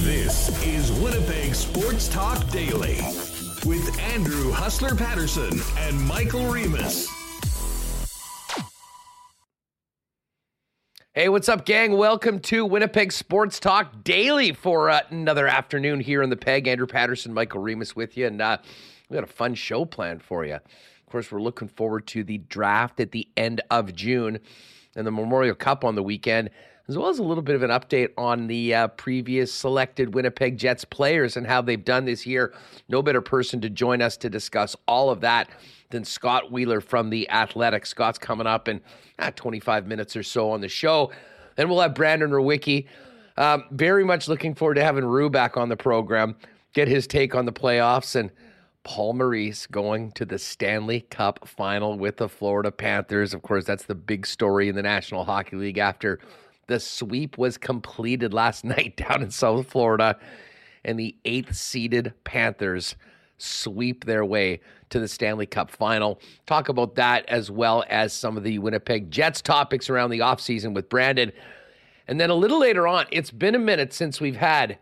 This is Winnipeg Sports Talk Daily with Andrew Hustler Paterson and Michael Remis. Hey, what's up, gang? Welcome to Winnipeg Sports Talk Daily for uh, another afternoon here in the Peg. Andrew Paterson, Michael Remis with you, and uh, we got a fun show planned for you. Of course, we're looking forward to the draft at the end of June and the Memorial Cup on the weekend as well as a little bit of an update on the uh, previous selected Winnipeg Jets players and how they've done this year. No better person to join us to discuss all of that than Scott Wheeler from The Athletic. Scott's coming up in uh, 25 minutes or so on the show. Then we'll have Brandon Rewucki. Um, very much looking forward to having Rue back on the program, get his take on the playoffs, and Paul Maurice going to the Stanley Cup final with the Florida Panthers. Of course, that's the big story in the National Hockey League after the sweep was completed last night down in South Florida, and the eighth seeded Panthers sweep their way to the Stanley Cup final. Talk about that as well as some of the Winnipeg Jets topics around the offseason with Brandon. And then a little later on, it's been a minute since we've had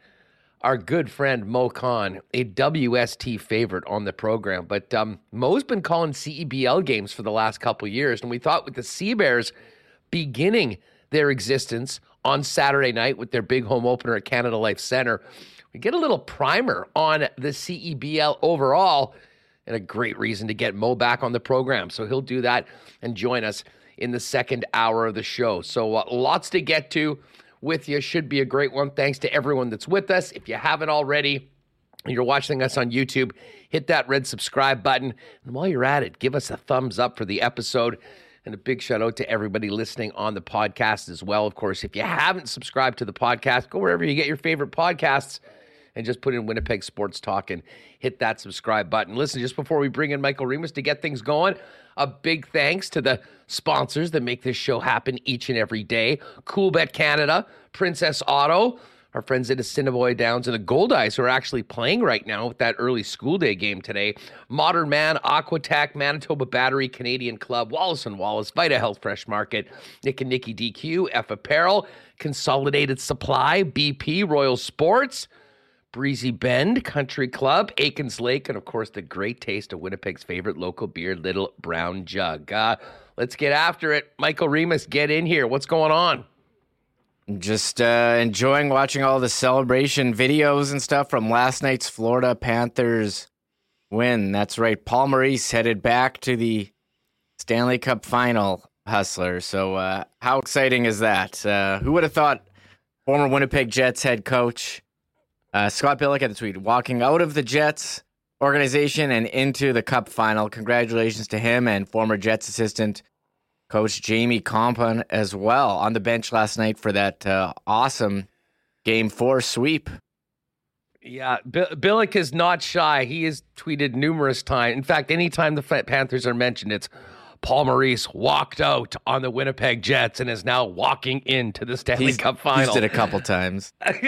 our good friend Moe Khan, a WST favorite on the program. But um, Moe's been calling CEBL games for the last couple years, and we thought with the Sea Bears beginning – their existence on Saturday night with their big home opener at Canada Life Center. We get a little primer on the CEBL overall and a great reason to get Mo back on the program. So he'll do that and join us in the second hour of the show. So uh, lots to get to with you. Should be a great one. Thanks to everyone that's with us. If you haven't already, you're watching us on YouTube, hit that red subscribe button. And while you're at it, give us a thumbs up for the episode. And a big shout out to everybody listening on the podcast as well. Of course, if you haven't subscribed to the podcast, go wherever you get your favorite podcasts and just put in Winnipeg Sports Talk and hit that subscribe button. Listen, just before we bring in Michael Remis to get things going, a big thanks to the sponsors that make this show happen each and every day Coolbet Canada, Princess Auto, our friends at Assiniboia Downs and the Goldeyes, who are actually playing right now with that early school day game today. Modern Man, Aquatech, Manitoba Battery, Canadian Club, Wallace and Wallace, Vita Health Fresh Market, Nick and Nicky DQ, F Apparel, Consolidated Supply, BP, Royal Sports. Breezy Bend Country Club, Aikens Lake, and of course the great taste of Winnipeg's favorite local beer, Little Brown Jug. Uh, let's get after it. Michael Remis, get in here. What's going on? Just uh, enjoying watching all the celebration videos and stuff from last night's Florida Panthers win. That's right. Paul Maurice headed back to the Stanley Cup final, Hustler. So, uh, how exciting is that? Uh, who would have thought former Winnipeg Jets head coach uh, Scott Billeck at the tweet, walking out of the Jets organization and into the Cup final? Congratulations to him and former Jets assistant Coach Jamie Kompon as well on the bench last night for that uh, awesome game four sweep. Yeah, B- Billeck is not shy. He has tweeted numerous times. In fact, anytime the Panthers are mentioned, it's Paul Maurice walked out on the Winnipeg Jets and is now walking into the Stanley he's, Cup final. He's did a couple times.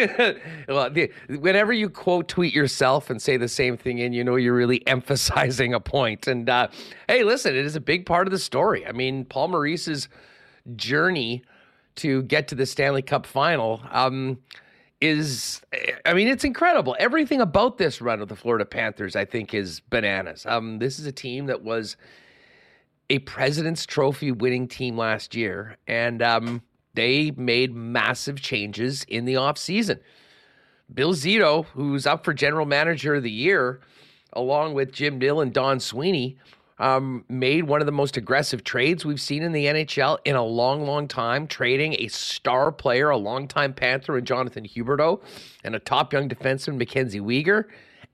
well, the, whenever you quote tweet yourself and say the same thing, and you know you're really emphasizing a point. And uh, hey, listen, it is a big part of the story. I mean, Paul Maurice's journey to get to the Stanley Cup final. Um, is I mean it's incredible. Everything about this run of the Florida Panthers I think is bananas. Um this is a team that was a President's Trophy winning team last year, and um, they made massive changes in the offseason. Bill Zito, who's up for General Manager of the Year, along with Jim Nill and Don Sweeney, um, made one of the most aggressive trades we've seen in the NHL in a long, long time, trading a star player, a longtime Panther, and Jonathan Huberdeau, and a top young defenseman, Mackenzie Weegar,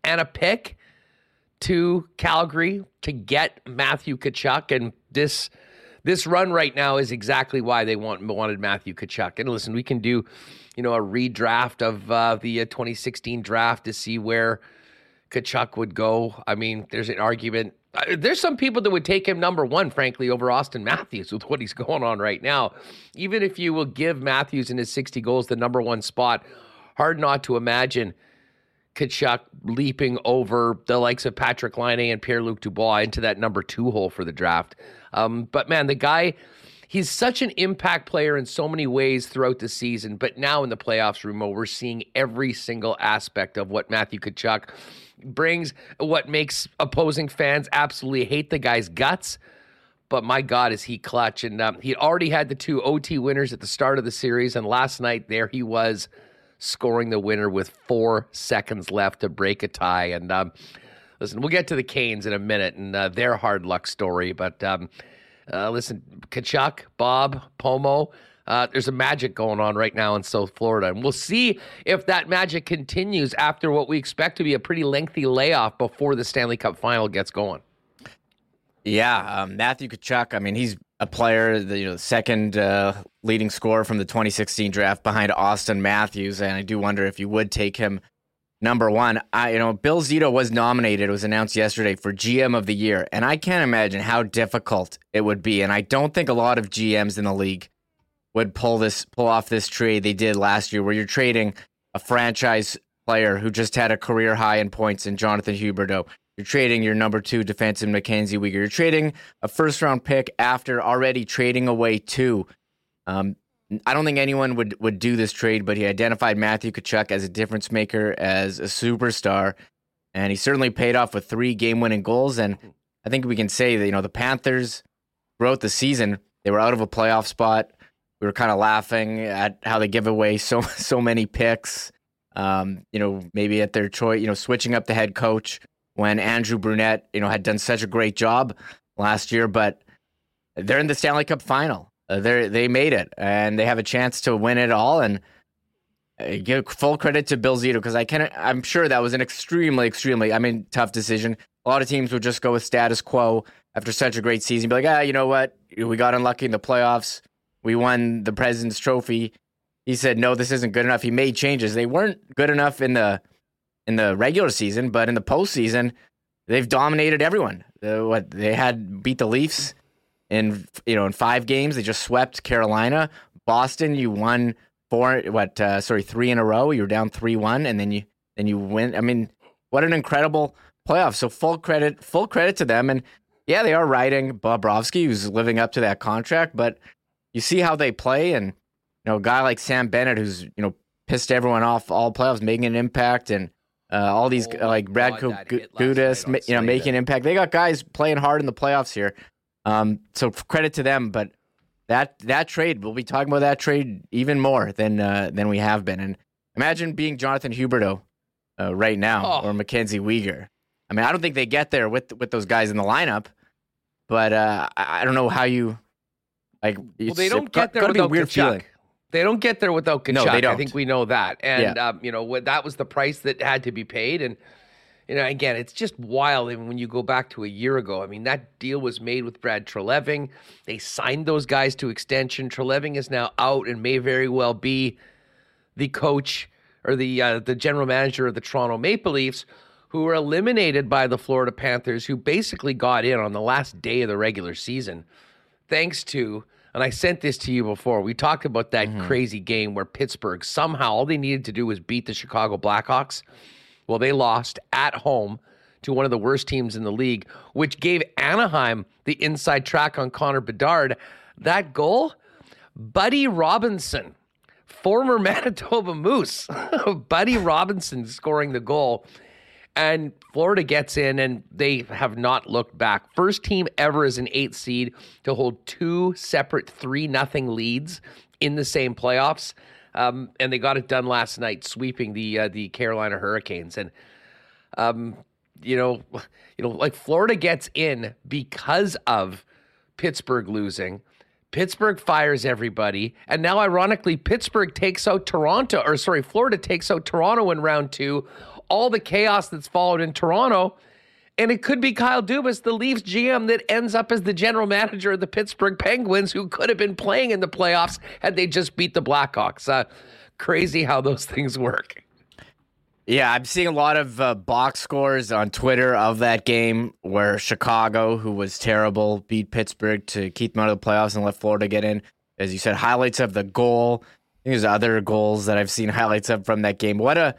and a pick to Calgary to get Matthew Tkachuk, and this this run right now is exactly why they want wanted Matthew Tkachuk. And listen, we can do, you know, a redraft of uh, the uh, 2016 draft to see where Tkachuk would go. I mean, there's an argument. Uh, there's some people that would take him number one, frankly, over Auston Matthews with what he's going on right now. Even if you will give Matthews and his 60 goals the number one spot, hard not to imagine Tkachuk leaping over the likes of Patrick Laine and Pierre Luc Dubois into that number two hole for the draft. Um, but man, the guy, he's such an impact player in so many ways throughout the season. But now in the playoffs, Rumo, we're seeing every single aspect of what Matthew Tkachuk brings, what makes opposing fans absolutely hate the guy's guts. But my God, is he clutch? And um, he already had the two OT winners at the start of the series. And last night, there he was scoring the winner with four seconds left to break a tie. And um, listen, we'll get to the Canes in a minute and uh, their hard luck story. But um, uh, listen, Tkachuk, Bob, Pomo, uh, there's a magic going on right now in South Florida. And we'll see if that magic continues after what we expect to be a pretty lengthy layoff before the Stanley Cup final gets going. Yeah, um, Matthew Tkachuk. I mean, he's a player, the you know, second uh, leading scorer from the 2016 draft behind Auston Matthews, and I do wonder if you would take him number one. I, you know, Bill Zito was nominated. It was announced yesterday for GM of the year, and I can't imagine how difficult it would be. And I don't think a lot of GMs in the league would pull this pull off this trade they did last year, where you're trading a franchise player who just had a career high in points in Jonathan Huberdeau. You're trading your number two defensive Mackenzie Weegar. You're trading a first round pick after already trading away two. Um, I don't think anyone would, would do this trade, but he identified Matthew Tkachuk as a difference maker, as a superstar, and he certainly paid off with three game winning goals. And I think we can say that you know the Panthers throughout the season they were out of a playoff spot we were kind of laughing at how they give away so so many picks. Um, you know, maybe at their choice, you know, switching up the head coach when Andrew Brunette, you know, had done such a great job last year, but they're in the Stanley Cup final. Uh, they they made it, and they have a chance to win it all. And uh, give full credit to Bill Zito because I can I'm sure that was an extremely, extremely, I mean, tough decision. A lot of teams would just go with status quo after such a great season, be like, ah, you know what, we got unlucky in the playoffs we won the President's Trophy. He said, "No, this isn't good enough." He made changes. They weren't good enough in the in the regular season, but in the postseason, they've dominated everyone. What they had beat the Leafs in you know in five games. They just swept Carolina. Boston, you won four. What? Uh, sorry, three in a row. You were down three one, and then you then you win. I mean, what an incredible playoff. So full credit, full credit to them. And yeah, they are riding Bobrovsky, who's living up to that contract, but you see how they play, and you know, a guy like Sam Bennett, who's you know pissed everyone off all playoffs, making an impact, and uh, all these oh like Brad Gudas, you know, making an impact. They got guys playing hard in the playoffs here. Um, so credit to them, but that that trade, we'll be talking about that trade even more than uh, than we have been. And imagine being Jonathan Huberdeau uh, right now oh. or Mackenzie Weegar. I mean, I don't think they get there with with those guys in the lineup, but uh, I, I don't know how you like, well, they don't get there a weird Tkachuk. feeling. They don't get there without Tkachuk. No, they don't. I think we know that, and yeah. um, you know that was the price that had to be paid. And you know, again, it's just wild. Even when you go back to a year ago, I mean, that deal was made with Brad Treliving. They signed those guys to extension. Treliving is now out and may very well be the coach or the uh, the general manager of the Toronto Maple Leafs, who were eliminated by the Florida Panthers, who basically got in on the last day of the regular season, thanks to and I sent this to you before. We talked about that mm-hmm. crazy game where Pittsburgh somehow all they needed to do was beat the Chicago Blackhawks. Well, they lost at home to one of the worst teams in the league, which gave Anaheim the inside track on Connor Bedard. That goal, Buddy Robinson, former Manitoba Moose, Buddy Robinson scoring the goal. And Florida gets in and they have not looked back. First team ever as an eight seed to hold two separate 3 nothing leads in the same playoffs. Um, and they got it done last night, sweeping the uh, the Carolina Hurricanes. And um, you know, you know, like Florida gets in because of Pittsburgh losing. Pittsburgh fires everybody, and now ironically, Pittsburgh takes out Toronto, or sorry, Florida takes out Toronto in round two all the chaos that's followed in Toronto. And it could be Kyle Dubas, the Leafs GM, that ends up as the general manager of the Pittsburgh Penguins, who could have been playing in the playoffs had they just beat the Blackhawks. Uh, crazy how those things work. Yeah, I'm seeing a lot of uh, box scores on Twitter of that game where Chicago, who was terrible, beat Pittsburgh to keep them out of the playoffs and let Florida get in. As you said, highlights of the goal. I think there's other goals that I've seen highlights of from that game. What a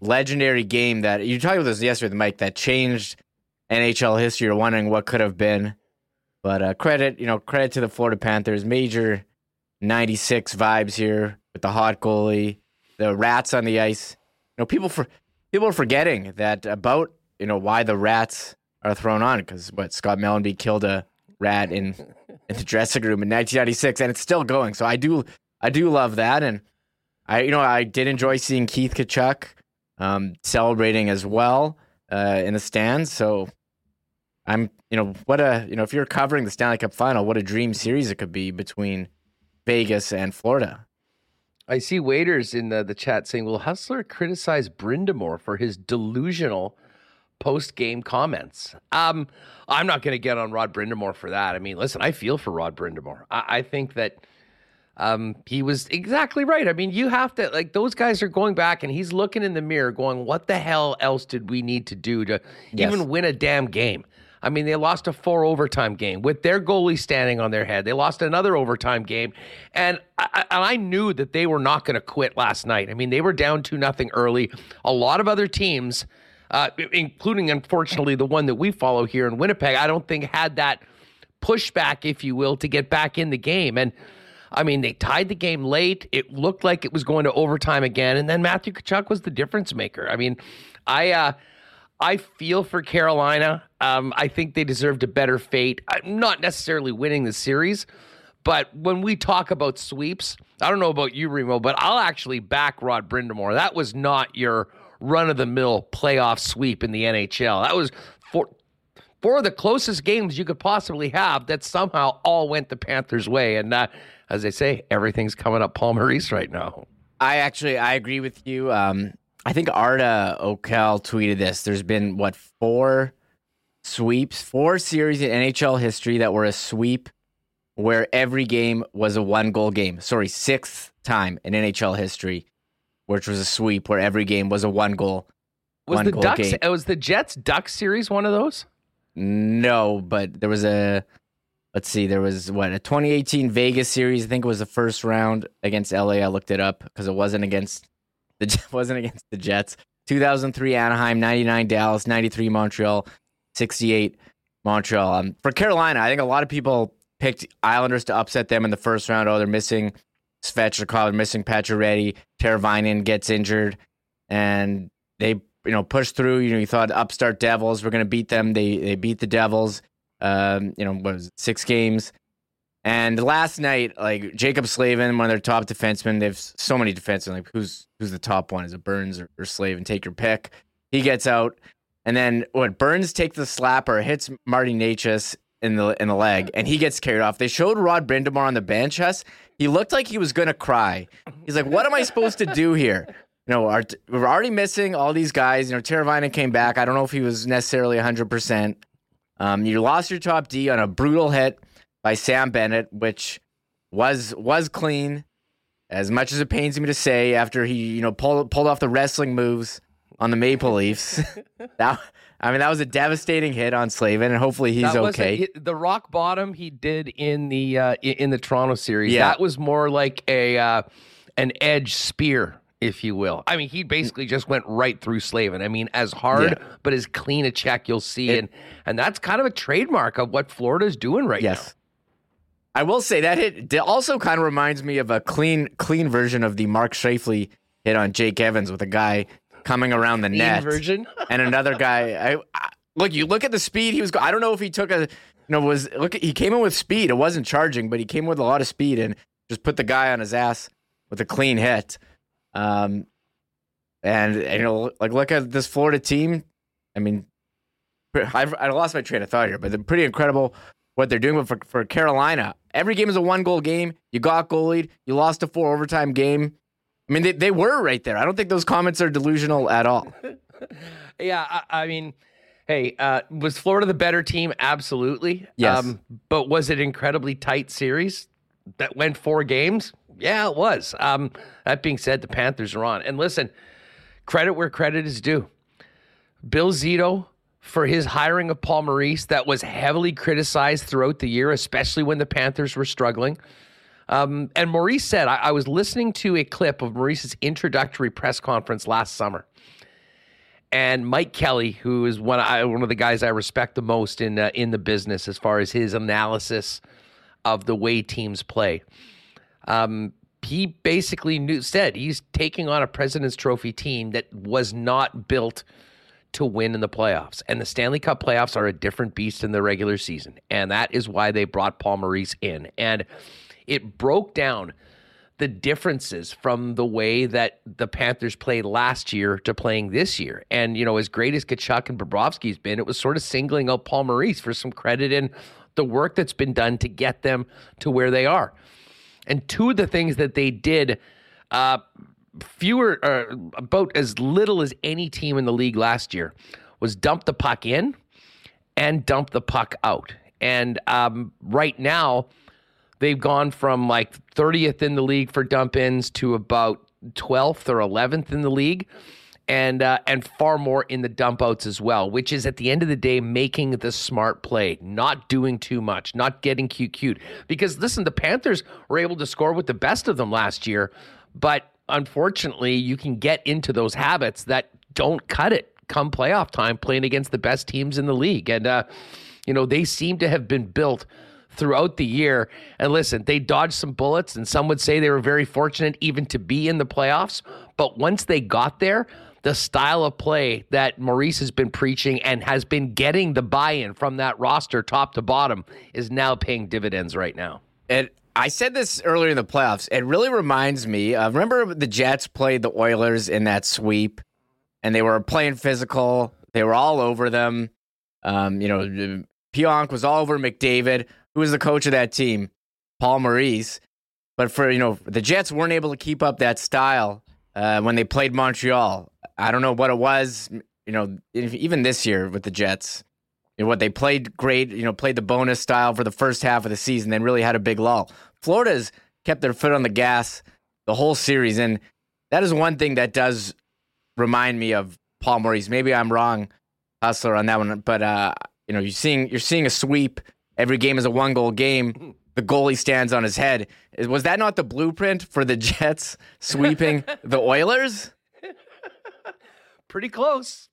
legendary game that you talked about this yesterday, Mike, that changed NHL history. You're wondering what could have been. But uh, credit, you know, credit to the Florida Panthers. Major 96 vibes here with the hot goalie, the rats on the ice. You know, people for people are forgetting that about you know why the rats are thrown on because what Scott Mellanby killed a rat in in the dressing room in 1996, and it's still going. So I do I do love that, and I you know I did enjoy seeing Keith Tkachuk um, celebrating as well uh, in the stands. So I'm you know what a you know if you're covering the Stanley Cup final, what a dream series it could be between Vegas and Florida. I see waiters in the, the chat saying, "Will Hustler criticize Brind'Amour for his delusional post game comments?" Um, I'm not going to get on Rod Brind'Amour for that. I mean, listen, I feel for Rod Brind'Amour. I, I think that um, he was exactly right. I mean, you have to like those guys are going back and he's looking in the mirror, going, "What the hell else did we need to do to yes. even win a damn game?" I mean, they lost a four overtime game with their goalie standing on their head. They lost another overtime game, and I, I knew that they were not going to quit last night. I mean, they were down two nothing early. A lot of other teams, uh, including unfortunately the one that we follow here in Winnipeg, I don't think had that pushback, if you will, to get back in the game. And I mean, they tied the game late. It looked like it was going to overtime again, and then Matthew Tkachuk was the difference maker. I mean, I. Uh, I feel for Carolina. Um, I think they deserved a better fate. I'm not necessarily winning the series, but when we talk about sweeps, I don't know about you, Remo, but I'll actually back Rod Brind'Amour. That was not your run of the mill playoff sweep in the NHL. That was four, four of the closest games you could possibly have that somehow all went the Panthers' way. And uh, as they say, everything's coming up Paul Maurice right now. I actually I agree with you. Um, I think Arda Öcal tweeted this. There's been what four sweeps, four series in NHL history that were a sweep where every game was a one goal game. Sorry, sixth time in NHL history, which was a sweep where every game was a one goal. Was one the Ducks? Game. Uh, was the Jets Ducks series one of those? No, but there was a. Let's see. There was what a 2018 Vegas series. I think it was the first round against LA. I looked it up because it wasn't against the wasn't against the Jets. 2003 Anaheim, 99 Dallas, 93 Montreal, 68 Montreal. Um, for Carolina, I think a lot of people picked Islanders to upset them in the first round. Oh, they're missing Svechnikov, they're missing Pacioretty, Teravainen gets injured, and they you know push through. You know, you thought upstart Devils were going to beat them. They they beat the Devils. Um, you know, was it, six games. And last night, like Jaccob Slavin, one of their top defensemen, they have so many defensemen. Like who's who's the top one? Is it Burns or, or Slavin? Take your pick. He gets out, and then what? Burns takes the slapper, hits Marty Necas in the in the leg, and he gets carried off. They showed Rod Brind'Amour on the bench. Us, he looked like he was gonna cry. He's like, "What am I supposed to do here?" You know, our, we're already missing all these guys. You know, Teravainen came back. I don't know if he was necessarily 100. percent um, You lost your top D on a brutal hit by Sam Bennett, which was was clean. As much as it pains me to say, after he you know pulled pulled off the wrestling moves on the Maple Leafs, that I mean that was a devastating hit on Slavin, and hopefully he's okay. A, the rock bottom he did in the uh, in the Toronto series, yeah. that was more like a uh, an edge spear if you will. I mean, he basically just went right through Slavin. I mean, as hard yeah. but as clean a check you'll see, it, and and that's kind of a trademark of what Florida's doing right now. yes. now. I will say that hit also kind of reminds me of a clean, clean version of the Mark Scheifele hit on Jake Evans with a guy coming around the clean net version and another guy. I, I, look, you look at the speed he was. I don't know if he took a, you know, was look. He came in with speed. It wasn't charging, but he came with a lot of speed and just put the guy on his ass with a clean hit. Um, and, and you know, like look at this Florida team. I mean, I've, I lost my train of thought here, but they're pretty incredible what they're doing. But for, for Carolina, every game is a one goal game. You got goalied. You lost a four overtime game. I mean, they, they were right there. I don't think those comments are delusional at all. yeah, I, I, mean, hey, uh, was Florida the better team? Absolutely. Yes. Um, but was it incredibly tight series that went four games? Yeah, it was. Um, that being said, the Panthers are on. And listen, credit where credit is due. Bill Zito for his hiring of Paul Maurice that was heavily criticized throughout the year, especially when the Panthers were struggling. Um, and Maurice said, I, I was listening to a clip of Maurice's introductory press conference last summer. and Mike Kelly, who is one I, one of the guys I respect the most in uh, in the business as far as his analysis of the way teams play. Um, he basically knew, said he's taking on a President's Trophy team that was not built to win in the playoffs. And the Stanley Cup playoffs are a different beast in the regular season. And that is why they brought Paul Maurice in. And it broke down the differences from the way that the Panthers played last year to playing this year. And, you know, as great as Tkachuk and Bobrovsky's been, it was sort of singling out Paul Maurice for some credit in the work that's been done to get them to where they are. And two of the things that they did, uh, fewer, uh, about as little as any team in the league last year, was dump the puck in and dump the puck out. And um, right now, they've gone from like 30th in the league for dump ins to about 12th or 11th in the league. And, uh, and far more in the dump outs as well, which is at the end of the day making the smart play, not doing too much, not getting cute cute. Because listen, the Panthers were able to score with the best of them last year, but unfortunately, you can get into those habits that don't cut it come playoff time playing against the best teams in the league. And, uh, you know, they seem to have been built throughout the year. And listen, they dodged some bullets, and some would say they were very fortunate even to be in the playoffs. But once they got there, the style of play that Maurice has been preaching and has been getting the buy in from that roster top to bottom is now paying dividends right now. And I said this earlier in the playoffs. It really reminds me of remember the Jets played the Oilers in that sweep and they were playing physical. They were all over them. Um, you know, Pionk was all over McDavid who was the coach of that team, Paul Maurice. But for you know, the Jets weren't able to keep up that style uh, when they played Montreal. I don't know what it was. You know, even this year with the Jets, you know, what they played great. You know, played the bonus style for the first half of the season, then really had a big lull. Florida's kept their foot on the gas the whole series, and that is one thing that does remind me of Paul Maurice. Maybe I'm wrong, hustler, on that one, but uh, you know, you're seeing you're seeing a sweep every game is a one goal game. The goalie stands on his head. Was that not the blueprint for the Jets sweeping the Oilers? Pretty close.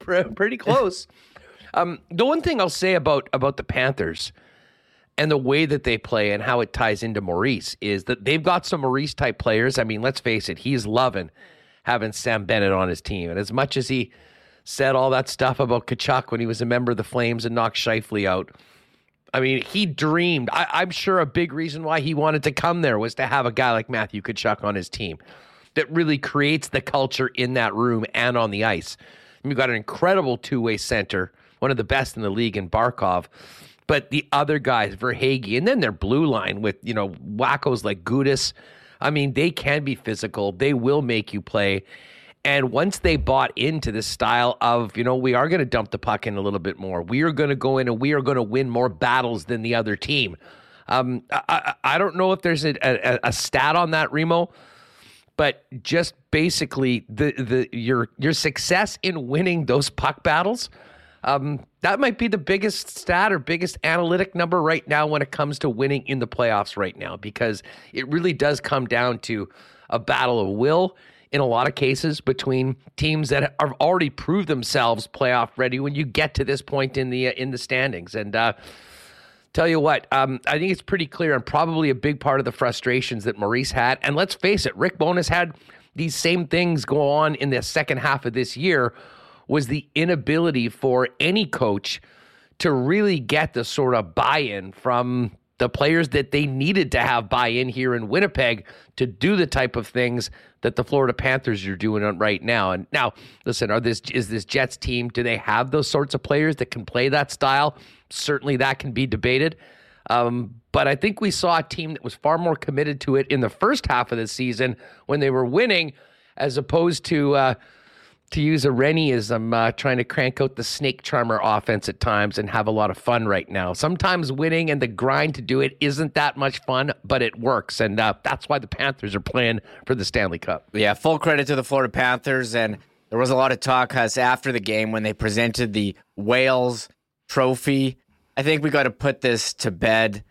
Pretty close. Um, the one thing I'll say about about the Panthers and the way that they play and how it ties into Maurice is that they've got some Maurice type players. I mean, let's face it, he's loving having Sam Bennett on his team. And as much as he said all that stuff about Tkachuk when he was a member of the Flames and knocked Scheifele out, I mean, he dreamed. I, am sure a big reason why he wanted to come there was to have a guy like Matthew Tkachuk on his team that really creates the culture in that room and on the ice. You've got an incredible two way center, one of the best in the league in Barkov. But the other guys, Verhaeghe, and then their blue line with, you know, wackos like Gudas. I mean, they can be physical. They will make you play. And once they bought into this style of, you know, we are going to dump the puck in a little bit more, we are going to go in and we are going to win more battles than the other team. Um, I, I, don't know if there's a, a, a stat on that, Remo, but just basically the the your your success in winning those puck battles. Um, that might be the biggest stat or biggest analytic number right now when it comes to winning in the playoffs right now, because it really does come down to a battle of will in a lot of cases between teams that have already proved themselves playoff ready when you get to this point in the uh, in the standings. And uh, tell you what, um, I think it's pretty clear and probably a big part of the frustrations that Maurice had. And let's face it, Rick Bowness had these same things go on in the second half of this year. Was the inability for any coach to really get the sort of buy-in from the players that they needed to have buy in here in Winnipeg to do the type of things that the Florida Panthers are doing right now. And now, listen, are this is this Jets team? Do they have those sorts of players that can play that style? Certainly, that can be debated. Um, but I think we saw a team that was far more committed to it in the first half of the season when they were winning, as opposed to. Uh, to use a Rennieism, uh, trying to crank out the snake charmer offense at times and have a lot of fun right now. Sometimes winning and the grind to do it isn't that much fun, but it works. And uh, that's why the Panthers are playing for the Stanley Cup. Yeah, full credit to the Florida Panthers. And there was a lot of talk as after the game when they presented the Wales trophy. I think we got to put this to bed.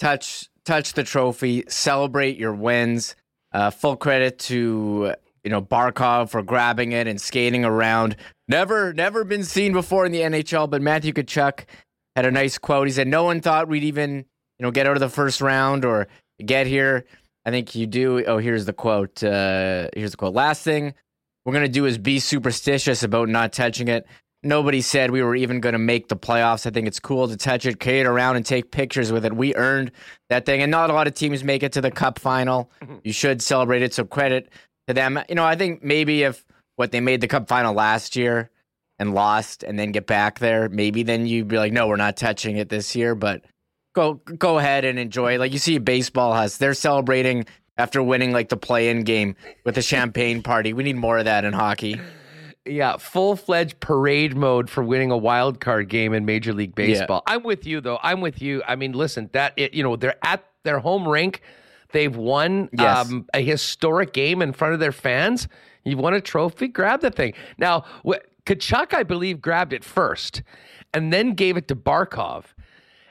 Touch, touch the trophy, celebrate your wins. Uh, full credit to you know Barkov for grabbing it and skating around. Never, never been seen before in the NHL. But Matthew Tkachuk had a nice quote. He said, "No one thought we'd even you know get out of the first round or get here." I think you do. Oh, here's the quote. Uh, here's the quote. Last thing we're gonna do is be superstitious about not touching it. Nobody said we were even going to make the playoffs. I think it's cool to touch it, carry it around, and take pictures with it. We earned that thing, and not a lot of teams make it to the Cup final. You should celebrate it. So credit to them. You know, I think maybe if what they made the Cup final last year and lost, and then get back there, maybe then you'd be like, no, we're not touching it this year. But go go ahead and enjoy. Like you see, baseball has they're celebrating after winning like the play-in game with a champagne party. We need more of that in hockey. Yeah, full fledged parade mode for winning a wild card game in Major League Baseball. Yeah. I'm with you though. I'm with you. I mean, listen, that it, you know they're at their home rink. They've won yes. um, a historic game in front of their fans. You've won a trophy. Grab the thing now. Wh- Tkachuk, I believe, grabbed it first, and then gave it to Barkov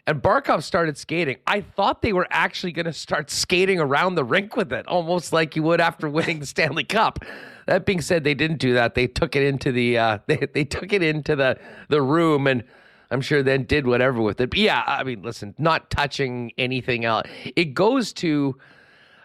and Barkov started skating, I thought they were actually going to start skating around the rink with it, almost like you would after winning the Stanley Cup. That being said, they didn't do that. They took it into the uh, they they took it into the the room and. I'm sure then did whatever with it. But yeah, I mean, listen, not touching anything else. It goes to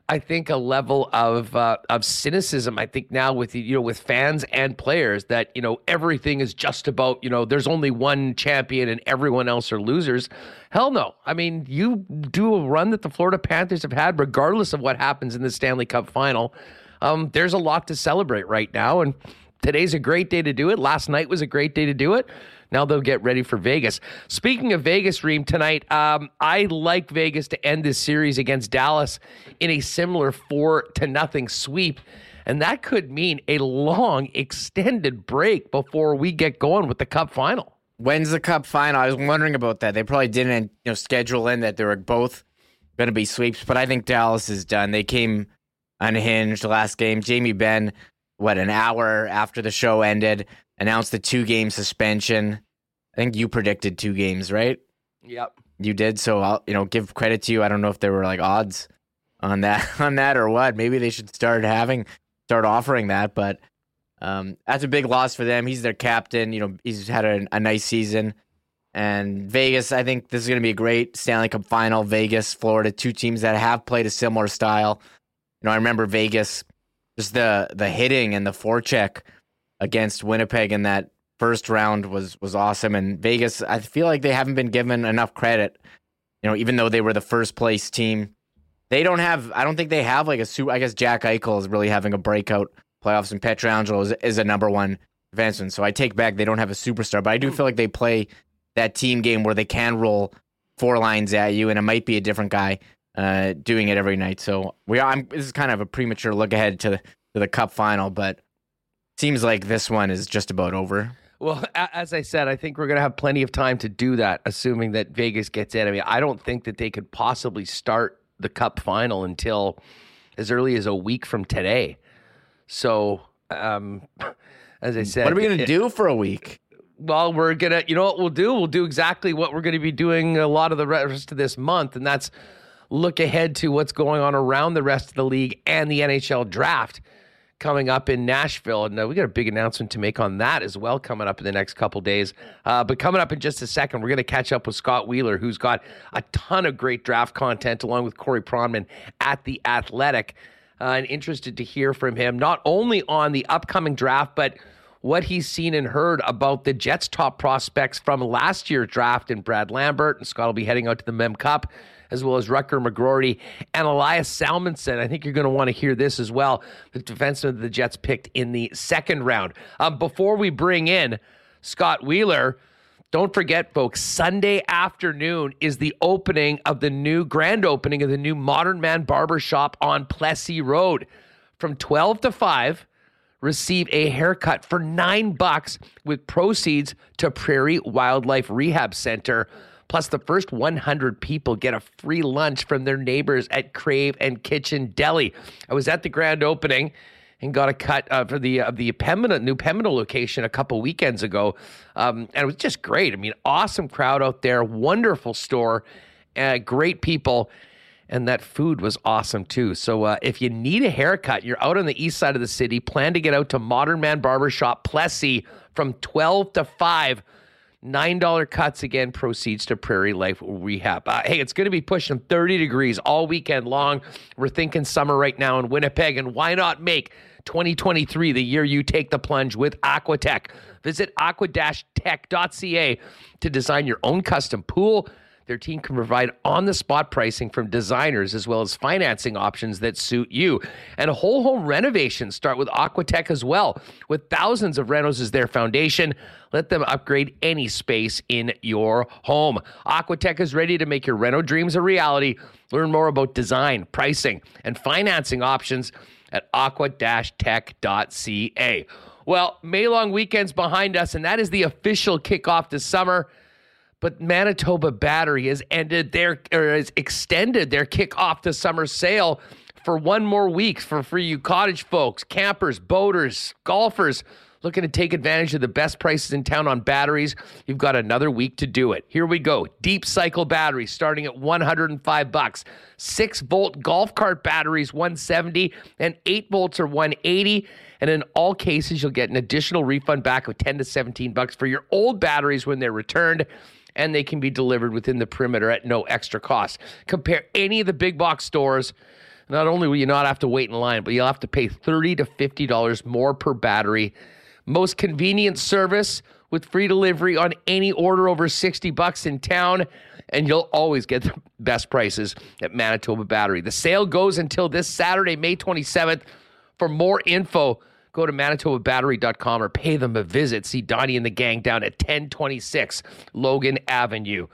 I think a level of uh, of cynicism. I think now with you know with fans and players that you know everything is just about you know there's only one champion and everyone else are losers. Hell no. I mean, you do a run that the Florida Panthers have had, regardless of what happens in the Stanley Cup final. Um, there's a lot to celebrate right now, and today's a great day to do it. Last night was a great day to do it. Now they'll get ready for Vegas. Speaking of Vegas, Reem, tonight, um, I like Vegas to end this series against Dallas in a similar four to nothing sweep. And that could mean a long, extended break before we get going with the Cup final. When's the Cup final? I was wondering about that. They probably didn't, you know, schedule in that they were both going to be sweeps, but I think Dallas is done. They came unhinged last game. Jamie Benn, what an hour after the show ended, announced the two game suspension. I think you predicted two games, right? Yep. You did. So I'll, you know, give credit to you. I don't know if there were like odds on that, on that or what. Maybe they should start having, start offering that. But um, that's a big loss for them. He's their captain. You know, he's had a, a nice season. And Vegas, I think this is going to be a great Stanley Cup final. Vegas, Florida, two teams that have played a similar style. You know, I remember Vegas, just the the hitting and the forecheck against Winnipeg in that first round was was awesome. And Vegas, I feel like they haven't been given enough credit. You know, even though they were the first place team, they don't have. I don't think they have like a super. I guess Jack Eichel is really having a breakout playoffs, and Pietrangelo is, is a number one defenseman. So I take back they don't have a superstar, but I do feel like they play that team game where they can roll four lines at you, and it might be a different guy uh, doing it every night. So we are. I'm, this is kind of a premature look ahead to the, to the Cup final, but seems like this one is just about over. Well, as I said, I think we're going to have plenty of time to do that, assuming that Vegas gets in. I mean, I don't think that they could possibly start the Cup final until as early as a week from today. So, um, as I said, what are we going to do for a week? Well, we're gonna, you know what we'll do? We'll do exactly what we're going to be doing a lot of the rest of this month, and that's look ahead to what's going on around the rest of the league and the NHL draft coming up in Nashville. And uh, we got a big announcement to make on that as well coming up in the next couple days. Uh, but coming up in just a second, we're going to catch up with Scott Wheeler, who's got a ton of great draft content along with Corey Pronman at The Athletic. Uh, and interested to hear from him, not only on the upcoming draft, but what he's seen and heard about the Jets' top prospects from last year's draft and Brad Lambert. And Scott will be heading out to the Mem Cup as well as Rutger McGroarty and Elias Salomonsson. I think you're going to want to hear this as well. The defenseman of the Jets picked in the second round. Um, before we bring in Scott Wheeler, don't forget, folks, Sunday afternoon is the opening of the new grand opening of the new Modern Man Barbershop on Plessis Road. From 12 to 5, receive a haircut for nine bucks with proceeds to Prairie Wildlife Rehab Center. Plus, the first 100 people get a free lunch from their neighbors at Crave and Kitchen Deli. I was at the grand opening and got a cut uh, for the uh, the Pembina, new Pembina location a couple weekends ago, um, and it was just great. I mean, awesome crowd out there, wonderful store, uh, great people. and that food was awesome too. So uh, if you need a haircut, you're out on the east side of the city, plan to get out to Modern Man Barbershop Plessis from 12 to 5. $9 cuts again proceeds to Prairie Life Rehab. Uh, hey, it's going to be pushing 30 degrees all weekend long. We're thinking summer right now in Winnipeg, and why not make 2023 the year you take the plunge with Aquatech? Visit aqua-tech.ca to design your own custom pool their team can provide on the spot pricing from designers as well as financing options that suit you. And whole home renovations start with Aquatech as well. With thousands of renos as their foundation, let them upgrade any space in your home. Aquatech is ready to make your reno dreams a reality. Learn more about design, pricing, and financing options at aqua-tech.ca. Well, May long weekend's behind us, and that is the official kickoff to summer but Manitoba Battery has ended their or has extended their kickoff to summer sale for one more week for free you cottage folks, campers, boaters, golfers looking to take advantage of the best prices in town on batteries. You've got another week to do it. Here we go. Deep cycle batteries starting at 105 bucks. 6 volt golf cart batteries 170 and 8 volts are 180 and in all cases you'll get an additional refund back of 10 to 17 bucks for your old batteries when they're returned and they can be delivered within the perimeter at no extra cost. Compare any of the big box stores. Not only will you not have to wait in line, but you'll have to pay 30 to $50 more per battery. Most convenient service with free delivery on any order over 60 bucks in town and you'll always get the best prices at Manitoba Battery. The sale goes until this Saturday, May 27th. For more info, go to manitobabattery.com or pay them a visit. See Donnie and the gang down at 1026 Logan Avenue.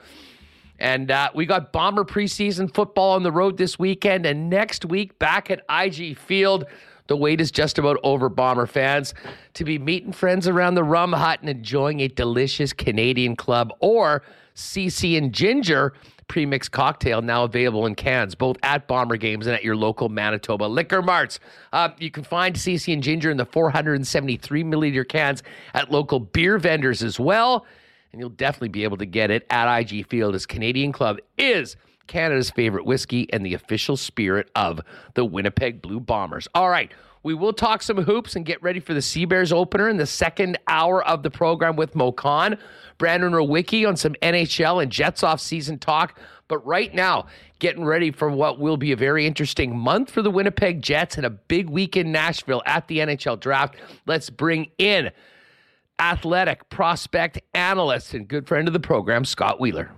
And uh, we got Bomber preseason football on the road this weekend. And next week, back at IG Field, the wait is just about over, Bomber fans, to be meeting friends around the rum hut and enjoying a delicious Canadian club or CC and Ginger premix cocktail now available in cans, both at Bomber Games and at your local Manitoba liquor marts. Uh, you can find CC and Ginger in the 473 milliliter cans at local beer vendors as well. And you'll definitely be able to get it at IG Field as Canadian Club is Canada's favorite whiskey and the official spirit of the Winnipeg Blue Bombers. All right. We will talk some hoops and get ready for the Sea Bears opener in the second hour of the program with Moe Khan. Brandon Rewucki on some NHL and Jets off season talk. But right now, getting ready for what will be a very interesting month for the Winnipeg Jets and a big week in Nashville at the NHL draft. Let's bring in athletic prospect analyst and good friend of the program, Scott Wheeler.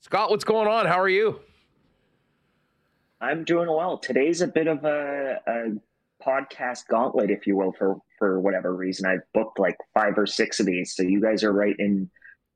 Scott, what's going on? How are you? I'm doing well. Today's a bit of a, a podcast gauntlet, if you will, for for whatever reason. I've booked like five or six of these, so you guys are right in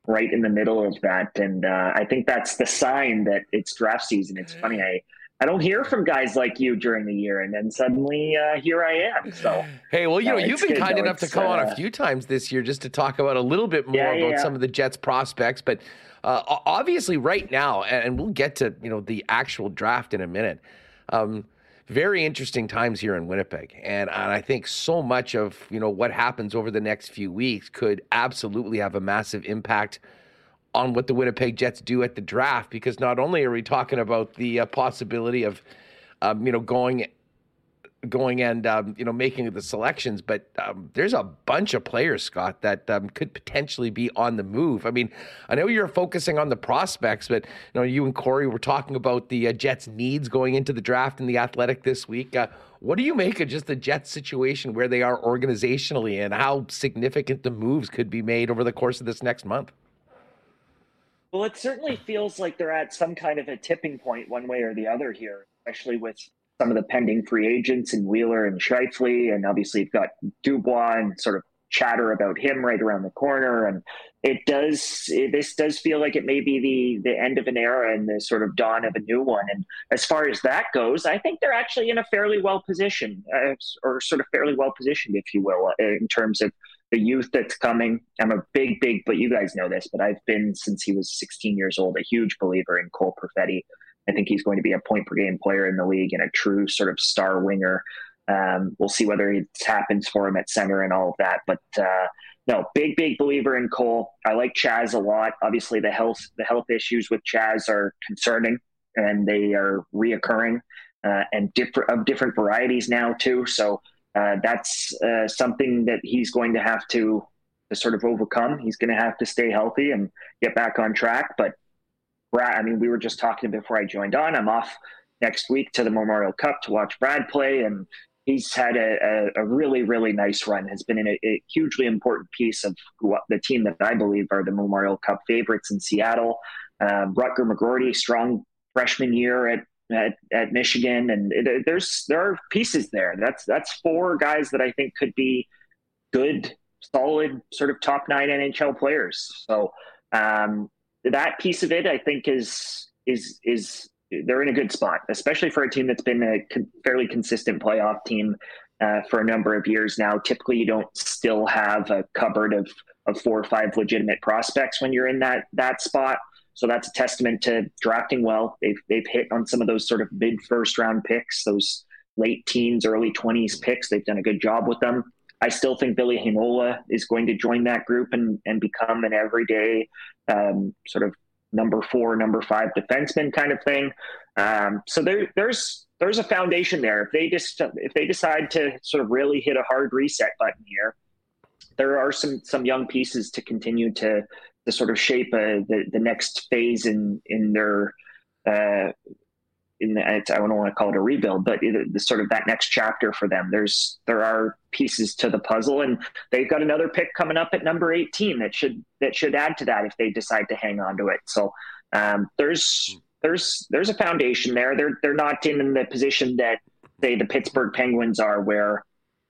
right in the middle of that, and uh, I think that's the sign that it's draft season. It's funny, I I don't hear from guys like you during the year, and then suddenly uh, here I am. So hey, well, you know, you've been kind enough to come uh, on a uh, few times this year just to talk about a little bit more yeah, about yeah. some of the Jets prospects, but. Uh, obviously, right now, and we'll get to you know the actual draft in a minute. Um, very interesting times here in Winnipeg. And, and I think so much of, you know, what happens over the next few weeks could absolutely have a massive impact on what the Winnipeg Jets do at the draft because not only are we talking about the uh, possibility of um, you know going going and um, you know making the selections, but um, there's a bunch of players, Scott, that um, could potentially be on the move. I mean, I know you're focusing on the prospects, but you know you and Corey were talking about the uh, Jets' needs going into the draft and the Athletic this week. Uh, what do you make of just the Jets' situation where they are organizationally and how significant the moves could be made over the course of this next month? Well, it certainly feels like they're at some kind of a tipping point, one way or the other here, especially with some of the pending free agents and Wheeler and Scheifele, and obviously you've got Dubois and sort of chatter about him right around the corner. And it does it, this does feel like it may be the the end of an era and the sort of dawn of a new one. And as far as that goes, I think they're actually in a fairly well position, uh, or sort of fairly well positioned, if you will, uh, in terms of the youth that's coming. I'm a big, big, but you guys know this, but I've been since he was 16 years old a huge believer in Cole Perfetti. I think he's going to be a point per game player in the league and a true sort of star winger. Um, we'll see whether it happens for him at center and all of that. But uh, no, big big believer in Cole. I like Chaz a lot. Obviously, the health the health issues with Chaz are concerning, and they are reoccurring uh, and different of different varieties now too. So uh, that's uh, something that he's going to have to to sort of overcome. He's going to have to stay healthy and get back on track. But Brad, I mean, we were just talking before I joined on. I'm off next week to the Memorial Cup to watch Brad play, and he's had a, a, a really, really nice run. Has been a, a, hugely important piece of the team that I believe are the Memorial Cup favorites in Seattle. Um, Rutger McGroarty, strong freshman year at, at, at Michigan, and it, there's there are pieces there. That's that's four guys that I think could be good, solid, sort of top nine NHL players. So um, that piece of it, I think, is is is they're in a good spot, especially for a team that's been a fairly consistent playoff team uh, for a number of years now. Typically, you don't still have a cupboard of of four or five legitimate prospects when you're in that that spot. So that's a testament to drafting well. They've they've hit on some of those sort of mid first round picks, those late teens, early twenties picks. They've done a good job with them. I still think Ville Heinola is going to join that group and and become an everyday um, sort of number four, number five defenseman kind of thing. Um, so there, there's there's a foundation there. If they just if they decide to sort of really hit a hard reset button here, there are some some young pieces to continue to to sort of shape uh, the the next phase in in their uh, I don't want to call it a rebuild, but it, sort of that next chapter for them. There's there are pieces to the puzzle, and they've got another pick coming up at number 18 that should that should add to that if they decide to hang on to it. So um, there's there's there's a foundation there. They're they're not in the position that say the Pittsburgh Penguins are, where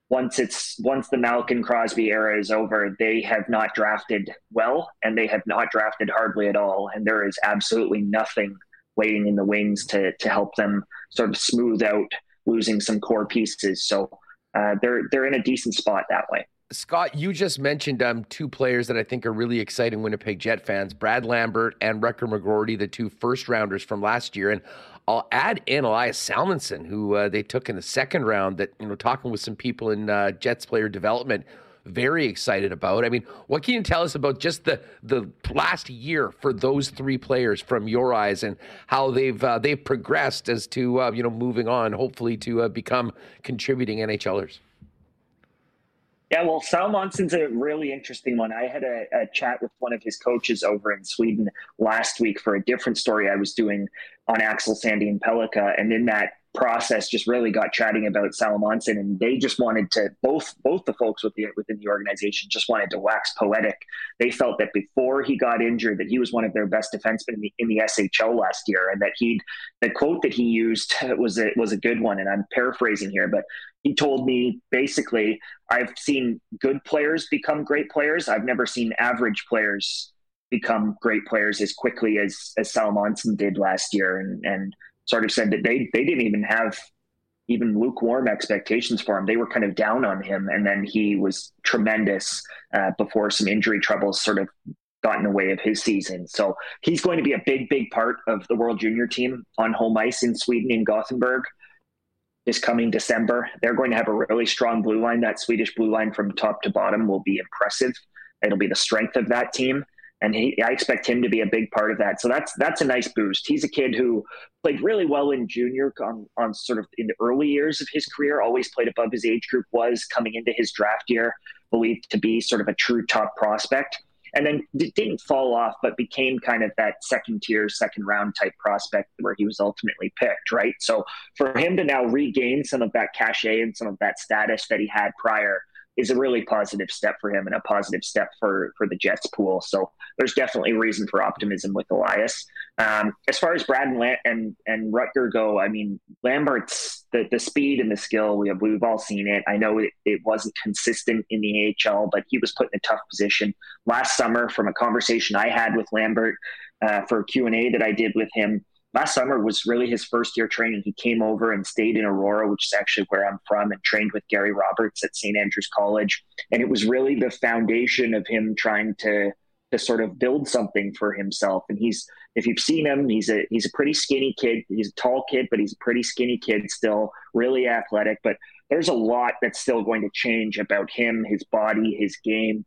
once it's once the Malkin Crosby era is over, they have not drafted well, and they have not drafted hardly at all, and there is absolutely nothing waiting in the wings to to help them sort of smooth out losing some core pieces. So uh, they're they're in a decent spot that way. Scott, you just mentioned um, two players that I think are really exciting Winnipeg Jet fans: Brad Lambert and Rutger McGroarty, the two first rounders from last year. And I'll add in Elias Salomonsson, who uh, they took in the second round. That you know, talking with some people in uh, Jets player development, very excited about. I mean, what can you tell us about just the the last year for those three players from your eyes and how they've uh, they've progressed as to uh, you know moving on, hopefully to uh, become contributing NHLers. Yeah, well, Salomonsson's a really interesting one. I had a, a, chat with one of his coaches over in Sweden last week for a different story I was doing on Axel Sandin-Pellikka, and in that process just really got chatting about Salomonsson and they just wanted to both both the folks with the, within the organization just wanted to wax poetic. They felt that before he got injured that he was one of their best defensemen in the, in the SHL last year and that he the quote that he used was a, was a good one and I'm paraphrasing here but he told me basically I've seen good players become great players. I've never seen average players become great players as quickly as as Salomonsson did last year and and sort of said that they they didn't even have even lukewarm expectations for him. They were kind of down on him, and then he was tremendous uh, before some injury troubles sort of got in the way of his season. So he's going to be a big, big part of the World Junior team on home ice in Sweden in Gothenburg this coming December. They're going to have a really strong blue line. That Swedish blue line from top to bottom will be impressive. It'll be the strength of that team and he, I expect him to be a big part of that. So that's that's a nice boost. He's a kid who played really well in junior on, on sort of in the early years of his career. Always played above his age group. Was coming into his draft year believed to be sort of a true top prospect, and then didn't fall off, but became kind of that second tier, second round type prospect where he was ultimately picked. Right. So for him to now regain some of that cachet and some of that status that he had prior is a really positive step for him and a positive step for for the Jets pool. So there's definitely reason for optimism with Elias. Um, as far as Brad and, La- and and Rutger go, I mean Lambert's the the speed and the skill we have we've all seen it. I know it, it wasn't consistent in the AHL, but he was put in a tough position last summer. From a conversation I had with Lambert uh, for Q and A that I did with him last summer was really his first year training. He came over and stayed in Aurora, which is actually where I'm from, and trained with Gary Roberts at St. Andrews College. And it was really the foundation of him trying to to sort of build something for himself. And he's if you've seen him, he's a he's a pretty skinny kid. He's a tall kid, but he's a pretty skinny kid still, really athletic. But there's a lot that's still going to change about him, his body, his game.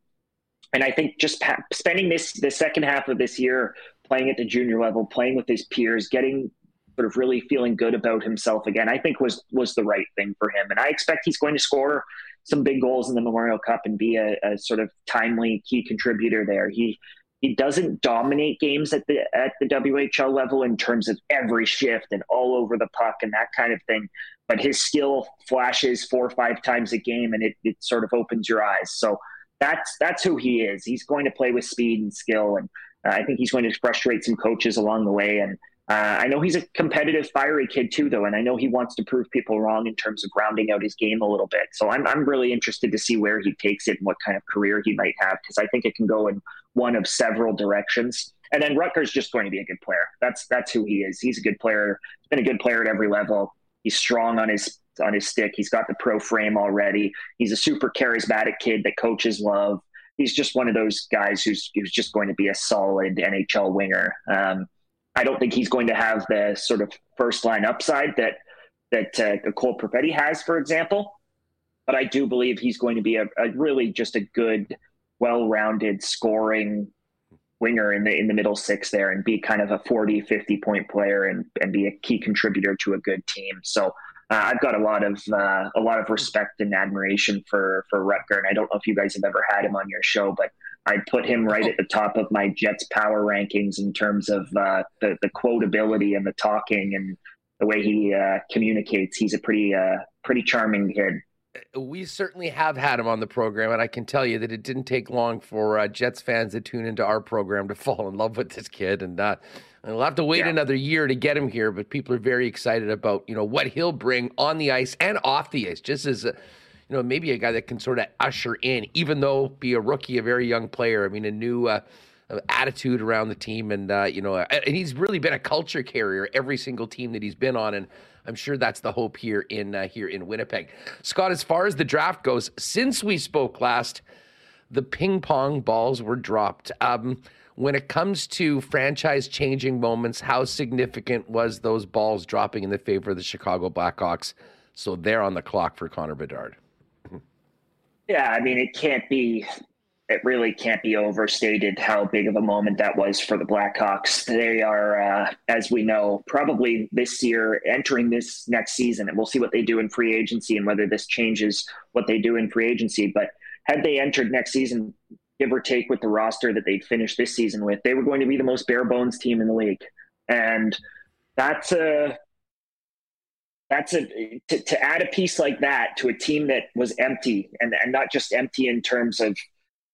and I think just pa- spending this the second half of this year playing at the junior level, playing with his peers, getting sort of really feeling good about himself again, I think was was the right thing for him. And I expect he's going to score some big goals in the Memorial Cup and be a, a sort of timely key contributor there. He he doesn't dominate games at the at the WHL level in terms of every shift and all over the puck and that kind of thing. But his skill flashes four or five times a game, and it, it sort of opens your eyes. So that's that's who he is. He's going to play with speed and skill, and I think he's going to frustrate some coaches along the way. And uh, I know he's a competitive, fiery kid too, though, and I know he wants to prove people wrong in terms of rounding out his game a little bit. So I'm I'm really interested to see where he takes it and what kind of career he might have because I think it can go in one of several directions. And then Rutger's just going to be a good player. That's that's who he is. He's a good player. He's been a good player at every level. He's strong on his on his stick. He's got the pro frame already. He's a super charismatic kid that coaches love. He's just one of those guys who's who's just going to be a solid NHL winger. Um, I don't think he's going to have the sort of first line upside that that uh, Cole Perfetti has, for example. But I do believe he's going to be a, a really just a good, well-rounded scoring winger in the in the middle six there and be kind of a 40 50 point player and and be a key contributor to a good team so uh, I've got a lot of uh, a lot of respect and admiration for for Rutger, and I don't know if you guys have ever had him on your show, but I put him right at the top of my Jets power rankings in terms of uh, the the quotability and the talking and the way he uh, communicates. He's a pretty uh, pretty charming kid. We certainly have had him on the program, and I can tell you that it didn't take long for uh, Jets fans to tune into our program to fall in love with this kid. And uh, we'll have to wait yeah. another year to get him here, but people are very excited about you know what he'll bring on the ice and off the ice, just as a you know, maybe a guy that can sort of usher in, even though be a rookie, a very young player. I mean, a new uh, attitude around the team, and uh, you know, and he's really been a culture carrier every single team that he's been on, and I'm sure that's the hope here in uh, here in Winnipeg. Scott, as far as the draft goes, since we spoke last, the ping pong balls were dropped. Um, when it comes to franchise changing moments, how significant was those balls dropping in the favor of the Chicago Blackhawks? So they're on the clock for Connor Bedard. Yeah, I mean, it can't be, it really can't be overstated how big of a moment that was for the Blackhawks. They are, uh, as we know, probably this year entering this next season, and we'll see what they do in free agency and whether this changes what they do in free agency. But had they entered next season, give or take with the roster that they'd finished this season with, they were going to be the most bare bones team in the league. And that's a that's a to, to add a piece like that to a team that was empty and, and not just empty in terms of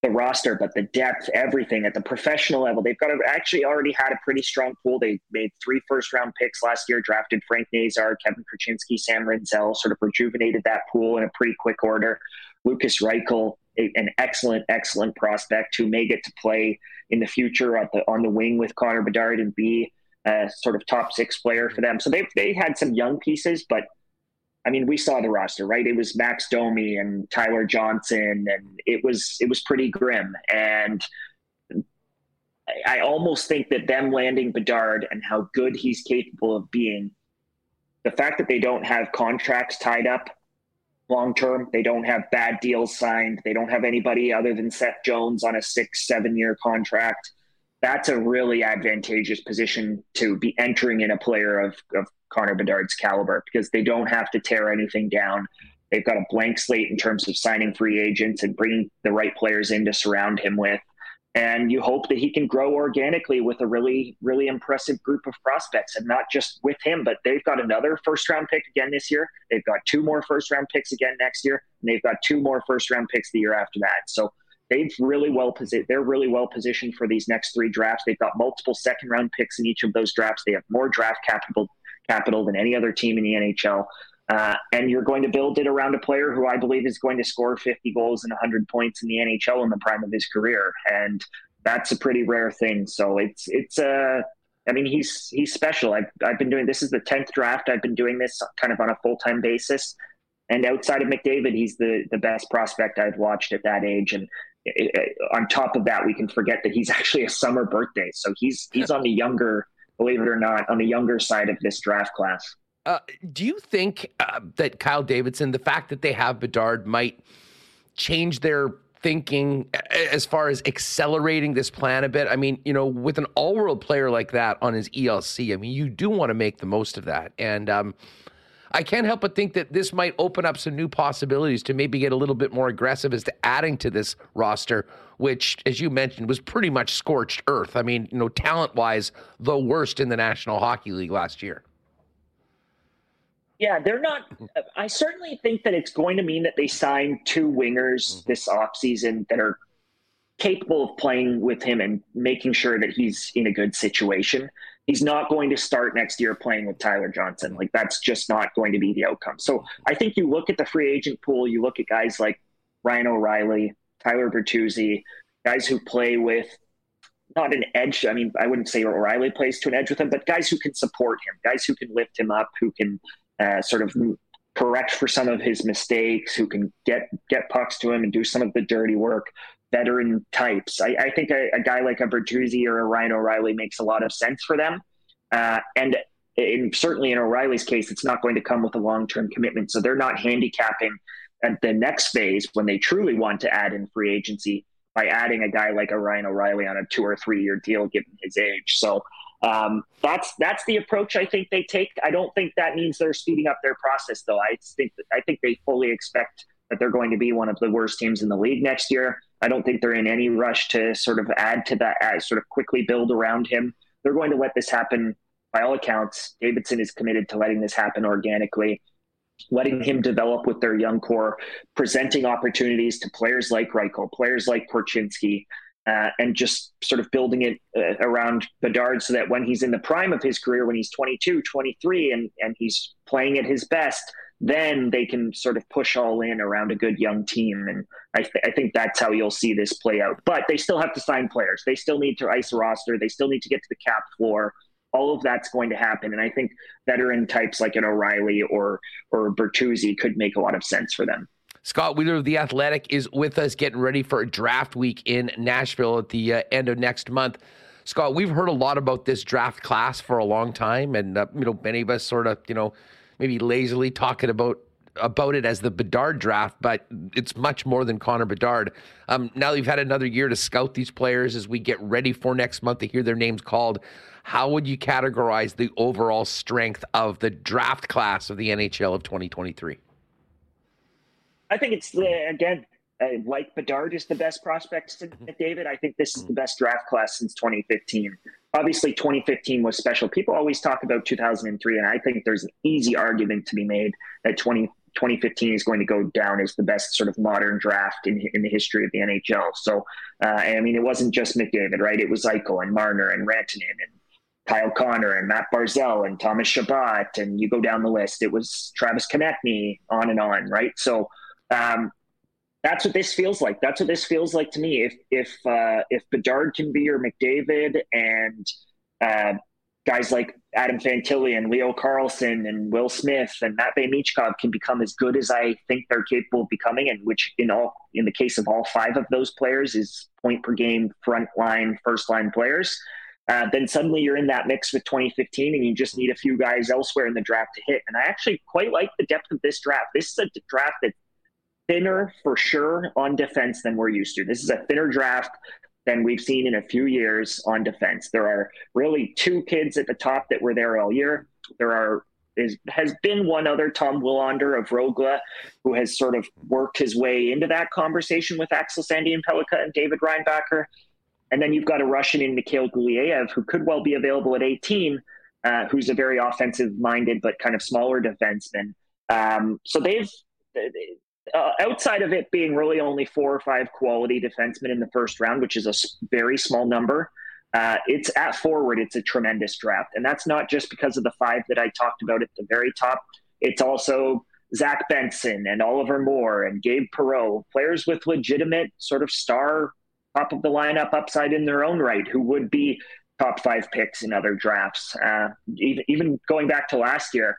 the roster, but the depth, everything at the professional level. They've got actually already had a pretty strong pool. They made three first round picks last year, drafted Frank Nazar, Kevin Korchinski, Sam Rinzel, sort of rejuvenated that pool in a pretty quick order. Lucas Reichel, a, an excellent, excellent prospect who may get to play in the future at the, on the wing with Connor Bedard and be a sort of top six player for them. So they they had some young pieces, but I mean, we saw the roster, right? It was Max Domi and Tyler Johnson, and it was it was pretty grim. And I almost think that them landing Bedard and how good he's capable of being, the fact that they don't have contracts tied up long term, they don't have bad deals signed, they don't have anybody other than Seth Jones on a six seven year contract that's a really advantageous position to be entering in a player of, of Connor Bedard's caliber because they don't have to tear anything down. They've got a blank slate in terms of signing free agents and bringing the right players in to surround him with. And you hope that he can grow organically with a really, really impressive group of prospects and not just with him, but they've got another first round pick again this year. They've got two more first round picks again next year, and they've got two more first round picks the year after that. So they've really well positioned. They're really well positioned for these next three drafts. They've got multiple second round picks in each of those drafts. They have more draft capital capital than any other team in the NHL. Uh, and you're going to build it around a player who I believe is going to score 50 goals and 100 points in the NHL in the prime of his career, and that's a pretty rare thing. So it's it's uh, I mean, he's he's special. I've I've been doing this is the tenth draft. I've been doing this kind of on a full time basis. And outside of McDavid, he's the the best prospect I've watched at that age. And on top of that, we can forget that he's actually a summer birthday, so he's he's on the younger, believe it or not, on the younger side of this draft class. Uh, do you think uh, that Kyle Davidson, the fact that they have Bedard, might change their thinking as far as accelerating this plan a bit? I mean, you know, with an all world player like that on his ELC, I mean, you do want to make the most of that. And um, I can't help but think that this might open up some new possibilities to maybe get a little bit more aggressive as to adding to this roster, which, as you mentioned, was pretty much scorched earth. I mean, you know, talent wise, the worst in the National Hockey League last year. Yeah, they're not. Mm-hmm. Uh, I certainly think that it's going to mean that they sign two wingers mm-hmm. this offseason that are capable of playing with him and making sure that he's in a good situation. He's not going to start next year playing with Tyler Johnson. Like, that's just not going to be the outcome. So mm-hmm. I think you look at the free agent pool, you look at guys like Ryan O'Reilly, Tyler Bertuzzi, guys who play with not an edge. I mean, I wouldn't say O'Reilly plays to an edge with him, but guys who can support him, guys who can lift him up, who can uh, sort of correct for some of his mistakes, who can get get pucks to him and do some of the dirty work. Veteran types. I, I think a, a, guy like a Bertuzzi or a Ryan O'Reilly makes a lot of sense for them. Uh, and in, certainly in O'Reilly's case, it's not going to come with a long term commitment. So they're not handicapping at the next phase when they truly want to add in free agency by adding a guy like a Ryan O'Reilly on a two or three year deal given his age. So um, that's that's the approach I think they take. I don't think that means they're speeding up their process, though. I think I think they fully expect that they're going to be one of the worst teams in the league next year. I don't think they're in any rush to sort of add to that, uh, sort of quickly build around him. They're going to let this happen. By all accounts, Davidson is committed to letting this happen organically, letting him develop with their young core, presenting opportunities to players like Reichel, players like Korchinski, uh, and just sort of building it uh, around Bedard so that when he's in the prime of his career, when he's 22, 23, and, and he's playing at his best, then they can sort of push all in around a good young team. And I, th- I think that's how you'll see this play out. But they still have to sign players. They still need to ice a roster. They still need to get to the cap floor. All of that's going to happen. And I think veteran types like an O'Reilly or, or Bertuzzi could make a lot of sense for them. Scott Wheeler of The Athletic is with us getting ready for a draft week in Nashville at the uh, end of next month. Scott, we've heard a lot about this draft class for a long time, and uh, you know many of us sort of you know maybe lazily talking about about it as the Bedard draft, but it's much more than Connor Bedard. Um, now you've had another year to scout these players as we get ready for next month to hear their names called. How would you categorize the overall strength of the draft class of the NHL of 2023? I think it's the again uh, like Bedard is the best prospect to mm-hmm. David. I think this is the best draft class since 2015. Obviously, 2015 was special. People always talk about 2003, and I think there's an easy argument to be made that 20, 2015 is going to go down as the best sort of modern draft in, in the history of the NHL. So, uh, I mean, it wasn't just McDavid, right? It was Eichel and Marner and Rantanen and Kyle Connor and Matt Barzal and Thomas Chabot, and you go down the list. It was Travis Konecny, on and on, right? So, um, that's what this feels like. That's what this feels like to me. If if uh, if Bedard can be your McDavid and uh, guys like Adam Fantilli and Leo Carlsson and Will Smith and Matvei Michkov can become as good as I think they're capable of becoming, and which in all in the case of all five of those players is point per game, front line, first line players. Uh, then suddenly you're in that mix with 2015 and you just need a few guys elsewhere in the draft to hit. And I actually quite like the depth of this draft. This is a draft that thinner for sure on defense than we're used to. This is a thinner draft than we've seen in a few years on defense. There are really two kids at the top that were there all year. There are is has been one other Tom Willander of Rögle who has sort of worked his way into that conversation with Axel Sandin-Pellikka and David Reinbacher. And then you've got a Russian in Mikhail Gulyayev who could well be available at 18, uh, who's a very offensive minded but kind of smaller defenseman. Um, so they've uh, outside of it being really only four or five quality defensemen in the first round, which is a very small number, uh, it's at forward. It's a tremendous draft, and that's not just because of the five that I talked about at the very top. It's also Zach Benson and Oliver Moore and Gabe Perreault, players with legitimate sort of star top of the lineup upside in their own right, who would be top five picks in other drafts. Uh, even, even going back to last year,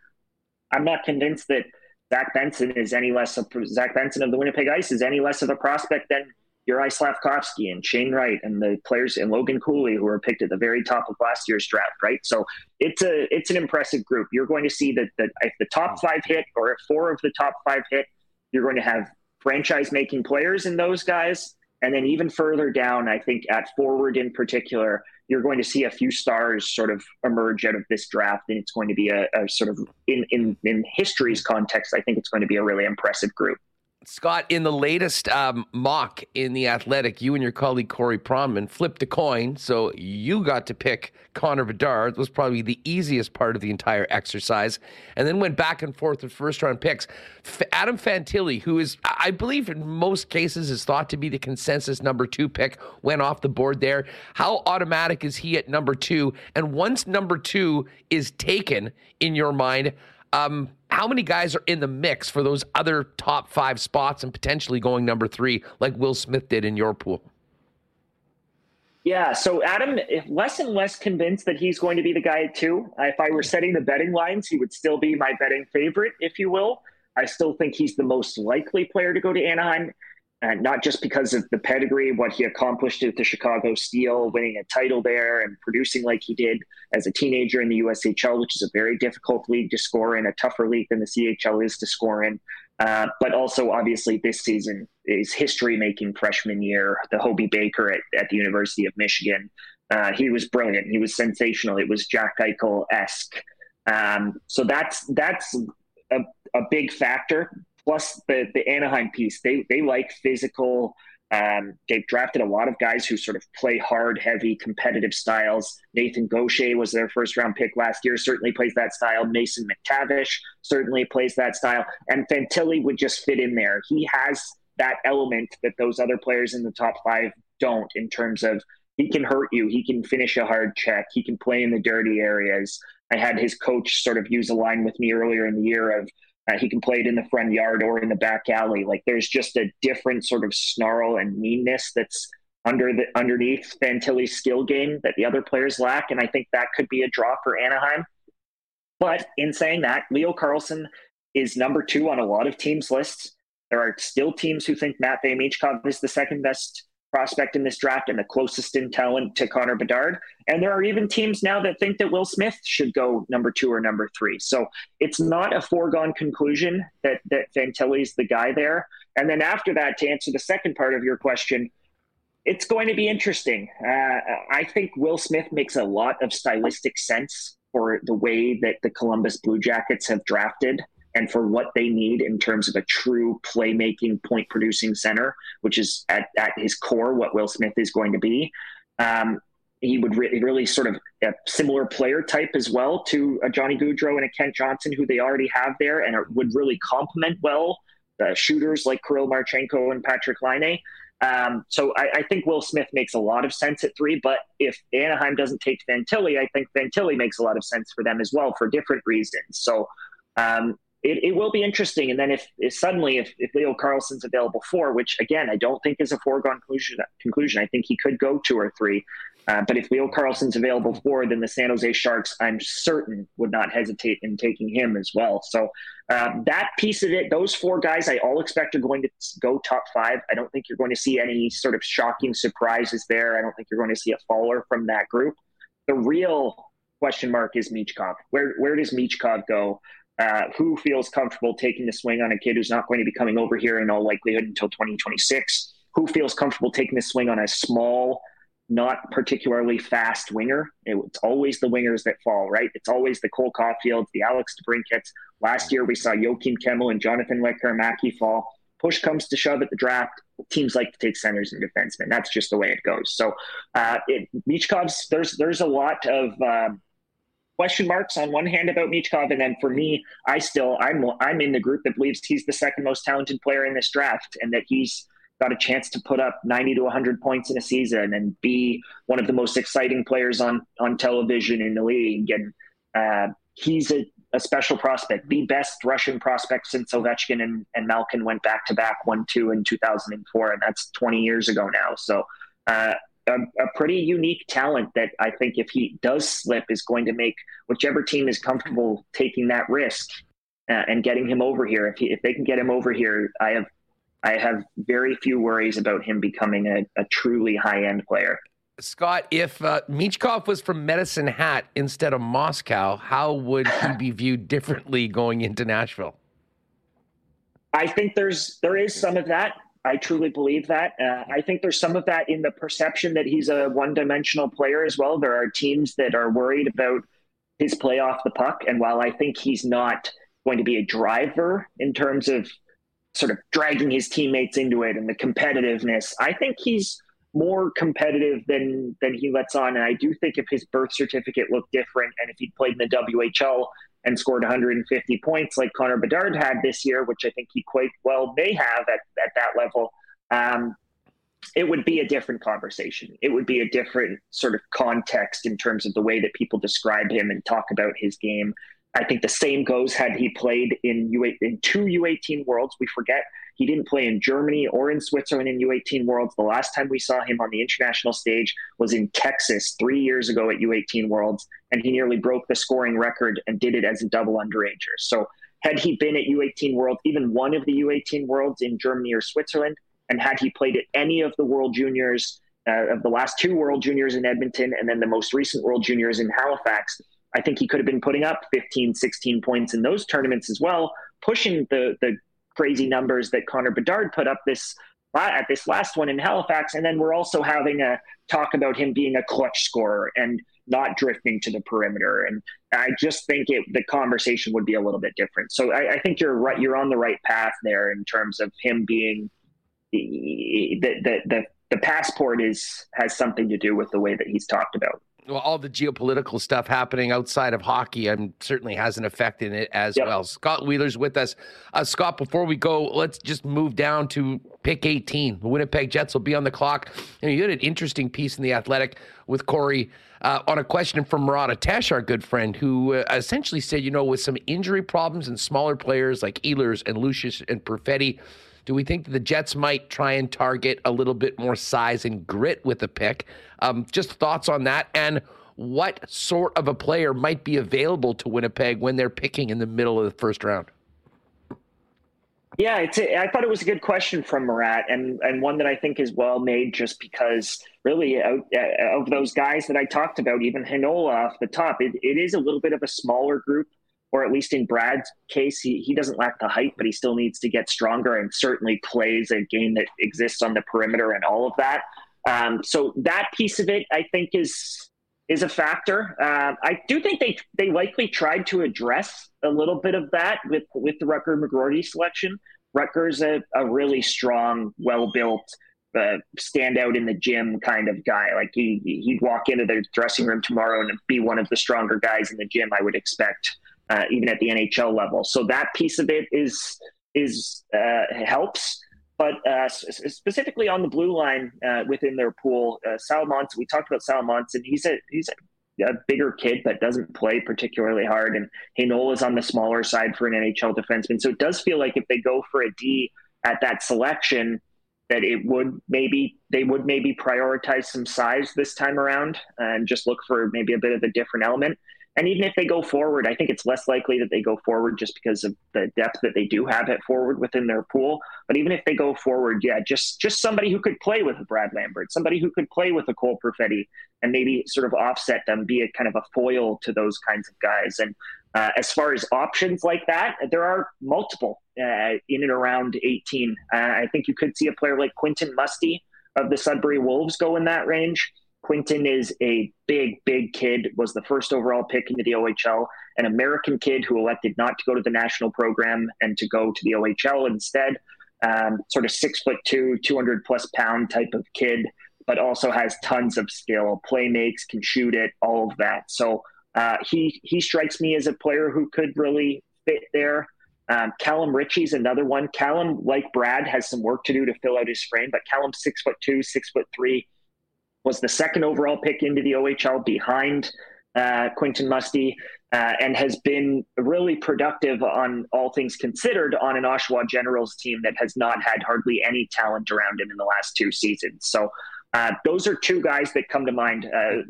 I'm not convinced that Zach Benson is any less of Zach Benson of the Winnipeg Ice is any less of a prospect than Juraj Slafkovsky and Shane Wright and the players and Logan Cooley who were picked at the very top of last year's draft, right? So it's a it's an impressive group. You're going to see that that if the top five hit or if four of the top five hit, you're going to have franchise making players in those guys. And then even further down, I think at forward in particular, you're going to see a few stars sort of emerge out of this draft, and it's going to be a, a sort of in, in in history's context. I think it's going to be a really impressive group. Scott, in the latest um, mock in the Athletic, you and your colleague Corey Pronman flipped a coin, so you got to pick Connor Bedard. It was probably the easiest part of the entire exercise, and then went back and forth with first round picks. F- Adam Fantilli, who is, I believe, in most cases is thought to be the consensus number two pick, went off the board there. How automatic is he at number two? And once number two is taken in your mind, um, how many guys are in the mix for those other top five spots and potentially going number three, like Will Smith did in your pool? Yeah, so Adam, less and less convinced that he's going to be the guy too. If I were setting the betting lines, he would still be my betting favorite, if you will. I still think he's the most likely player to go to Anaheim and not just because of the pedigree, what he accomplished with the Chicago Steel, winning a title there and producing like he did as a teenager in the USHL, which is a very difficult league to score in, a tougher league than the CHL is to score in. Uh, but also, obviously, this season is history making freshman year, the Hobey Baker at, at the University of Michigan. Uh, he was brilliant. He was sensational. It was Jack Eichel esque. Um, so that's that's a, a big factor plus the the Anaheim piece. They they like physical. Um, they've drafted a lot of guys who sort of play hard, heavy, competitive styles. Nathan Gaucher was their first round pick last year, certainly plays that style. Mason McTavish certainly plays that style. And Fantilli would just fit in there. He has that element that those other players in the top five don't in terms of he can hurt you, he can finish a hard check, he can play in the dirty areas. I had his coach sort of use a line with me earlier in the year of uh, he can play it in the front yard or in the back alley. Like there's just a different sort of snarl and meanness that's under the underneath Fantilli's skill game that the other players lack, and I think that could be a draw for Anaheim. But in saying that, Leo Carlsson is number two on a lot of teams' lists. There are still teams who think Matt Michkov is the second best prospect in this draft and the closest in talent to Connor Bedard. And there are even teams now that think that Will Smith should go number two or number three. So it's not a foregone conclusion that that is the guy there. And then after that, to answer the second part of your question, it's going to be interesting. Uh, I think Will Smith makes a lot of stylistic sense for the way that the Columbus Blue Jackets have drafted and for what they need in terms of a true playmaking, point producing center, which is at, at his core what Will Smith is going to be. Um, he would re- really sort of a similar player type as well to a Johnny Gaudreau and a Kent Johnson, who they already have there, and it would really complement well the shooters like Kirill Marchenko and Patrick Laine. Um, so I, I, think Will Smith makes a lot of sense at three, but if Anaheim doesn't take Fantilli, I think Fantilli makes a lot of sense for them as well for different reasons. So um, it, it will be interesting. And then if, if suddenly if, if Leo Carlsson's available four, which again I don't think is a foregone conclusion, conclusion I think he could go two or three. Uh, but if Leo Carlsson's available four, then the San Jose Sharks, I'm certain, would not hesitate in taking him as well. So um, that piece of it, those four guys, I all expect are going to go top five. I don't think you're going to see any sort of shocking surprises there. I don't think you're going to see a faller from that group. The real question mark is Michkov. Where where does Michkov go? Uh, who feels comfortable taking the swing on a kid who's not going to be coming over here in all likelihood until 2026? Who feels comfortable taking the swing on a small, not particularly fast winger? It's always the wingers that fall, right? It's always the Cole Caufields, the Alex DeBrincats. Last year we saw Joakim Kemell and Jonathan Lekkerimaki fall. Push comes to shove at the draft. Teams like to take centers and defensemen. That's just the way it goes. So, uh, it, there's there's a lot of uh, question marks on one hand about Michkov, and then for me, I still I'm I'm in the group that believes he's the second most talented player in this draft, and that he's got a chance to put up 90 to 100 points in a season and be one of the most exciting players on on television in the league. And uh, he's a, a, special prospect, the best Russian prospect since Ovechkin and, and Malkin went back to back one two in 2004, and that's 20 years ago now. So. Uh, a, a, pretty unique talent that I think if he does slip is going to make whichever team is comfortable taking that risk uh, and getting him over here. If he, if they can get him over here, I have I have very few worries about him becoming a, a truly high end player. Scott, if uh, Michkov was from Medicine Hat instead of Moscow, how would he be viewed differently going into Nashville? I think there's there is some of that. I truly believe that. Uh, I think there's some of that in the perception that he's a one-dimensional player as well. There are teams that are worried about his play off the puck, and while I think he's not going to be a driver in terms of sort of dragging his teammates into it and the competitiveness, I think he's more competitive than than he lets on. And I do think if his birth certificate looked different and if he'd played in the WHL and scored 150 points like Connor Bedard had this year, which I think he quite well may have at, at that level, um, it would be a different conversation. It would be a different sort of context in terms of the way that people describe him and talk about his game. I think the same goes had he played in U in two U18 Worlds. We forget he didn't play in Germany or in Switzerland in U18 Worlds. The last time we saw him on the international stage was in Texas three years ago at U18 Worlds, and he nearly broke the scoring record and did it as a double underager. So had he been at U18 Worlds, even one of the U18 Worlds in Germany or Switzerland, and had he played at any of the World Juniors uh, of the last two World Juniors in Edmonton and then the most recent World Juniors in Halifax, I think he could have been putting up 15, 16 points in those tournaments as well, pushing the the crazy numbers that Connor Bedard put up this at this last one in Halifax. And then we're also having a talk about him being a clutch scorer and not drifting to the perimeter. And I just think it, the conversation would be a little bit different. So I, I think you're right. You're on the right path there in terms of him being the, the, the, the passport is has something to do with the way that he's talked about well, all the geopolitical stuff happening outside of hockey um, certainly has an effect in it as yep. well. Scott Wheeler's with us. Uh, Scott, before we go, let's just move down to pick 18. The Winnipeg Jets will be on the clock. And you had an interesting piece in The Athletic with Corey uh, on a question from Murat Ates, our good friend, who uh, essentially said, you know, with some injury problems and smaller players like Ehlers and Lucius and Perfetti, do we think that the Jets might try and target a little bit more size and grit with the pick? Um, just thoughts on that and what sort of a player might be available to Winnipeg when they're picking in the middle of the first round? Yeah, it's a, I thought it was a good question from Murat, and and one that I think is well made, just because really out, uh, of those guys that I talked about, even Heinola off the top, it, it is a little bit of a smaller group or at least in Brad's case, he, he doesn't lack the height, but he still needs to get stronger and certainly plays a game that exists on the perimeter and all of that. Um, so that piece of it, I think, is is a factor. Uh, I do think they they likely tried to address a little bit of that with with the Rutger McGroarty selection. Rutger's a, a really strong, well built, uh, stand out in the gym kind of guy. Like he he'd walk into the dressing room tomorrow and be one of the stronger guys in the gym. I would expect uh, even at the NHL level. So that piece of it is is uh, helps. But uh, specifically on the blue line uh, within their pool, uh, we talked about Salomonsson, and he's a he's a, a, bigger kid but doesn't play particularly hard. And Heinola is on the smaller side for an NHL defenseman. So it does feel like if they go for a D at that selection, that it would maybe they would maybe prioritize some size this time around and just look for maybe a bit of a different element. And even if they go forward, I think it's less likely that they go forward just because of the depth that they do have at forward within their pool. But even if they go forward, yeah, just just somebody who could play with a Brad Lambert, somebody who could play with a Cole Perfetti, and maybe sort of offset them, be a kind of a foil to those kinds of guys. And uh, as far as options like that, there are multiple uh, in and around 18. Uh, I think you could see a player like Quentin Musty of the Sudbury Wolves go in that range. Quentin is a big, big kid, was the first overall pick into the OHL, an American kid who elected not to go to the national program and to go to the OHL instead. Um, sort of six foot two, 200 plus pound type of kid, but also has tons of skill, play makes, can shoot it, all of that. So uh, he, he strikes me as a player who could really fit there. Um, Callum Ritchie's another one. Callum, like Brad, has some work to do to fill out his frame, but Callum six foot two, six foot three, was the second overall pick into the OHL behind uh, Quentin Musty, uh, and has been really productive on all things considered on an Oshawa Generals team that has not had hardly any talent around him in the last two seasons. So uh, those are two guys that come to mind. Uh,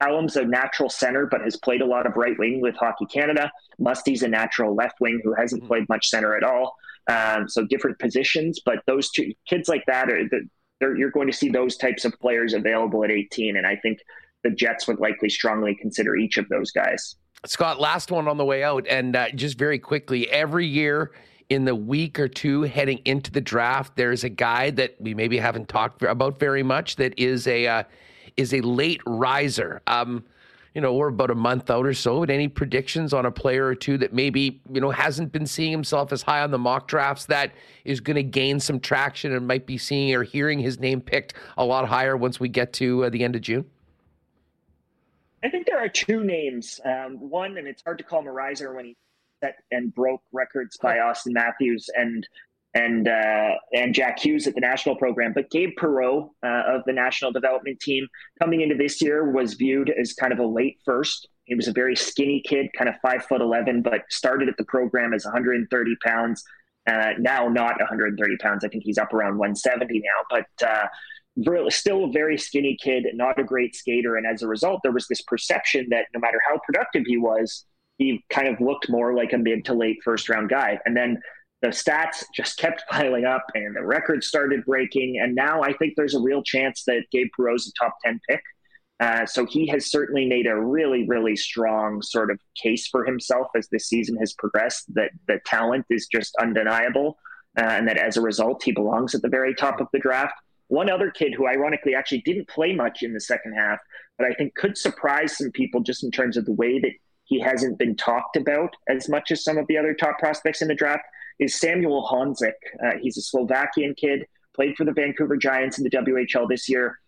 Callum's a natural center, but has played a lot of right wing with Hockey Canada. Musty's a natural left wing who hasn't played much center at all. Um, so different positions, but those two kids like that are the, you're going to see those types of players available at 18. And I think the Jets would likely strongly consider each of those guys. Scott, last one on the way out. And uh, just very quickly, every year in the week or two heading into the draft, there's a guy that we maybe haven't talked about very much that is a uh, is a late riser. Um, you know, we're about a month out or so. But any predictions on a player or two that maybe you know hasn't been seeing himself as high on the mock drafts that is going to gain some traction and might be seeing or hearing his name picked a lot higher once we get to uh, the end of June. I think there are two names. Um, one, and it's hard to call him a riser when he set and broke records by Auston Matthews and and uh, and Jack Hughes at the national program. But Gabe Perreault uh, of the national development team coming into this year was viewed as kind of a late first. He was a very skinny kid, kind of five foot eleven, but started at the program as 130 pounds. Uh, now not 130 pounds. I think he's up around 170 now, but uh, still a very skinny kid, not a great skater. And as a result, there was this perception that no matter how productive he was, he kind of looked more like a mid to late first round guy. And then the stats just kept piling up and the records started breaking. And now I think there's a real chance that Gabe Perreault's a top 10 pick. Uh, so he has certainly made a really, really strong sort of case for himself as the season has progressed. That the talent is just undeniable, uh, and that as a result, he belongs at the very top of the draft. One other kid who, ironically, actually didn't play much in the second half, but I think could surprise some people just in terms of the way that he hasn't been talked about as much as some of the other top prospects in the draft is Samuel Honzek. Uh, he's a Slovakian kid, played for the Vancouver Giants in the WHL this year.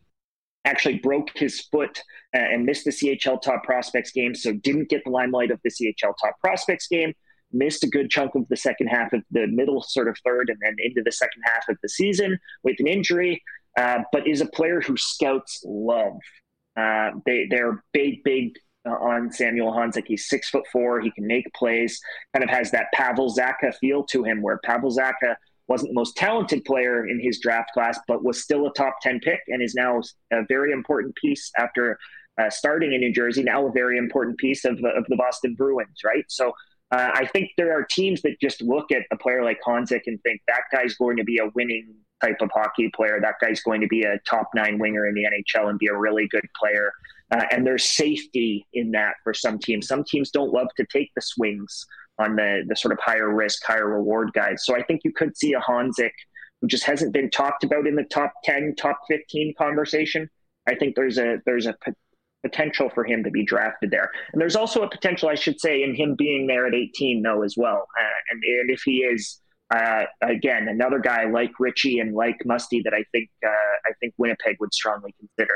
Actually broke his foot uh, and missed the CHL Top Prospects game, so didn't get the limelight of the CHL Top Prospects game. Missed a good chunk of the second half of the middle sort of third and then into the second half of the season with an injury, uh, but is a player who scouts love. Uh, they, they're big, big on Samuel Honzek. He's six foot four. He can make plays. Kind of has that Pavel Zacha feel to him, where Pavel Zacha wasn't the most talented player in his draft class, but was still a top ten pick and is now a very important piece after uh, starting in New Jersey. Now a very important piece of of the Boston Bruins, right? So. Uh, I think there are teams that just look at a player like Honzek and think that guy's going to be a winning type of hockey player. That guy's going to be a top nine winger in the NHL and be a really good player. Uh, and there's safety in that for some teams. Some teams don't love to take the swings on the the sort of higher risk, higher reward guys. So I think you could see a Honzek who just hasn't been talked about in the top ten, top fifteen conversation. I think there's a there's a p- potential for him to be drafted there, and there's also a potential, I should say, in him being there at 18, though, as well. Uh, and, and if he is. Uh, again, another guy like Ritchie and like Musty that I think uh, I think Winnipeg would strongly consider.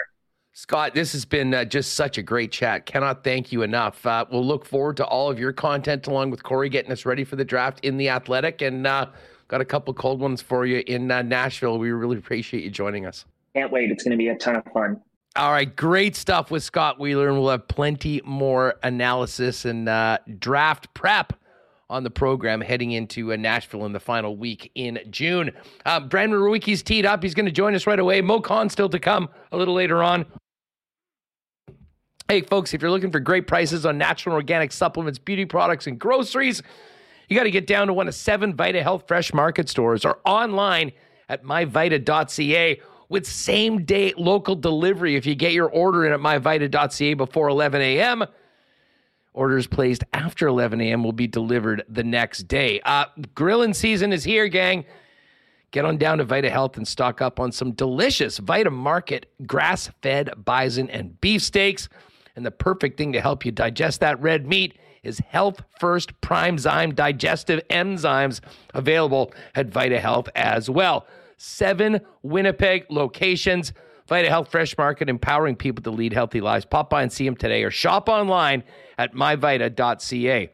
Scott, this has been uh, just such a great chat. Cannot thank you enough. Uh, we'll look forward to all of your content along with Corey getting us ready for the draft in the athletic. And uh, got a couple cold ones for you in uh, Nashville. We really appreciate you joining us. Can't wait. It's going to be a ton of fun. All right, great stuff with Scott Wheeler, and we'll have plenty more analysis and uh, draft prep on the program heading into uh, Nashville in the final week in June. Um, Brandon Rewucki's teed up. He's going to join us right away. Moe Khan still to come a little later on. Hey, folks, if you're looking for great prices on natural and organic supplements, beauty products, and groceries, you got to get down to one of seven Vita Health Fresh Market stores or online at myvita.ca with same day local delivery if you get your order in at myvita.ca before 11 a.m. Orders placed after 11 a.m. will be delivered the next day. Uh, grilling season is here, gang. Get on down to Vita Health and stock up on some delicious Vita Market grass fed bison and beef steaks. And the perfect thing to help you digest that red meat is Health First Primezyme digestive enzymes available at Vita Health as well. Seven Winnipeg locations. Vita Health Fresh Market, empowering people to lead healthy lives. Pop by and see them today or shop online at myvita.ca.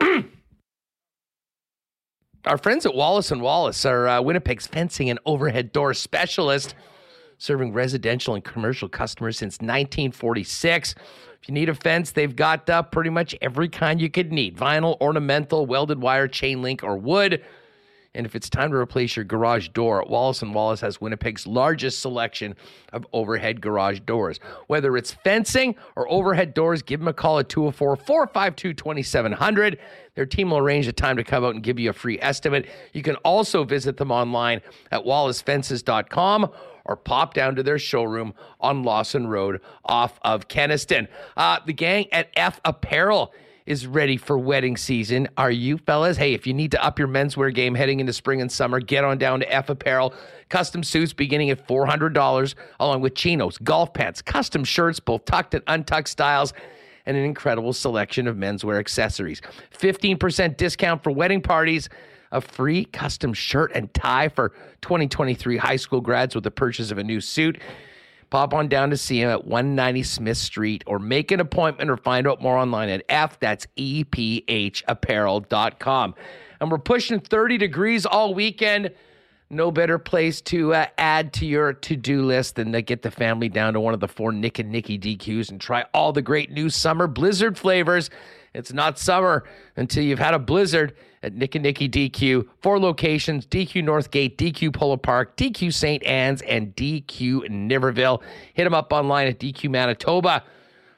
Our friends at Wallace and Wallace are uh, Winnipeg's fencing and overhead door specialist serving residential and commercial customers since 1946. If you need a fence, they've got uh, pretty much every kind you could need vinyl, ornamental, welded wire, chain link, or wood. And if it's time to replace your garage door, Wallace and Wallace has Winnipeg's largest selection of overhead garage doors. Whether it's fencing or overhead doors, give them a call at 204 452 2700. Their team will arrange a time to come out and give you a free estimate. You can also visit them online at wallacefences.com or pop down to their showroom on Lawson Road off of Kenaston. Uh, the gang at F Apparel is ready for wedding season. Are you, fellas? Hey, if you need to up your menswear game heading into spring and summer, get on down to F Apparel. Custom suits beginning at $400, along with chinos, golf pants, custom shirts, both tucked and untucked styles, and an incredible selection of menswear accessories. 15% discount for wedding parties, a free custom shirt and tie for 2023 high school grads with the purchase of a new suit. Pop on down to see him at 190 Smith Street or make an appointment or find out more online at F, that's E-P-H EPHapparel.com. And we're pushing 30 degrees all weekend. No better place to uh, add to your to do list than to get the family down to one of the four Nick and Nicky DQs and try all the great new summer blizzard flavors. It's not summer until you've had a blizzard at Nick and Nicky DQ. Four locations DQ Northgate, DQ Polo Park, DQ St. Anne's, and DQ Niverville. Hit them up online at DQ Manitoba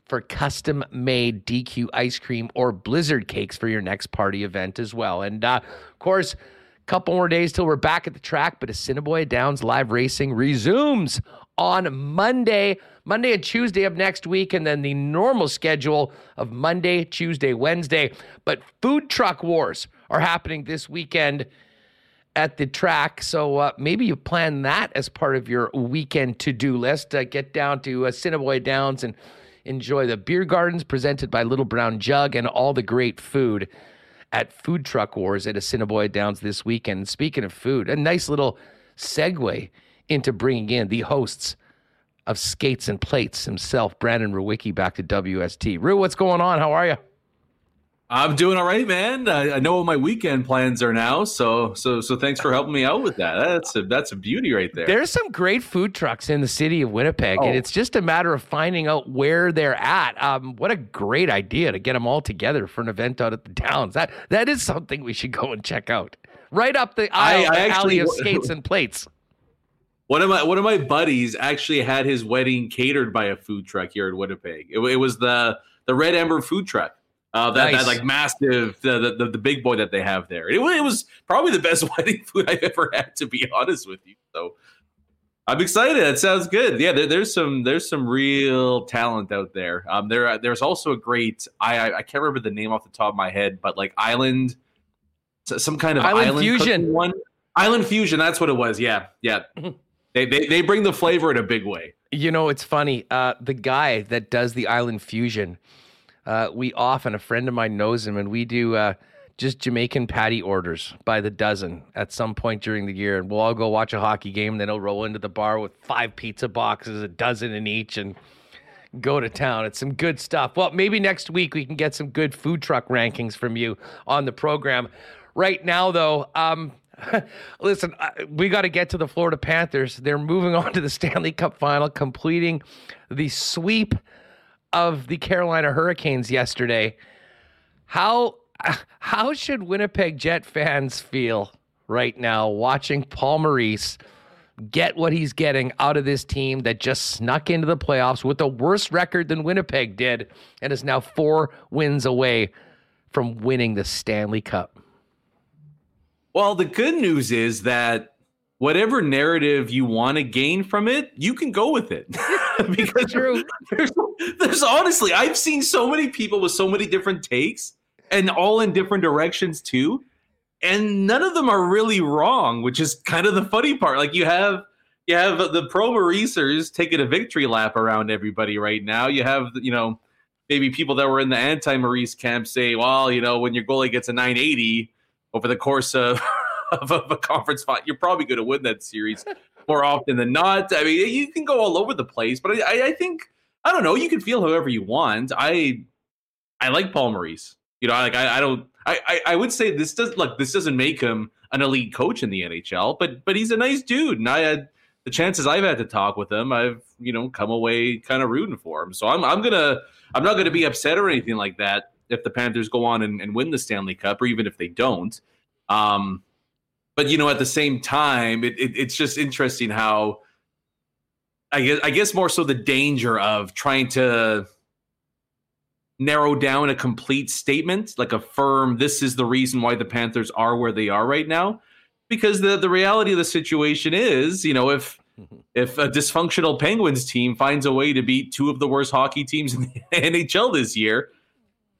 for custom made DQ ice cream or blizzard cakes for your next party event as well. And uh, of course, a couple more days till we're back at the track, but Assiniboia Downs live racing resumes on Monday. Monday and Tuesday of next week, and then the normal schedule of Monday, Tuesday, Wednesday. But food truck wars are happening this weekend at the track. So uh, maybe you plan that as part of your weekend to do list. Uh, get down to uh, Downs and enjoy the beer gardens presented by Little Brown Jug and all the great food at Food Truck Wars at Assiniboia Downs this weekend. Speaking of food, a nice little segue into bringing in the hosts of Skates and Plates himself, Brandon Rewucki, back to WST. Rue, what's going on? How are you? I'm doing all right, man. I, I, know what my weekend plans are now, so so so thanks for helping me out with that. That's a that's a beauty right there. There's some great food trucks in the city of Winnipeg, oh. and it's just a matter of finding out where they're at. Um, what a great idea to get them all together for an event out at the Downs. That that is something we should go and check out. Right up the aisle, I, I actually, alley of skates and plates. One of my one of my buddies actually had his wedding catered by a food truck here in Winnipeg. It, it was the the Red Ember food truck. Uh, that, nice. that like massive the, the, the big boy that they have there. It, it was probably the best wedding food I've ever had, to be honest with you. So I'm excited. That sounds good. Yeah, there, there's some there's some real talent out there. Um, there there's also a great I, I, I can't remember the name off the top of my head, but like Island, some kind of Island, island Fusion one. Island Fusion, that's what it was. Yeah, yeah. they, they they bring the flavor in a big way. You know, it's funny. Uh, the guy that does the Island Fusion uh, we often, a friend of mine knows him, and we do uh, just Jamaican patty orders by the dozen at some point during the year. And we'll all go watch a hockey game, then he'll roll into the bar with five pizza boxes, a dozen in each, and go to town. It's some good stuff. Well, maybe next week we can get some good food truck rankings from you on the program. Right now, though, um, listen, we got to get to the Florida Panthers. They're moving on to the Stanley Cup final, completing the sweep of the Carolina Hurricanes yesterday. How how should Winnipeg Jet fans feel right now watching Paul Maurice get what he's getting out of this team that just snuck into the playoffs with a worse record than Winnipeg did and is now 4 wins away from winning the Stanley Cup? Well, the good news is that whatever narrative you want to gain from it, you can go with it. because True. There's, there's honestly, I've seen so many people with so many different takes and all in different directions too. And none of them are really wrong, which is kind of the funny part. Like you have you have the pro Mauricers taking a victory lap around everybody right now. You have, you know, maybe people that were in the anti Maurice camp say, well, you know, when your goalie gets a 980 over the course of of, of a conference fight, you're probably going to win that series more often than not. I mean, you can go all over the place, but I, I think I don't know. You can feel however you want. I I like Paul Maurice. You know, like I, I don't. I, I, I would say this does look. This doesn't make him an elite coach in the NHL, but but he's a nice dude, and I had the chances I've had to talk with him, I've you know come away kind of rooting for him. So I'm I'm gonna I'm not gonna be upset or anything like that if the Panthers go on and, and win the Stanley Cup, or even if they don't. Um, but you know, at the same time, it, it, it's just interesting how I guess I guess more so the danger of trying to narrow down a complete statement, like affirm this is the reason why the Panthers are where they are right now. Because the the reality of the situation is, you know, if if a dysfunctional Penguins team finds a way to beat two of the worst hockey teams in the NHL this year,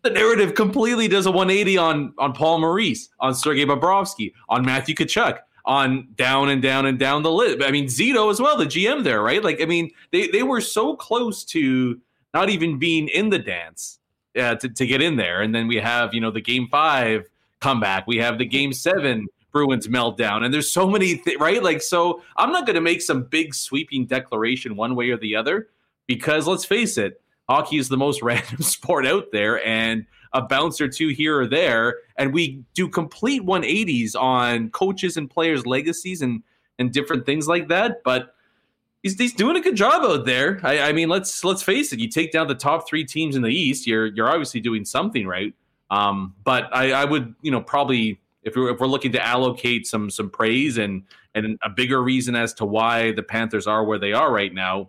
the narrative completely does a 180 on on Paul Maurice, on Sergei Bobrovsky, on Matthew Tkachuk, on down and down and down the list. I mean, Zito as well, the GM there, right? Like, I mean, they they were so close to not even being in the dance uh, to to get in there, and then we have you know the Game Five comeback, we have the Game Seven Bruins meltdown, and there's so many th- right. Like, so I'm not going to make some big sweeping declaration one way or the other because let's face it hockey is the most random sport out there and a bounce or two here or there and we do complete 180s on coaches and players legacies and and different things like that but he's, he's doing a good job out there. I, I mean let's let's face it you take down the top three teams in the east you're you're obviously doing something right. Um, but I, I would you know probably if we're, if we're looking to allocate some some praise and and a bigger reason as to why the panthers are where they are right now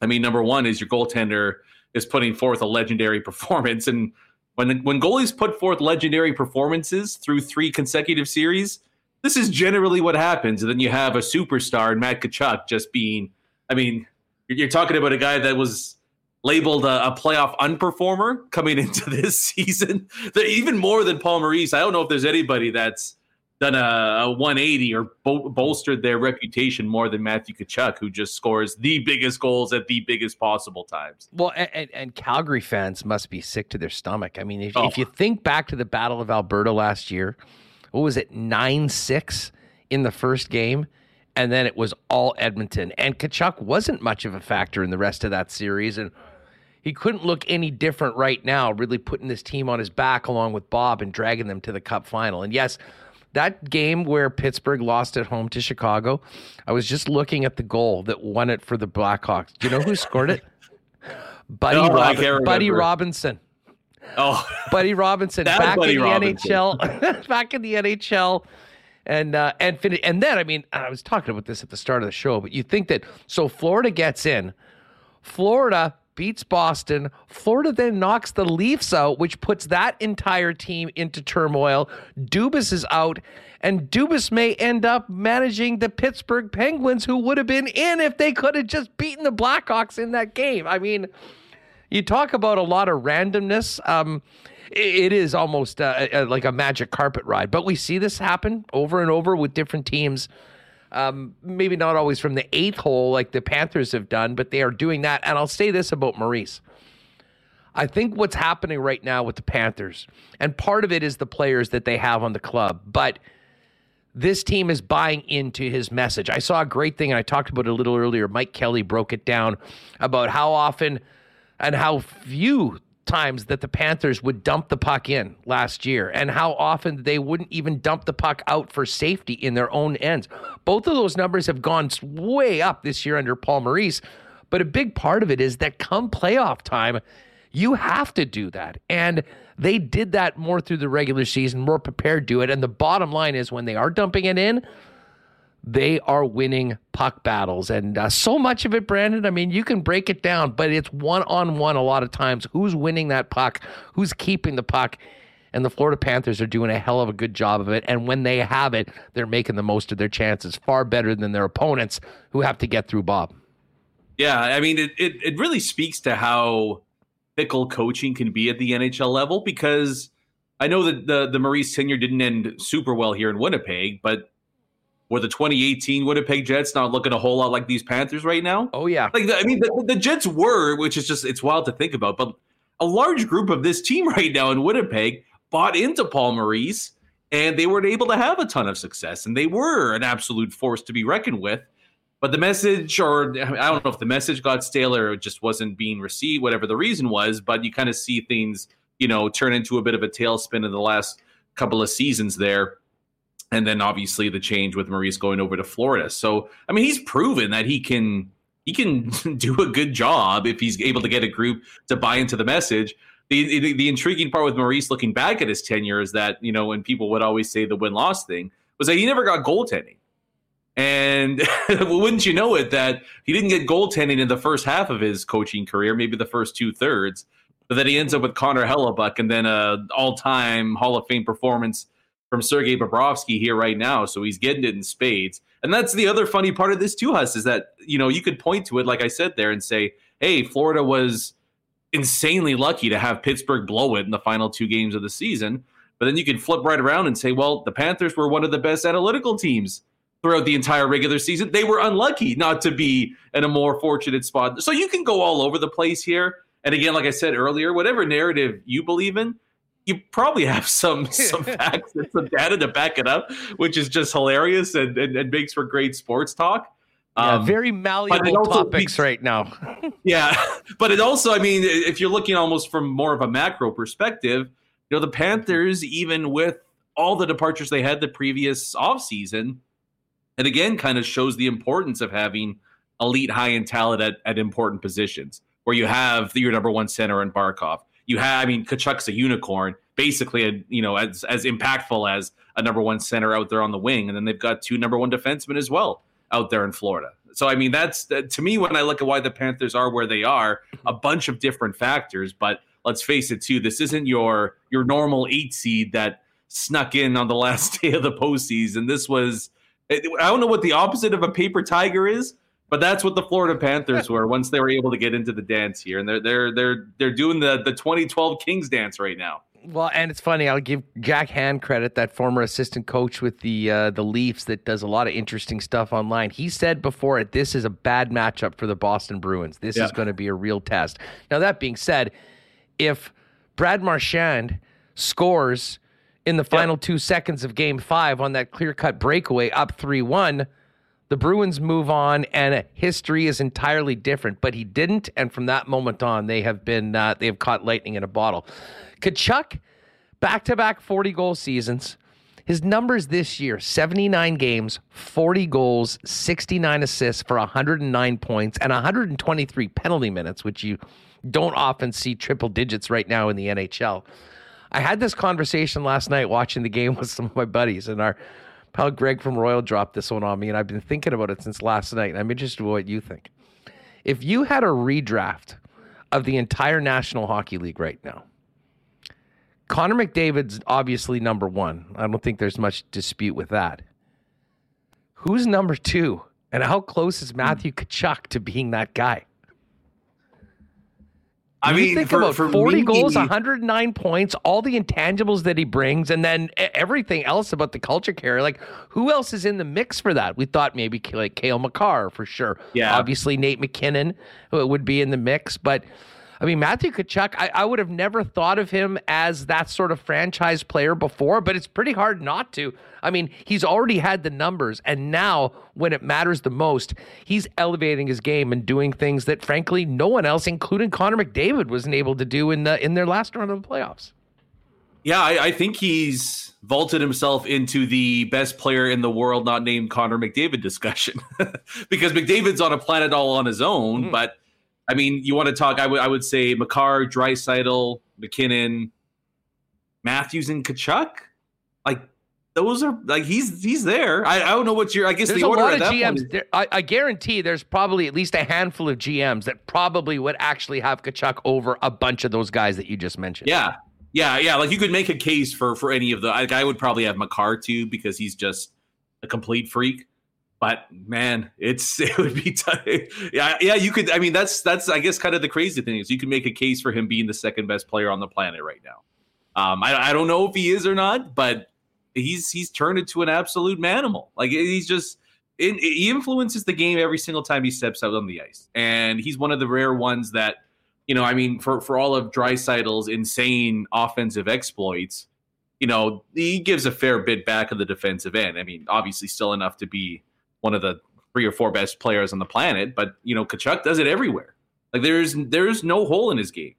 I mean, number one is your goaltender is putting forth a legendary performance, and when when goalies put forth legendary performances through three consecutive series, this is generally what happens. And then you have a superstar in Matt Tkachuk just being, I mean, you're talking about a guy that was labeled a, a playoff unperformer coming into this season, even more than Paul Maurice. I don't know if there's anybody that's done a, a 180 or bol- bolstered their reputation more than Matthew Tkachuk, who just scores the biggest goals at the biggest possible times. Well, and, and Calgary fans must be sick to their stomach. I mean, if, oh. if you think back to the Battle of Alberta last year, what was it, 9 6 in the first game? And then it was all Edmonton. And Tkachuk wasn't much of a factor in the rest of that series. And he couldn't look any different right now, really putting this team on his back along with Bob and dragging them to the cup final. And yes, that game where Pittsburgh lost at home to Chicago, I was just looking at the goal that won it for the Blackhawks. Do you know who scored it? Buddy, no, Robin, Buddy Robinson. Oh, Buddy Robinson back Buddy in the Robinson. NHL, back in the NHL, and uh, and fin- and then I mean I was talking about this at the start of the show, but you think that so Florida gets in, Florida beats Boston. Florida then knocks the Leafs out, which puts that entire team into turmoil. Dubas is out, and Dubas may end up managing the Pittsburgh Penguins, who would have been in if they could have just beaten the Blackhawks in that game. I mean, you talk about a lot of randomness. Um, it is almost uh, like a magic carpet ride, but we see this happen over and over with different teams. Um, maybe not always from the eighth hole like the Panthers have done, but they are doing that. And I'll say this about Maurice. I think what's happening right now with the Panthers, and part of it is the players that they have on the club, but this team is buying into his message. I saw a great thing, and I talked about it a little earlier. Mike Kelly broke it down about how often and how few times that the Panthers would dump the puck in last year and how often they wouldn't even dump the puck out for safety in their own ends. Both of those numbers have gone way up this year under Paul Maurice, but a big part of it is that come playoff time, you have to do that. And they did that more through the regular season, more prepared to do it. And the bottom line is when they are dumping it in, they are winning puck battles. And uh, so much of it, Brandon, I mean, you can break it down, but it's one on one a lot of times. Who's winning that puck? Who's keeping the puck? And the Florida Panthers are doing a hell of a good job of it. And when they have it, they're making the most of their chances far better than their opponents who have to get through Bob. Yeah, I mean, it, it, it really speaks to how fickle coaching can be at the NHL level because I know that the, the Maurice tenure didn't end super well here in Winnipeg, but were the 2018 Winnipeg Jets not looking a whole lot like these Panthers right now? Oh yeah, like I mean, the, the, Jets were, which is just it's wild to think about. But a large group of this team right now in Winnipeg bought into Paul Maurice, and they weren't able to have a ton of success, and they were an absolute force to be reckoned with. But the message, or I don't know if the message got stale or just wasn't being received, whatever the reason was. But you kind of see things, you know, turn into a bit of a tailspin in the last couple of seasons there and then obviously the change with Maurice going over to Florida. So I mean, he's proven that he can he can do a good job if he's able to get a group to buy into the message. The, the, the intriguing part with Maurice looking back at his tenure is that you know when people would always say the win loss thing was that he never got goaltending. And wouldn't you know it, that he didn't get goaltending in the first half of his coaching career, maybe the first two thirds, but then he ends up with Connor Hellebuyck and then a all-time Hall of Fame performance from Sergei Bobrovsky here right now. So he's getting it in spades. And that's the other funny part of this too, Huss, is that, you know, you could point to it, like I said there, and say, hey, Florida was insanely lucky to have Pittsburgh blow it in the final two games of the season. But then you can flip right around and say, well, the Panthers were one of the best analytical teams throughout the entire regular season. They were unlucky not to be in a more fortunate spot. So you can go all over the place here. And again, like I said earlier, whatever narrative you believe in, you probably have some some facts and some data to back it up, which is just hilarious and, and, and makes for great sports talk. Yeah, um, very malleable topics right now. yeah, but it also, I mean, if you're looking almost from more of a macro perspective, you know, the Panthers, even with all the departures they had the previous offseason, and again, kind of shows the importance of having elite high end talent at, at important positions where you have your number one center in Barkov. You have, I mean, Tkachuk's a unicorn, basically, a, you know, as as impactful as a number one center out there on the wing, and then they've got two number one defensemen as well out there in Florida. So I mean, that's to me when I look at why the Panthers are where they are, a mm-hmm. bunch of different factors. But let's face it, too, this isn't your your normal eight seed that snuck in on the last day of the postseason. This was I don't know what the opposite of a paper tiger is, but that's what the Florida Panthers were once they were able to get into the dance here, and they're they're they're they're doing the the 2012 Kings dance right now. Well, and it's funny. I'll give Jack Han credit, that former assistant coach with the uh, the Leafs that does a lot of interesting stuff online. He said before it, this is a bad matchup for the Boston Bruins. This yeah. is going to be a real test. Now that being said, if Brad Marchand scores in the final two seconds of Game Five on that clear cut breakaway, up three one. The Bruins move on, and history is entirely different. But he didn't, and from that moment on, they have been uh, they have caught lightning in a bottle. Tkachuk, back to back 40 goal seasons. His numbers this year 79 games, 40 goals, 69 assists for 109 points, and 123 penalty minutes, which you don't often see triple digits right now in the NHL. I had this conversation last night watching the game with some of my buddies, and our pal Greg from Royal dropped this one on me, and I've been thinking about it since last night, and I'm interested in what you think. If you had a redraft of the entire National Hockey League right now, Connor McDavid's obviously number one. I don't think there's much dispute with that. Who's number two? And how close is Matthew Tkachuk to being that guy? I mean, think for, about for 40 me, goals, 109 points, all the intangibles that he brings, and then everything else about the culture carrier. Like, who else is in the mix for that? We thought maybe like Cale Makar for sure. Yeah. Obviously, Nate MacKinnon uh, would be in the mix, but I mean, Matthew Tkachuk, I, I would have never thought of him as that sort of franchise player before, but it's pretty hard not to. I mean, he's already had the numbers, and now when it matters the most, he's elevating his game and doing things that, frankly, no one else, including Connor McDavid, wasn't able to do in the in their last round of the playoffs. Yeah, I, I, think he's vaulted himself into the best player in the world, not named Connor McDavid discussion, because McDavid's on a planet all on his own, mm-hmm. but I mean, you want to talk? I would I would say Makar, Draisaitl, MacKinnon, Matthews, and Tkachuk. Like those are like he's he's there. I, I don't know what your I guess there's the order a lot of GMs. There, I, I, guarantee there's probably at least a handful of GMs that probably would actually have Tkachuk over a bunch of those guys that you just mentioned. Yeah, yeah, yeah. Like you could make a case for for any of the. Like I would probably have Makar too because he's just a complete freak but man, it's it would be t- yeah yeah you could I mean that's that's I guess kind of the crazy thing is you can make a case for him being the second best player on the planet right now. Um, I I don't know if he is or not, but he's he's turned into an absolute manimal. Like he's just he influences the game every single time he steps out on the ice, and he's one of the rare ones that you know I mean for for all of Draisaitl's insane offensive exploits. You know, he gives a fair bit back of the defensive end. I mean, obviously, still enough to be one of the three or four best players on the planet, but you know, Tkachuk does it everywhere. Like there's there's no hole in his game.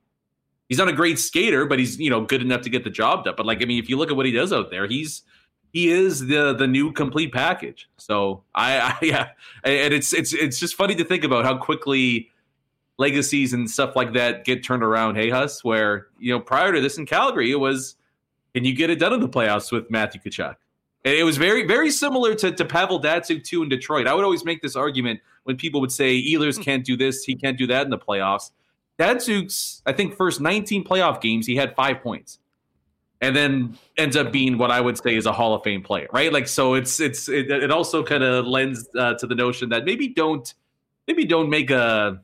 He's not a great skater, but he's you know good enough to get the job done. But like I mean, if you look at what he does out there, he's he is the the new complete package. So I, I yeah, and it's it's it's just funny to think about how quickly legacies and stuff like that get turned around. Hey, Huss, where you know prior to this in Calgary, it was can you get it done in the playoffs with Matthew Tkachuk? It was very, very similar to, to Pavel Datsyuk too in Detroit. I would always make this argument when people would say Ehlers can't do this, he can't do that in the playoffs. Datsyuk's, I think, first 19 playoff games, he had five points, and then ends up being what I would say is a Hall of Fame player, right? Like, so it's it's it, it also kind of lends uh, to the notion that maybe don't maybe don't make a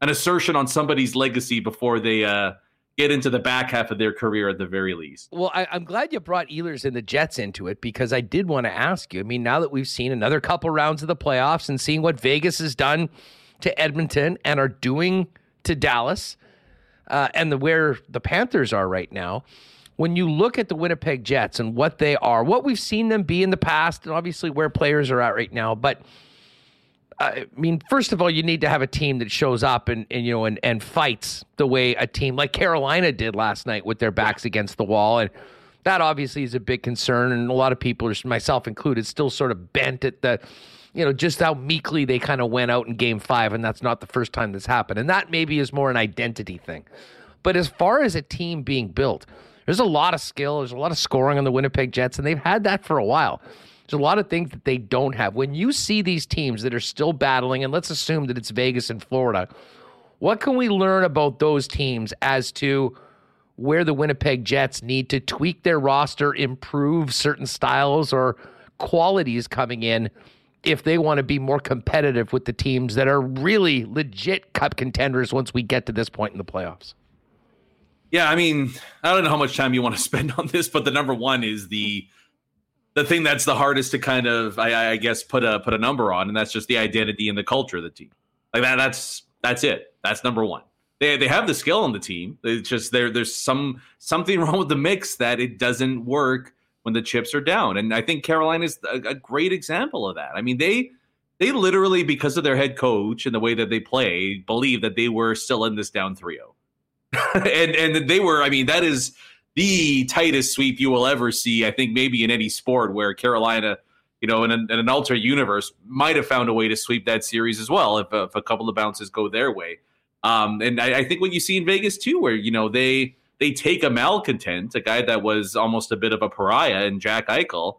an assertion on somebody's legacy before they uh, get into the back half of their career at the very least. Well, I, am glad you brought Ehlers and the Jets into it because I did want to ask you. I mean, now that we've seen another couple rounds of the playoffs and seeing what Vegas has done to Edmonton and are doing to Dallas, uh, and the where the Panthers are right now. When you look at the Winnipeg Jets and what they are, what we've seen them be in the past, and obviously where players are at right now, but I mean, first of all, you need to have a team that shows up and, and you know and, and fights the way a team like Carolina did last night with their backs against the wall, and that obviously is a big concern. And a lot of people, myself included, still sort of bent at the, you know, just how meekly they kind of went out in Game Five, and that's not the first time this happened. And that maybe is more an identity thing. But as far as a team being built, there's a lot of skill, there's a lot of scoring on the Winnipeg Jets, and they've had that for a while. There's a lot of things that they don't have. When you see these teams that are still battling, and let's assume that it's Vegas and Florida, what can we learn about those teams as to where the Winnipeg Jets need to tweak their roster, improve certain styles or qualities coming in if they want to be more competitive with the teams that are really legit cup contenders once we get to this point in the playoffs? Yeah, I mean, I don't know how much time you want to spend on this, but the number one is the the thing that's the hardest to kind of I, I, guess put a put a number on, and that's just the identity and the culture of the team. Like that that's that's it. That's number one. They they have the skill on the team. It's just there there's some something wrong with the mix that it doesn't work when the chips are down. And I think Carolina is a, a great example of that. I mean, they they literally, because of their head coach and the way that they play, believe that they were still in this down 3-0. and and they were, I mean, that is the tightest sweep you will ever see. I think maybe in any sport where Carolina, you know, in an, in an ultra universe, might have found a way to sweep that series as well if, if a couple of bounces go their way. Um, and I, I, think what you see in Vegas too, where you know they they take a malcontent, a guy that was almost a bit of a pariah, in Jack Eichel,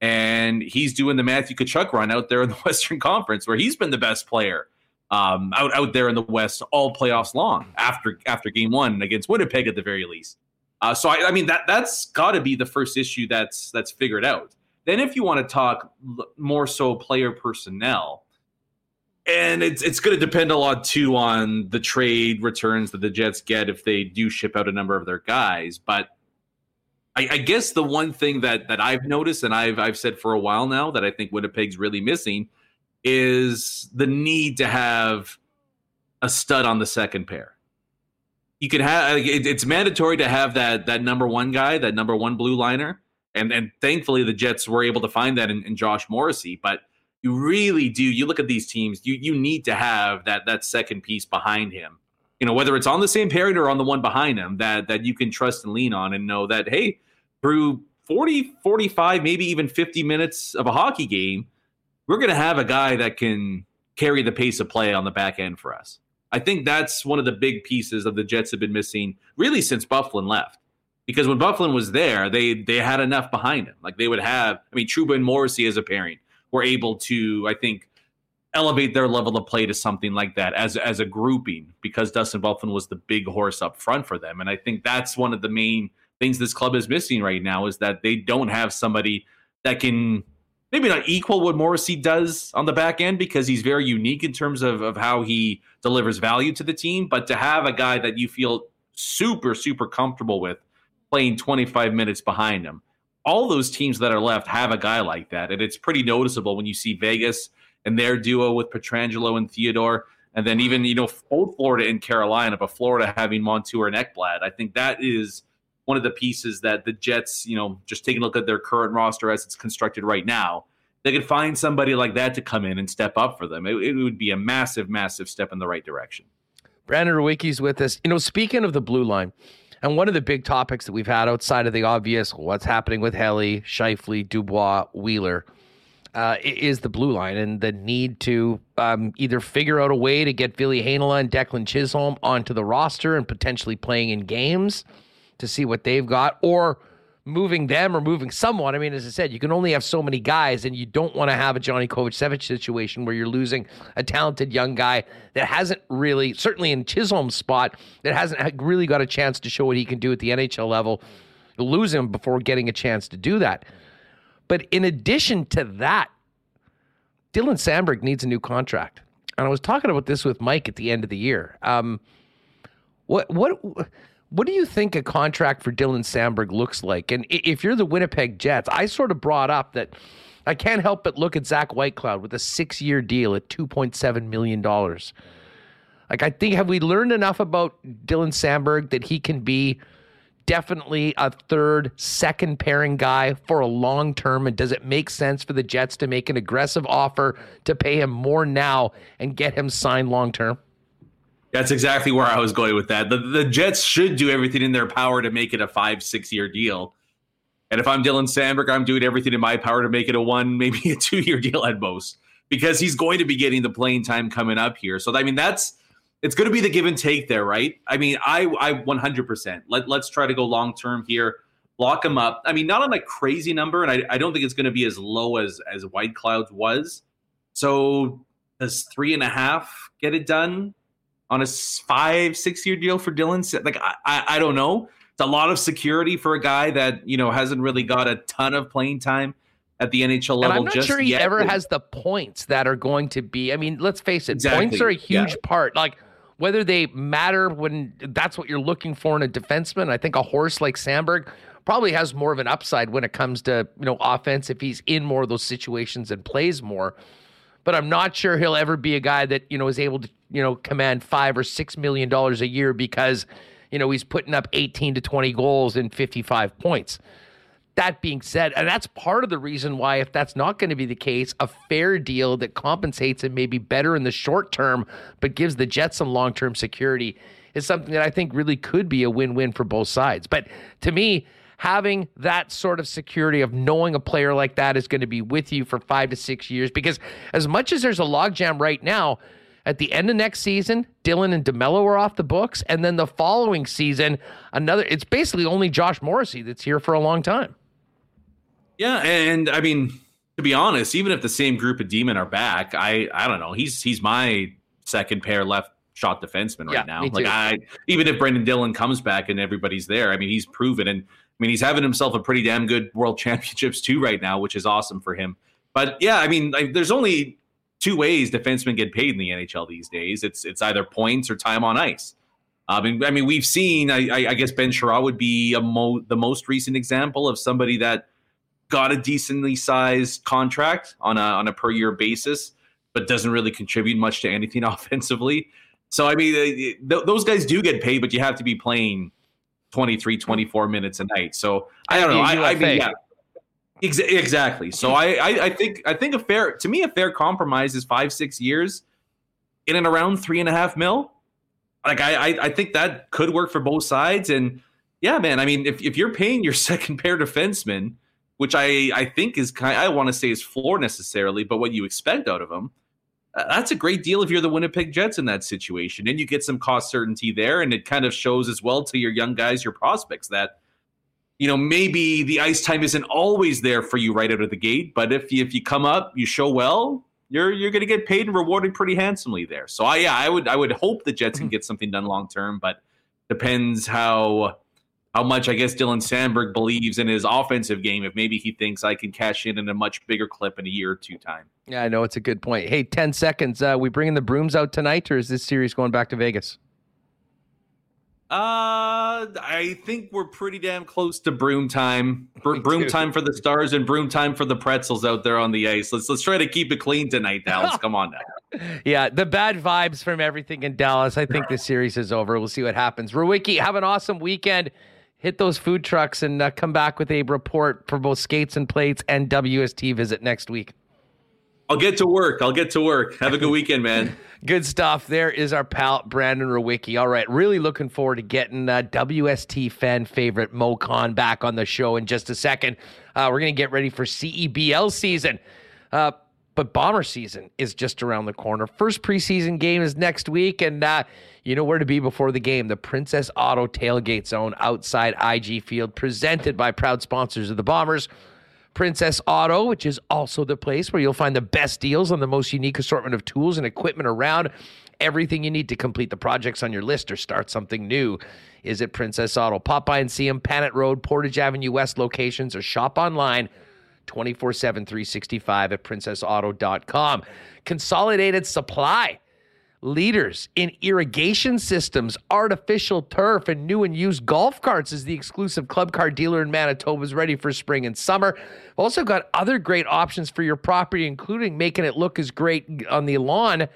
and he's doing the Matthew Tkachuk run out there in the Western Conference, where he's been the best player um, out out there in the West all playoffs long after after Game One against Winnipeg at the very least. Uh, so I, I, mean that that's got to be the first issue that's that's figured out. Then if you want to talk more so player personnel, and it's it's going to depend a lot too on the trade returns that the Jets get if they do ship out a number of their guys. But I, I guess the one thing that that I've noticed and I've I've said for a while now that I think Winnipeg's really missing is the need to have a stud on the second pair you can have it's mandatory to have that that number one guy, that number one blue liner, and and thankfully the Jets were able to find that in, in Josh Morrissey. But you really do. You look at these teams, you you need to have that that second piece behind him. You know, whether it's on the same pairing or on the one behind him, that that you can trust and lean on and know that hey, through 40, 45, maybe even 50 minutes of a hockey game, we're going to have a guy that can carry the pace of play on the back end for us. I think that's one of the big pieces of the Jets have been missing really since Byfuglien left. Because when Byfuglien was there, they they had enough behind him. Like they would have, I mean, Trouba and Morrissey as a pairing were able to, I think, elevate their level of play to something like that as as a grouping because Dustin Byfuglien was the big horse up front for them. And I think that's one of the main things this club is missing right now is that they don't have somebody that can maybe not equal what Morrissey does on the back end because he's very unique in terms of, of how he delivers value to the team. But to have a guy that you feel super, super comfortable with playing 25 minutes behind him, all those teams that are left have a guy like that. And it's pretty noticeable when you see Vegas and their duo with Pietrangelo and Theodore. And then even, you know, both Florida and Carolina, but Florida having Montour and Ekblad. I think that is – one of the pieces that the Jets, you know, just taking a look at their current roster as it's constructed right now, they could find somebody like that to come in and step up for them. It, it would be a massive, massive step in the right direction. Brandon Rewucki's with us. You know, speaking of the blue line, and one of the big topics that we've had outside of the obvious, what's happening with Helly, Scheifele, Dubois, Wheeler, uh, is the blue line and the need to um, either figure out a way to get Ville Heinola and Declan Chisholm onto the roster and potentially playing in games – to see what they've got or moving them or moving someone. I mean, as I said, you can only have so many guys, and you don't want to have a Johnny Kovacevic situation where you're losing a talented young guy that hasn't really, certainly in Chisholm's spot, that hasn't really got a chance to show what he can do at the NHL level. Lose him before getting a chance to do that. But in addition to that, Dylan Samberg needs a new contract. and I was talking about this with Mike at the end of the year. Um, what what what do you think a contract for Dylan Samberg looks like? And if you're the Winnipeg Jets, I sort of brought up that I can't help but look at Zach Whitecloud with a six year deal at $2.7 million. Like, I think, have we learned enough about Dylan Samberg that he can be definitely a third, second pairing guy for a long term? And does it make sense for the Jets to make an aggressive offer to pay him more now and get him signed long term? That's exactly where I was going with that. The, the Jets should do everything in their power to make it a five, six year deal. And if I'm Dylan Samberg, I'm doing everything in my power to make it a one, maybe a two year deal at most, because he's going to be getting the playing time coming up here. So, I mean, that's it's going to be the give and take there, right? I mean, I I 100%. Let, let's try to go long term here. Lock him up. I mean, not on a crazy number, and I, I don't think it's going to be as low as as Whitecloud's was. So does three and a half get it done on a five six year deal for Dylan? Like I, I I don't know. It's a lot of security for a guy that you know hasn't really got a ton of playing time at the NHL level. And I'm not just sure he yet. ever has the points that are going to be. I mean, let's face it, exactly. points are a huge yeah. part. Like whether they matter when that's what you're looking for in a defenseman. I think a horse like Samberg probably has more of an upside when it comes to you know offense if he's in more of those situations and plays more. But I'm not sure he'll ever be a guy that you know is able to you know command five or six million dollars a year because you know he's putting up 18 to 20 goals and 55 points. That being said, and that's part of the reason why, if that's not going to be the case, a fair deal that compensates him maybe better in the short term, but gives the Jets some long term security is something that I think really could be a win win for both sides. But to me, having that sort of security of knowing a player like that is going to be with you for five to six years, because as much as there's a logjam right now, at the end of next season, Dylan and DeMelo are off the books, and then the following season, another. It's basically only Josh Morrissey that's here for a long time. Yeah, and I mean, to be honest, even if the same group of demon are back, I I don't know. He's he's my second pair left shot defenseman right yeah, now. Like I even if Brendan Dillon comes back and everybody's there, I mean he's proven and I mean he's having himself a pretty damn good world championships too right now, which is awesome for him. But yeah, I mean there's only two ways defensemen get paid in the NHL these days. It's it's either points or time on ice. I mean, I mean we've seen. I, I guess Ben Chiarot would be mo- the most recent example of somebody that got a decently sized contract on a on a per year basis, but doesn't really contribute much to anything offensively. So I mean, uh, th- those guys do get paid, but you have to be playing 23, 24 minutes a night. So I don't know. I, I mean, yeah, ex- exactly. So I, I, I think I think a fair to me a fair compromise is five six years in and around three and a half mil. Like I, I, I think that could work for both sides. And yeah, man. I mean, if if you're paying your second pair defenseman which I I think is kind. I want to say is floor necessarily, but what you expect out of him. Uh, that's a great deal if you're the Winnipeg Jets in that situation, and you get some cost certainty there, and it kind of shows as well to your young guys, your prospects that you know maybe the ice time isn't always there for you right out of the gate, but if you, if you come up, you show well, you're you're going to get paid and rewarded pretty handsomely there. So I yeah, I would I would hope the Jets can mm-hmm. get something done long term, but depends how how much I guess Dylan Samberg believes in his offensive game. If maybe he thinks I can cash in in a much bigger clip in a year or two time. Yeah, I know it's a good point. Hey, ten seconds. Uh, we bringing the brooms out tonight, or is this series going back to Vegas? Uh, I think we're pretty damn close to broom time. Br- broom time for the stars and broom time for the pretzels out there on the ice. Let's let's try to keep it clean tonight, Dallas. Come on now. Yeah, the bad vibes from everything in Dallas. I think this series is over. We'll see what happens. Rewucki, have an awesome weekend hit those food trucks and uh, come back with a report for both skates and plates and WST visit next week. I'll get to work. I'll get to work. Have a good weekend, man. good stuff. There is our pal Brandon Rewucki. All right, really looking forward to getting uh, WST fan favorite Moe Khan back on the show in just a second. Uh, we're gonna get ready for CEBL season. Uh, but Bomber season is just around the corner. First preseason game is next week, and uh, you know where to be before the game. The Princess Auto Tailgate Zone outside IG Field, presented by proud sponsors of the Bombers. Princess Auto, which is also the place where you'll find the best deals on the most unique assortment of tools and equipment around. Everything you need to complete the projects on your list or start something new is at Princess Auto. Pop by and see them, Panet Road, Portage Avenue West locations, or shop online 24 7, 365 at princessauto.com. Consolidated Supply Leaders in irrigation systems, artificial turf, and new and used golf carts is the exclusive club car dealer in Manitoba is ready for spring and summer. Also got other great options for your property, including making it look as great on the lawn,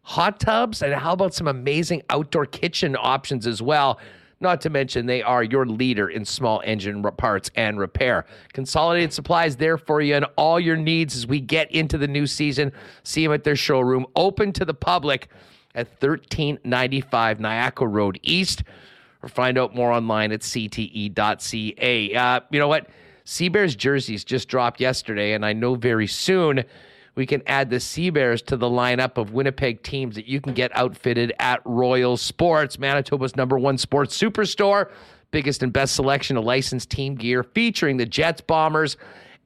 hot tubs, and how about some amazing outdoor kitchen options as well. Not to mention, they are your leader in small engine parts and repair. Consolidated supplies there for you and all your needs as we get into the new season. See them at their showroom, open to the public at 1395 Niagara Road East, or find out more online at cte.ca. Uh, you know what? Sea Bears jerseys just dropped yesterday, and I know very soon we can add the Sea Bears to the lineup of Winnipeg teams that you can get outfitted at Royal Sports, Manitoba's number one sports superstore. Biggest and best selection of licensed team gear featuring the Jets, Bombers,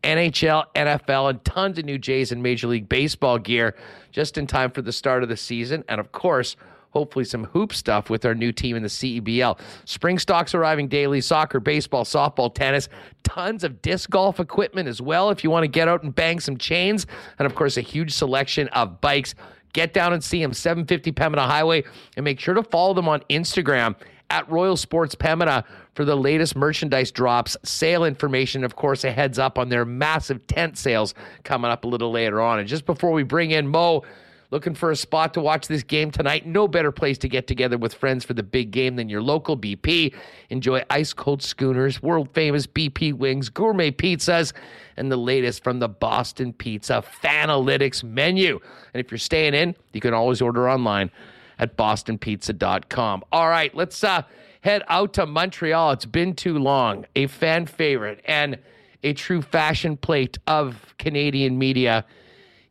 NHL, NFL, and tons of new Jays and Major League Baseball gear just in time for the start of the season. And of course, hopefully some hoop stuff with our new team in the CEBL. Spring stocks arriving daily soccer, baseball, softball, tennis, tons of disc golf equipment as well if you want to get out and bang some chains. And of course, a huge selection of bikes. Get down and see them, 750 Pembina Highway, and make sure to follow them on Instagram at Royal Sports Pembina for the latest merchandise drops, sale information, of course, a heads up on their massive tent sales coming up a little later on. And just before we bring in Moe, Looking for a spot to watch this game tonight? No better place to get together with friends for the big game than your local BP. Enjoy ice cold schooners, world famous BP wings, gourmet pizzas, and the latest from the Boston Pizza Fanalytics menu. And if you're staying in, you can always order online at bostonpizza.com. All right, let's uh, head out to Montreal. It's been too long. A fan favorite and a true fashion plate of Canadian media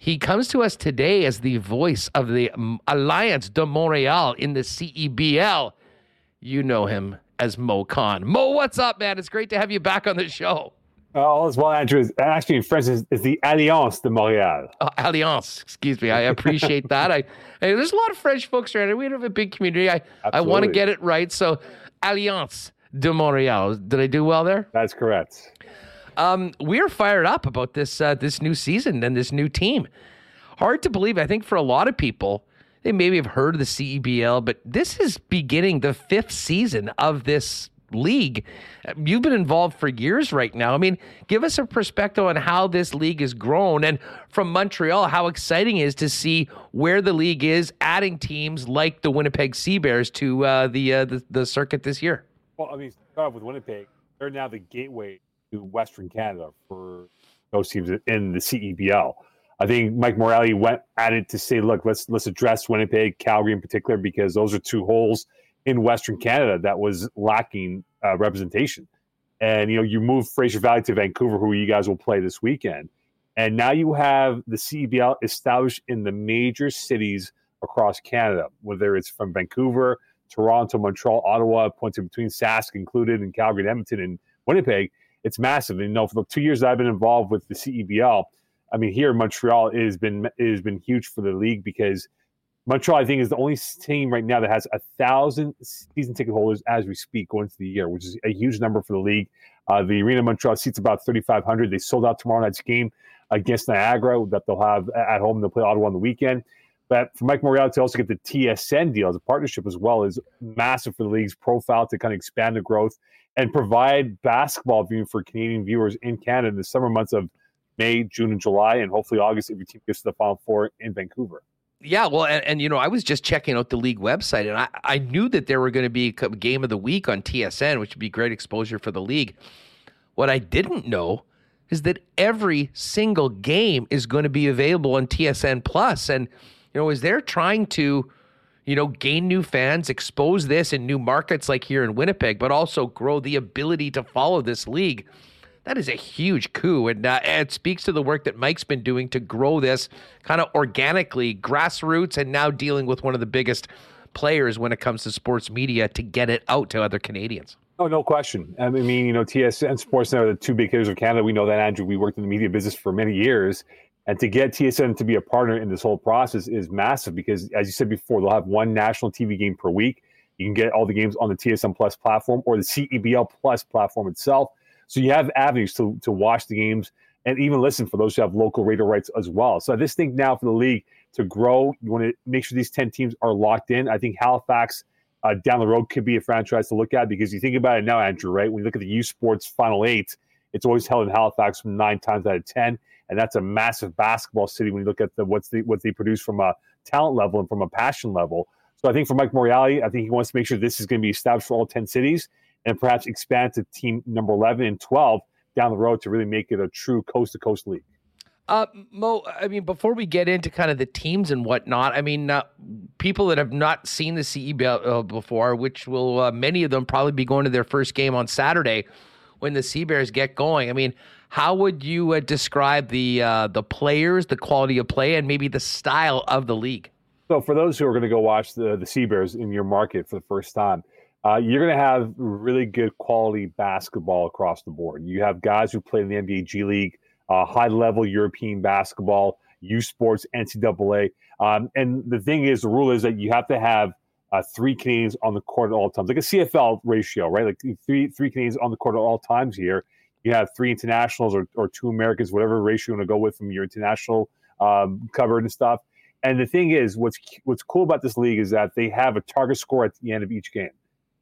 he comes to us today as the voice of the Alliance de Montreal in the CEBL. You know him as Moe Khan. Moe, what's up, man? It's great to have you back on the show. Uh, all as well, Andrew. Is, actually, in French, is, is the Alliance de Montréal. Uh, Alliance, excuse me. I appreciate that. I, I, there's a lot of French folks around here. We have a big community. I, I want to get it right. So, Alliance de Montréal. Did I do well there? That's correct. Um, we're fired up about this uh, this new season and this new team. Hard to believe. I think for a lot of people, they maybe have heard of the CEBL, but this is beginning the fifth season of this league. You've been involved for years right now. I mean, give us a perspective on how this league has grown and from Montreal, how exciting it is to see where the league is adding teams like the Winnipeg Sea Bears to uh, the, uh, the, the circuit this year. Well, I mean, start with Winnipeg. They're now the gateway to Western Canada for those teams in the CEBL. I think Mike Morreale went at it to say, look, let's let's address Winnipeg, Calgary in particular, because those are two holes in Western Canada that was lacking uh, representation. And you know, you move Fraser Valley to Vancouver, who you guys will play this weekend, and now you have the CEBL established in the major cities across Canada, whether it's from Vancouver, Toronto, Montreal, Ottawa, points in between, Sask included, and Calgary, Edmonton, and Winnipeg it's massive. And you know, for the two years I've been involved with the CEBL, I mean, here in Montreal, it has been it has been huge for the league because Montreal, I think, is the only team right now that has a thousand season ticket holders as we speak going into the year, which is a huge number for the league. Uh, the Arena Montreal seats about 3,500. They sold out tomorrow night's game against Niagara that they'll have at home. They'll play Ottawa on the weekend. But for Mike Morreale to also get the TSN deal as a partnership as well is massive for the league's profile to kind of expand the growth and provide basketball viewing for Canadian viewers in Canada in the summer months of May, June, and July, and hopefully August if your team gets to the Final Four in Vancouver. Yeah, well, and, and, you know, I was just checking out the league website, and I, I knew that there were going to be a game of the week on TSN, which would be great exposure for the league. What I didn't know is that every single game is going to be available on TSN Plus, and you know, is they're trying to you know, gain new fans, expose this in new markets like here in Winnipeg, but also grow the ability to follow this league. That is a huge coup. And uh, it speaks to the work that Mike's been doing to grow this kind of organically, grassroots, and now dealing with one of the biggest players when it comes to sports media to get it out to other Canadians. Oh, no question. I mean, you know, TSN Sportsnet are the two big hitters of Canada. We know that, Andrew. We worked in the media business for many years. And to get TSN to be a partner in this whole process is massive because, as you said before, they'll have one national TV game per week. You can get all the games on the TSN Plus platform or the CEBL Plus platform itself. So you have avenues to, to watch the games and even listen for those who have local radio rights as well. So I just think now for the league to grow, you want to make sure these 10 teams are locked in. I think Halifax uh, down the road could be a franchise to look at because you think about it now, Andrew, right? When you look at the U Sports Final Eight, it's always held in Halifax from nine times out of 10. And that's a massive basketball city when you look at the what's the what they produce from a talent level and from a passion level. So I think for Mike Morreale, I think he wants to make sure this is going to be established for all 10 cities and perhaps expand to team number 11 and 12 down the road to really make it a true coast to coast league. Uh, Moe, I mean, before we get into kind of the teams and whatnot, I mean, uh, people that have not seen the CEBL uh, before, which will uh, many of them probably be going to their first game on Saturday when the Sea Bears get going. I mean, how would you uh, describe the uh, the players, the quality of play, and maybe the style of the league? So, for those who are going to go watch the the Sea Bears in your market for the first time, uh, you're going to have really good quality basketball across the board. You have guys who play in the NBA G League, uh, high level European basketball, U Sports, NCAA. Um, and the thing is, the rule is that you have to have uh, three Canadians on the court at all times, like a CFL ratio, right? Like three three Canadians on the court at all times here. You have three internationals or, or two Americans, whatever ratio you want to go with from your international um, and stuff. And the thing is, what's what's cool about this league is that they have a target score at the end of each game.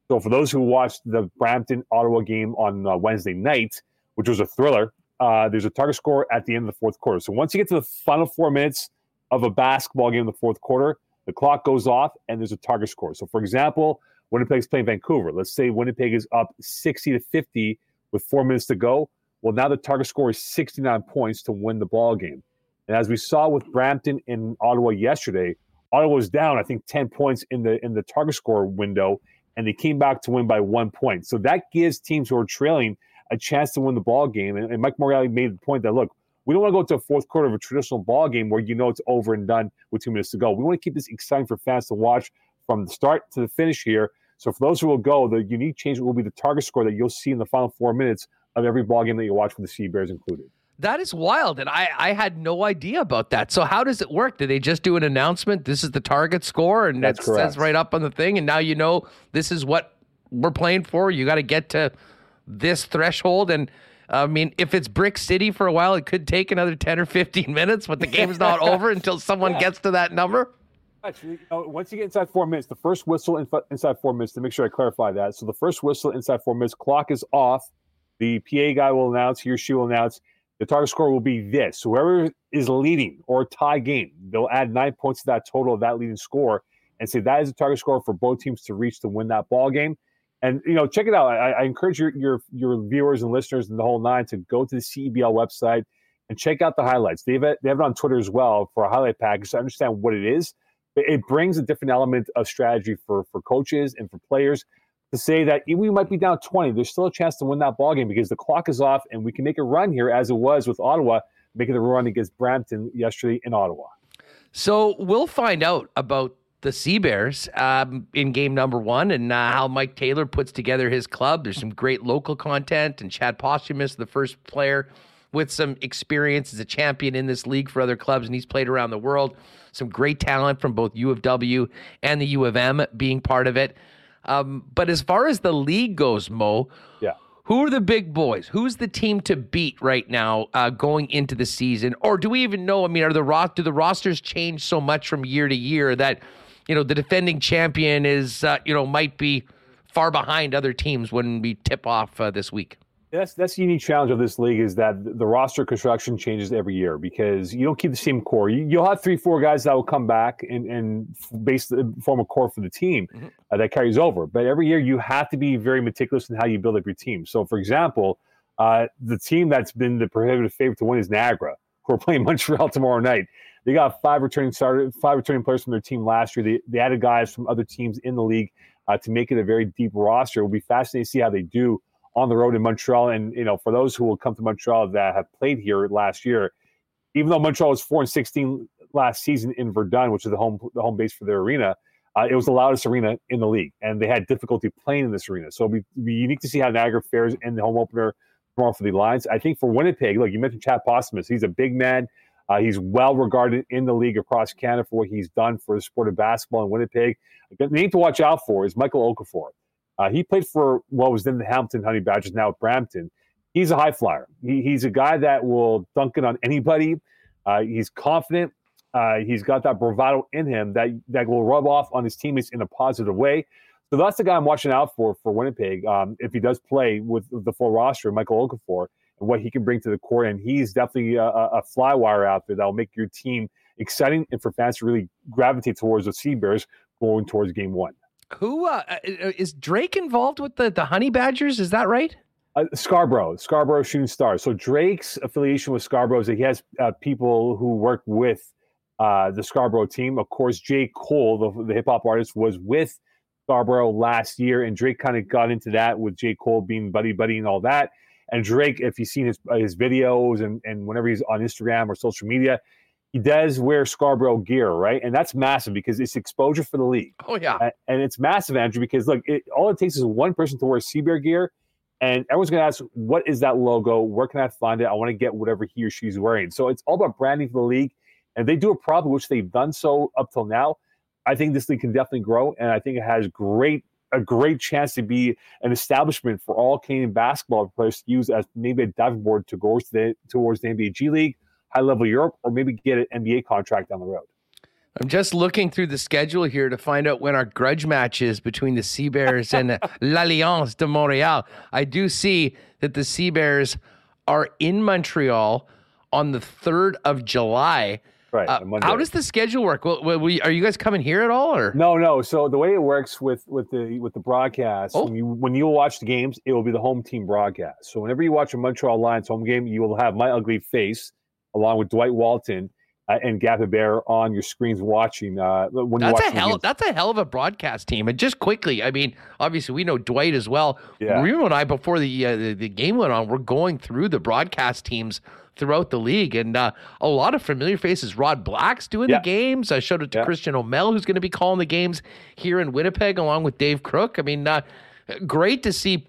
So for those who watched the Brampton Ottawa game on uh, Wednesday night, which was a thriller, uh, there's a target score at the end of the fourth quarter. So once you get to the final four minutes of a basketball game in the fourth quarter, the clock goes off and there's a target score. So for example, Winnipeg's playing Vancouver. Let's say Winnipeg is up 60 to 50 with four minutes to go. Well, now the target score is 69 points to win the ball game. And as we saw with Brampton in Ottawa yesterday, Ottawa was down, I think, 10 points in the in the target score window, and they came back to win by one point. So that gives teams who are trailing a chance to win the ball game. And, and Mike Morreale made the point that look, we don't want to go to a fourth quarter of a traditional ball game where you know it's over and done with two minutes to go. We want to keep this exciting for fans to watch from the start to the finish here. So for those who will go, the unique change will be the target score that you'll see in the final four minutes of every ball game that you watch with the Sea Bears included. That is wild, and I I had no idea about that. So how does it work? Do they just do an announcement? This is the target score, and that says right up on the thing, and now you know this is what we're playing for. You got to get to this threshold, and I mean, if it's Brick City for a while, it could take another ten or fifteen minutes, but the game's not over until someone yeah. gets to that number. Once you get inside four minutes, the first whistle inside four minutes. To make sure I clarify that, so the first whistle inside four minutes, clock is off. The PA guy will announce, he or she will announce the target score will be this. Whoever is leading or tie game, they'll add nine points to that total of that leading score and say that is the target score for both teams to reach to win that ball game. And you know, check it out. I, I encourage your, your your viewers and listeners and the whole nine to go to the CEBL website and check out the highlights. They have it, they have it on Twitter as well for a highlight package to understand what it is. It brings a different element of strategy for for coaches and for players to say that we might be down 20, there's still a chance to win that ball game because the clock is off and we can make a run here as it was with Ottawa making the run against Brampton yesterday in Ottawa. So we'll find out about the Sea Bears um, in game number one and uh, how Mike Taylor puts together his club. There's some great local content, and Chad Posthumus, the first player with some experience as a champion in this league for other clubs, and he's played around the world. Some great talent from both U of W and the U of M being part of it. Um, but as far as the league goes, Moe, yeah. Who are the big boys? Who's the team to beat right now uh, going into the season? Or do we even know? I mean, are the ro- do the rosters change so much from year to year that you know the defending champion is uh, you know might be far behind other teams when we tip off uh, this week? That's that's the unique challenge of this league is that the roster construction changes every year because you don't keep the same core. You, will have three, four guys that will come back and and base form a core for the team mm-hmm. uh, that carries over. But every year you have to be very meticulous in how you build up your team. So, for example, uh, the team that's been the prohibitive favorite to win is Niagara, who are playing Montreal tomorrow night. They got five returning starter, five returning players from their team last year. They, they added guys from other teams in the league uh, to make it a very deep roster. It will be fascinating to see how they do on the road in Montreal. And you know, for those who will come to Montreal that have played here last year, even though Montreal was four and sixteen last season in Verdun, which is the home the home base for their arena, uh, it was the loudest arena in the league, and they had difficulty playing in this arena. So it'll be, be unique to see how Niagara fares in the home opener tomorrow for the Lions. I think for Winnipeg, look, you mentioned Chad Posthumus. He's a big man. Uh, he's well regarded in the league across Canada for what he's done for the sport of basketball in Winnipeg. The name to watch out for is Michael Okafor. Uh, he played for what was then the Hamilton Honey Badgers, now at Brampton. he's a high flyer. He, he's a guy that will dunk it on anybody. Uh, he's confident. Uh, he's got that bravado in him that that will rub off on his teammates in a positive way. So that's the guy I'm watching out for for Winnipeg. Um, if he does play with the full roster, Michael Okafor, and what he can bring to the court, and he's definitely a, a fly wire out there that will make your team exciting and for fans to really gravitate towards the Sea Bears going towards Game One. Who uh, uh, is Drake involved with the the Honey Badgers? Is that right? Uh, Scarborough, Scarborough Shooting Stars. So Drake's affiliation with Scarborough is that he has uh, people who work with uh, the Scarborough team. Of course, J. Cole, the, the hip hop artist, was with Scarborough last year, and Drake kind of got into that with J. Cole being buddy buddy and all that. And Drake, if you've seen his his videos and, and whenever he's on Instagram or social media, he does wear Scarborough gear, right? And that's massive because it's exposure for the league. Oh yeah, and it's massive, Andrew, because look, it, all it takes is one person to wear Sea Bear gear, and everyone's going to ask, "What is that logo? Where can I find it? I want to get whatever he or she's wearing." So it's all about branding for the league, and they do it properly, which they've done so up till now. I think this league can definitely grow, and I think it has great a great chance to be an establishment for all Canadian basketball players to use as maybe a diving board to go towards the, towards the NBA G League high level Europe or maybe get an NBA contract down the road. I'm just looking through the schedule here to find out when our grudge match is between the Sea Bears and l'Alliance de Montréal. I do see that the Sea Bears are in Montreal on the 3rd of July. Right. Uh, how does the schedule work? Well, well, we, are you guys coming here at all, or no? No. So the way it works with with the with the broadcast, oh. when you when you watch the games, it will be the home team broadcast. So whenever you watch a Montreal Lions home game, you will have my ugly face along with Dwight Walton uh, and Gavin Bear on your screens watching. Uh, when that's a hell. That's a hell of a broadcast team. And just quickly, I mean, obviously we know Dwight as well. Yeah. Remo and I, before the, uh, the, the game went on, we're going through the broadcast teams throughout the league, and uh, a lot of familiar faces. Rod Black's doing yeah. the games. I showed it to yeah. Christian O'Mel, who's going to be calling the games here in Winnipeg, along with Dave Crook. I mean, uh, great to see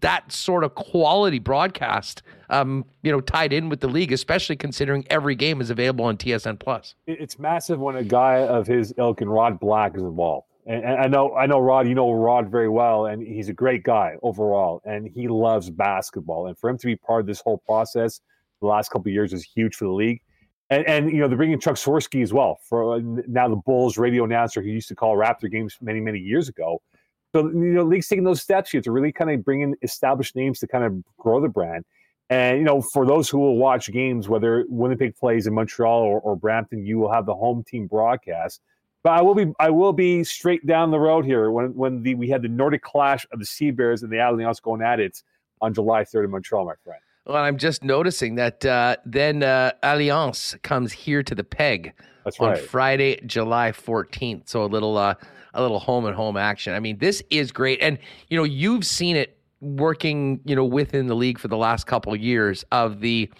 that sort of quality broadcast, um, you know, tied in with the league, especially considering every game is available on TSN Plus. It's massive when a guy of his ilk and Rod Black is involved. And, and I know, I know Rod. You know Rod very well, and he's a great guy overall, and he loves basketball. And for him to be part of this whole process the last couple of years is huge for the league. And, and you know they're bringing Chuck Swirsky as well for uh, now the Bulls radio announcer who used to call Raptor games many many years ago so you know, league's taking those steps here to really kind of bring in established names to kind of grow the brand. And you know, for those who will watch games, whether Winnipeg plays in Montreal or, or Brampton, you will have the home team broadcast. But I will be I will be straight down the road here when when the we had the Nordic clash of the Sea Bears and the Alliance going at it on July 3rd in Montreal, my friend. Well, I'm just noticing that uh, then uh, Alliance comes here to the Peg That's on right. Friday, July 14th. So a little uh, a little home and home action. I mean, this is great, and you know you've seen it working, you know, within the league for the last couple of years of the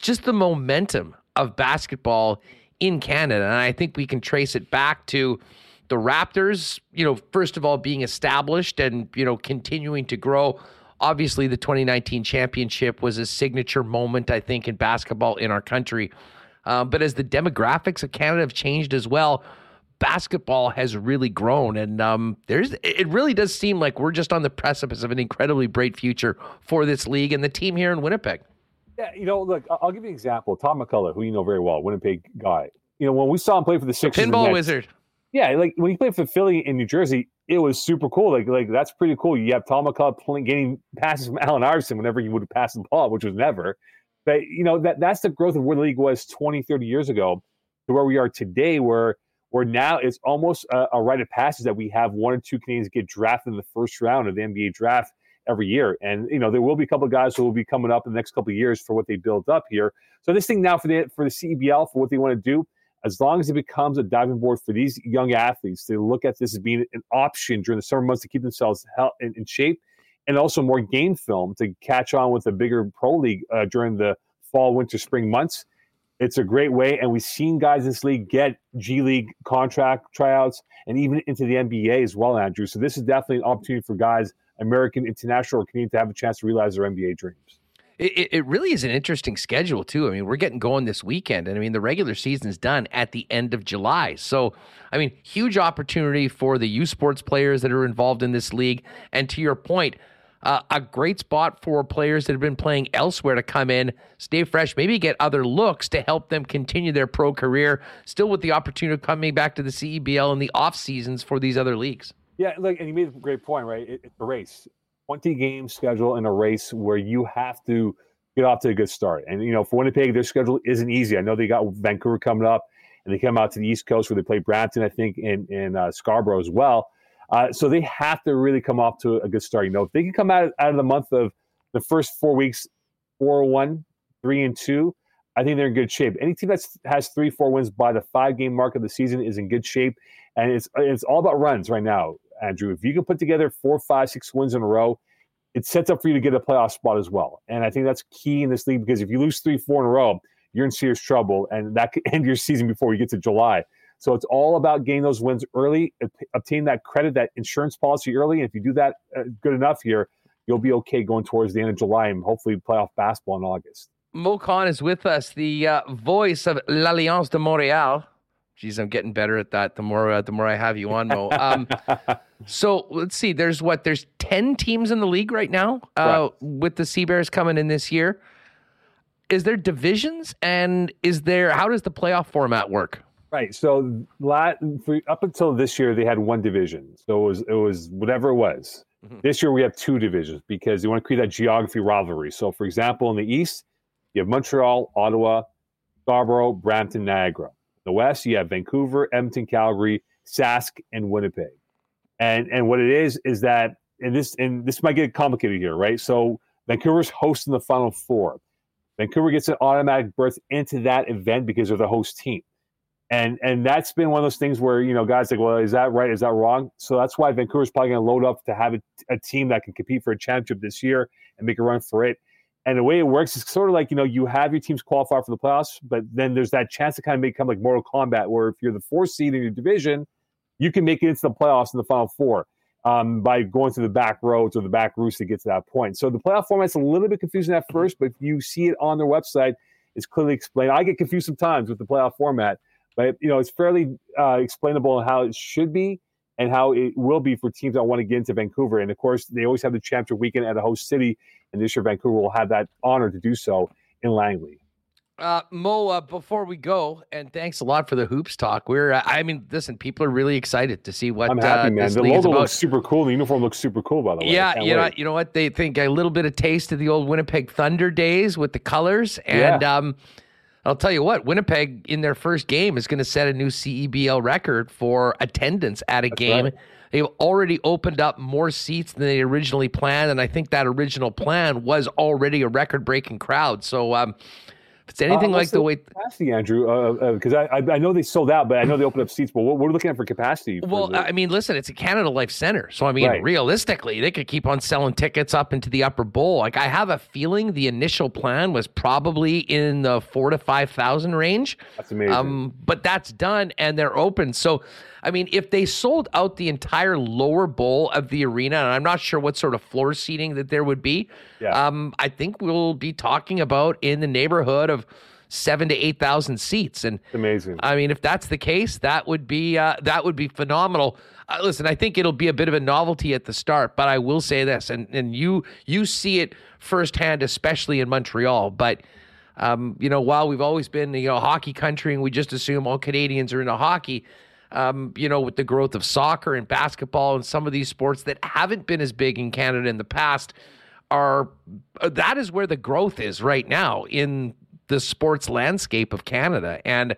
just the momentum of basketball in Canada, and I think we can trace it back to the Raptors. You know, first of all, being established and you know continuing to grow. Obviously, the 2019 championship was a signature moment, I think, in basketball in our country. Uh, but as the demographics of Canada have changed as well, basketball has really grown, and um, there's it really does seem like we're just on the precipice of an incredibly bright future for this league and the team here in Winnipeg. Yeah, you know, look, I'll give you an example. Todd MacCulloch, who you know very well, Winnipeg guy. You know, when we saw him play for the Sixers, the pinball Nets, wizard. Yeah, like when he played for Philly in New Jersey, it was super cool. Like, like that's pretty cool. You have Todd MacCulloch playing, getting passes from Allen Iverson whenever he would pass the ball, which was never. But you know that that's the growth of where the league was 20, 30 years ago to where we are today, where where now it's almost a, a rite of passage that we have one or two Canadians get drafted in the first round of the NBA draft every year. And you know, there will be a couple of guys who will be coming up in the next couple of years for what they build up here. So this thing now for the for the CEBL for what they want to do, as long as it becomes a diving board for these young athletes to look at this as being an option during the summer months to keep themselves in, shape, and also more game film to catch on with a bigger pro league uh, during the fall, winter, spring months it's a great way, and we've seen guys in this league get G League contract tryouts and even into the NBA as well, Andrew. So this is definitely an opportunity for guys, American, international, or Canadian, to have a chance to realize their NBA dreams. It, it really is an interesting schedule too. I mean, we're getting going this weekend, and I mean the regular season's done at the end of July. So, I mean, huge opportunity for the U Sports players that are involved in this league. And to your point, uh, a great spot for players that have been playing elsewhere to come in, stay fresh, maybe get other looks to help them continue their pro career, still with the opportunity of coming back to the CEBL in the off seasons for these other leagues. Yeah, like, and you made a great point, right? It, it's a race, twenty game schedule in a race where you have to get off to a good start. And you know, for Winnipeg, their schedule isn't easy. I know they got Vancouver coming up, and they come out to the East Coast where they play Brampton, I think, in in uh, Scarborough as well. Uh, so they have to really come off to a good start. You know, if they can come out, out of the month of the first four weeks, four one, three and two, I think they're in good shape. Any team that has three, four wins by the five game mark of the season is in good shape, and it's it's all about runs right now, Andrew. If you can put together four, five, six wins in a row, it sets up for you to get a playoff spot as well. And I think that's key in this league because if you lose three, four in a row, you're in serious trouble, and that could end your season before you get to July. So it's all about getting those wins early, obtain that credit, that insurance policy early. And if you do that uh, good enough here, you'll be okay going towards the end of July and hopefully playoff basketball in August. Moe Khan is with us, the uh, voice of l'Alliance de Montréal. Geez, I'm getting better at that. The more uh, the more I have you on, Moe. Um, so let's see. There's what? There's ten teams in the league right now. Uh, with the Sea Bears coming in this year, is there divisions and is there? How does the playoff format work? Right. So for, up until this year, they had one division. So it was it was whatever it was. Mm-hmm. This year we have two divisions because they want to create that geography rivalry. So, for example, in the East, you have Montreal, Ottawa, Scarborough, Brampton, Niagara. The West, you have Vancouver, Edmonton, Calgary, Sask, and Winnipeg. And and what it is is that and this and this might get complicated here, right? So Vancouver's hosting the Final Four. Vancouver gets an automatic berth into that event because they're the host team and and that's been one of those things where you know guys like, well, is that right? Is that wrong? So that's why Vancouver's probably going to load up to have a, a, team that can compete for a championship this year and make a run for it. And the way it works is sort of like you know you have your teams qualify for the playoffs, but then there's that chance to kind of become like Mortal Kombat, where if you're the fourth seed in your division, you can make it into the playoffs in the final four. Um, by going through the back roads or the back routes to get to that point. So the playoff format's a little bit confusing at first, but if you see it on their website, it's clearly explained. I get confused sometimes with the playoff format, but you know, it's fairly uh, explainable how it should be and how it will be for teams that want to get into Vancouver. And of course, they always have the championship weekend at a host city, and this year Vancouver will have that honor to do so in Langley. Uh, Moe, uh, before we go, and thanks a lot for the hoops talk. We're, uh, I mean, listen, people are really excited to see what I'm happy, uh, man. The logo looks super cool. The uniform looks super cool, by the way. Yeah, you know, you know what? They think a little bit of taste of the old Winnipeg Thunder days with the colors, and yeah. um, I'll tell you what, Winnipeg in their first game is going to set a new CEBL record for attendance at a That's game. Right. They've already opened up more seats than they originally planned, and I think that original plan was already a record-breaking crowd. So, um, if it's anything uh, like the, the way capacity, Andrew, because uh, uh, I, I know they sold out, but I know they opened up seats. But what we're looking at for capacity? Well, the... I mean, listen, it's a Canada Life Center, so I mean, right. realistically, they could keep on selling tickets up into the upper bowl. Like I have a feeling the initial plan was probably in the four to five thousand range. That's amazing. Um, but that's done, and they're open. So I mean, if they sold out the entire lower bowl of the arena, and I'm not sure what sort of floor seating that there would be, yeah. um, I think we'll be talking about in the neighborhood of seven to eight thousand seats. And amazing. I mean, if that's the case, that would be uh, that would be phenomenal. Uh, listen, I think it'll be a bit of a novelty at the start, but I will say this, and and you you see it firsthand, especially in Montreal, but. Um, you know, while we've always been, you know, hockey country and we just assume all Canadians are into hockey, um, you know, with the growth of soccer and basketball and some of these sports that haven't been as big in Canada in the past are uh, that is where the growth is right now in the sports landscape of Canada. And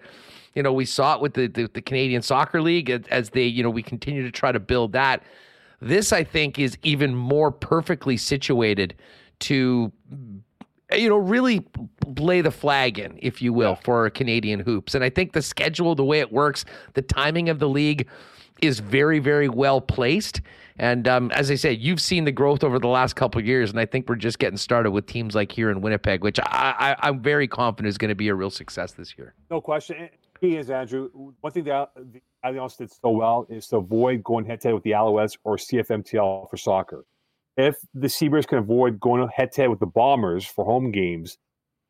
you know, we saw it with the, the, the Canadian Soccer League as they, you know, we continue to try to build that. This, I think, is even more perfectly situated to you know, really lay the flag in, if you will, for Canadian hoops. And I think the schedule, the way it works, the timing of the league is very, very well placed. And um, as I said, you've seen the growth over the last couple years, and I think we're just getting started with teams like here in Winnipeg, which I, am very confident is going to be a real success this year. No question. He is Andrew. One thing that the Alliance did so well is to avoid going head to head with the Alouettes or CFMTL for soccer if the Seabears can avoid going head to head with the Bombers for home games,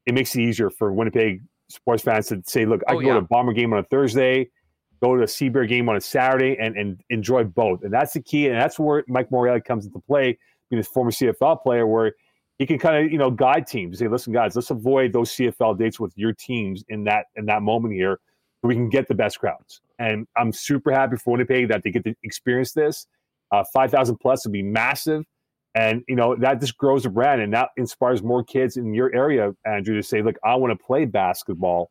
it makes it easier for Winnipeg sports fans to say, look, I oh, can yeah. go to a Bomber game on a Thursday, go to a Seabear game on a Saturday, and, and enjoy both. And that's the key. And that's where Mike Morreale comes into play being a former CFL player, where he can kind of you know guide teams. Say, listen, guys, let's avoid those CFL dates with your teams in that in that moment here, so we can get the best crowds. And I'm super happy for Winnipeg that they get to experience this. Uh, Five thousand plus would be massive, and you know that just grows a brand, and that inspires more kids in your area, Andrew, to say, look, I want to play basketball,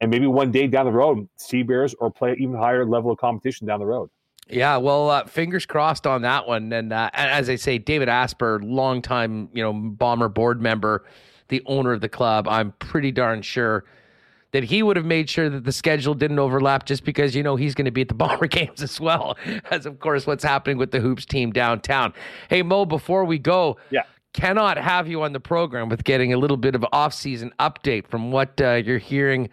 and maybe one day down the road, see Bears or play even higher level of competition down the road. Yeah, well, uh, fingers crossed on that one. And, uh, as I say, David Asper, longtime, you know, Bomber board member, the owner of the club. I'm pretty darn sure that he would have made sure that the schedule didn't overlap just because you know he's going to be at the Bomber games as well as of course what's happening with the hoops team downtown. Hey Moe, before we go, yeah. Cannot have you on the program with getting a little bit of off-season update from what uh, you're hearing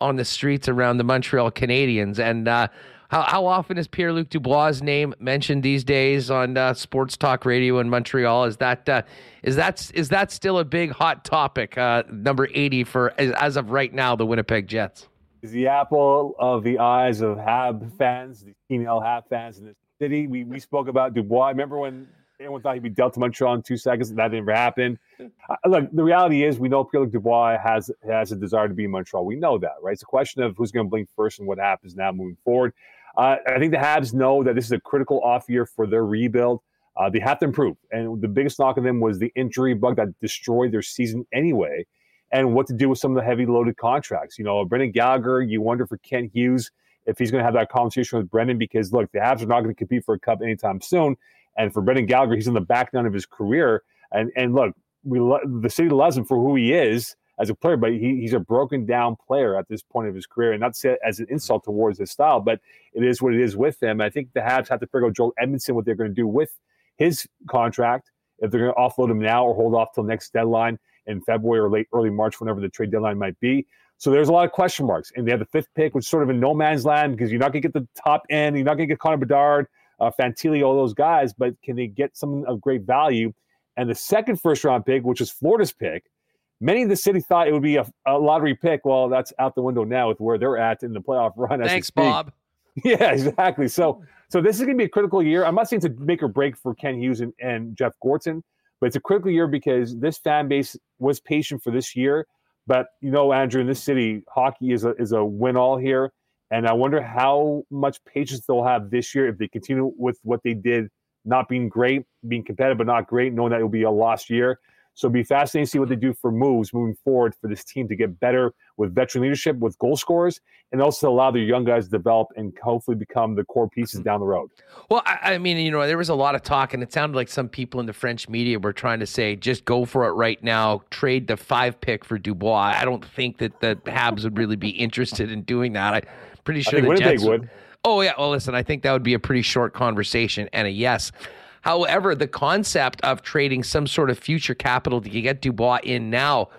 on the streets around the Montreal Canadiens. And uh, how, how often is Pierre Luc Dubois' name mentioned these days on uh, sports talk radio in Montreal? Is that uh, is that is that still a big hot topic? Uh, number eighty for as, as, of right now, the Winnipeg Jets. Is the apple of the eyes of Hab fans, the female Hab fans in the city. We we spoke about Dubois. Remember when everyone thought he'd be dealt to Montreal in two seconds, and that never happened. Uh, look, the reality is we know Pierre-Luc Dubois has has a desire to be in Montreal. We know that, right? It's a question of who's going to blink first and what happens now moving forward. Uh, I think the Habs know that this is a critical off year for their rebuild. Uh, they have to improve. And the biggest knock on them was the injury bug that destroyed their season anyway, and what to do with some of the heavy loaded contracts. You know, Brendan Gallagher, you wonder for Kent Hughes if he's going to have that conversation with Brendan because, look, the Habs are not going to compete for a cup anytime soon. And for Brendan Gallagher, he's in the back nine of his career. And, and look, we lo- the city loves him for who he is as a player, but he, he's a broken down player at this point of his career. And not as an insult towards his style, but it is what it is with him. I think the Habs have to figure out Joel Edmundson what they're going to do with his contract, if they're going to offload him now or hold off till next deadline in February or late early March, whenever the trade deadline might be. So there's a lot of question marks. And they have the fifth pick, which is sort of in no man's land because you're not going to get the top end. You're not going to get Connor Bedard, uh, Fantilli, all those guys, but can they get someone of great value? And the second first round pick, which is Florida's pick, Many of the city thought it would be a, a, lottery pick. Well, that's out the window now with where they're at in the playoff run. Thanks, Bob. Yeah, exactly. So, so this is going to be a critical year. I'm not saying it's a make or break for Kent Hughes and, and Jeff Gorton, but it's a critical year because this fan base was patient for this year. But you know, Andrew, in this city, hockey is a is a win all here, and I wonder how much patience they'll have this year if they continue with what they did, not being great, being competitive but not great, knowing that it will be a lost year. So it'll be fascinating to see what they do for moves moving forward for this team to get better with veteran leadership, with goal scorers, and also allow their young guys to develop and hopefully become the core pieces mm-hmm. down the road. Well, I, I, mean, you know, there was a lot of talk, and it sounded like some people in the French media were trying to say, just go for it right now, trade the five pick for Dubois. I don't think that the Habs would really be interested in doing that. I'm pretty sure the Jets would. Oh yeah, well listen, I think that would be a pretty short conversation and a yes. However, the concept of trading some sort of future capital to get Dubois in now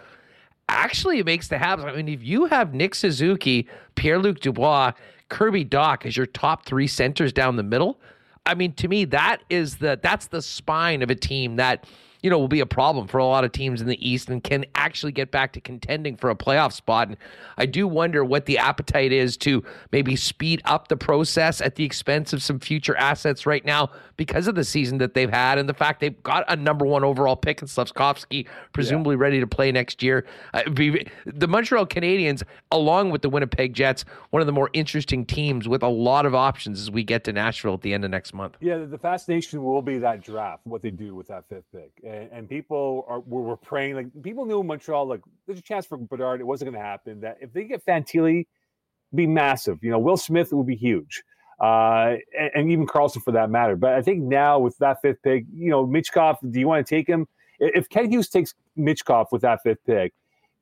actually makes the Habs. I mean, if you have Nick Suzuki, Pierre Luc Dubois, Kirby Dach as your top three centers down the middle, I mean, to me, that is the that's the spine of a team that you know, will be a problem for a lot of teams in the East and can actually get back to contending for a playoff spot. And I do wonder what the appetite is to maybe speed up the process at the expense of some future assets right now because of the season that they've had and the fact they've got a number one overall pick in Slafkovsky, presumably yeah. ready to play next year. Uh, the Montreal Canadiens, along with the Winnipeg Jets, one of the more interesting teams with a lot of options as we get to Nashville at the end of next month. Yeah, the fascination will be that draft, what they do with that fifth pick and people are were, praying like people knew Montreal like there's a chance for Bedard it wasn't going to happen that if they get Fantilli be massive you know Will Smith would be huge uh, and, and, even Carlsson for that matter but I think now with that fifth pick you know Michkov do you want to take him if Kent Hughes takes Michkov with that fifth pick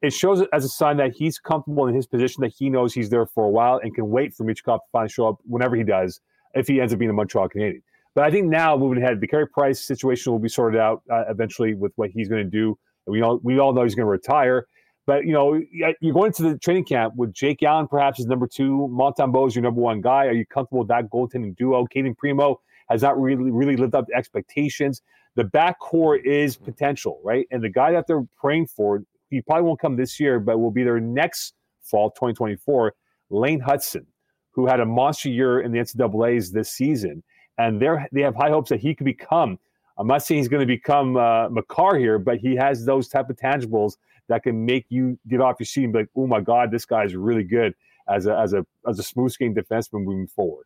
it shows as a sign that he's comfortable in his position that he knows he's there for a while and can wait for Michkov to finally show up whenever he does if he ends up being a Montreal Canadian. But I think now moving ahead, the Carey Price situation will be sorted out uh, eventually with what he's going to do. We all we all know he's going to retire. But you know, you're going to the training camp with Jake Allen perhaps as number two, Montembeault is your number one guy. Are you comfortable with that goaltending duo? Cayden Primeau has not really really lived up to expectations. The back core is potential, right? And the guy that they're praying for, he probably won't come this year, but will be there next fall, 2024. Lane Hutson, who had a monster year in the NCAA's this season and they they have high hopes that he could become I'm not saying he's going to become uh, Makar here, but he has those type of tangibles that can make you get off your seat and be like, "Oh my God, this guy's really good as a as a as a smooth skating defenseman moving forward."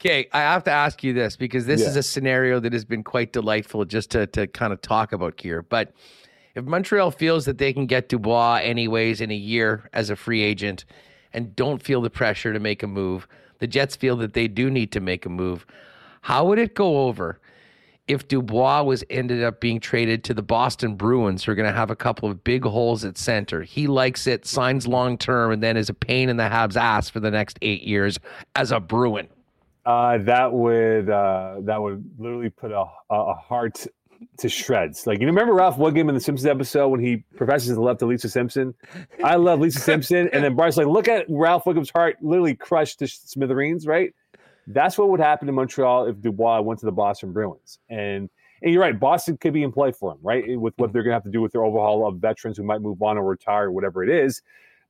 Okay, I have to ask you this because this yeah. is a scenario that has been quite delightful just to to kind of talk about here. But if Montreal feels that they can get Dubois anyways in a year as a free agent and don't feel the pressure to make a move, the Jets feel that they do need to make a move. How would it go over if Dubois was ended up being traded to the Boston Bruins, who are going to have a couple of big holes at center. He likes it, signs long term, and then is a pain in the Habs' ass for the next eight years as a Bruin. Uh, that would uh, that would literally put a, a heart to shreds. Like you remember Ralph Wiggum in the Simpsons episode when he professes his love to Lisa Simpson. I love Lisa Simpson, and then Bryce like, look at Ralph Wiggum's heart literally crushed to smithereens, right? That's what would happen in Montreal if Dubois went to the Boston Bruins. And and you're right, Boston could be in play for him, right? Eh, with what mm-hmm. they're going to have to do with their overhaul of veterans who might move on or retire or whatever it is.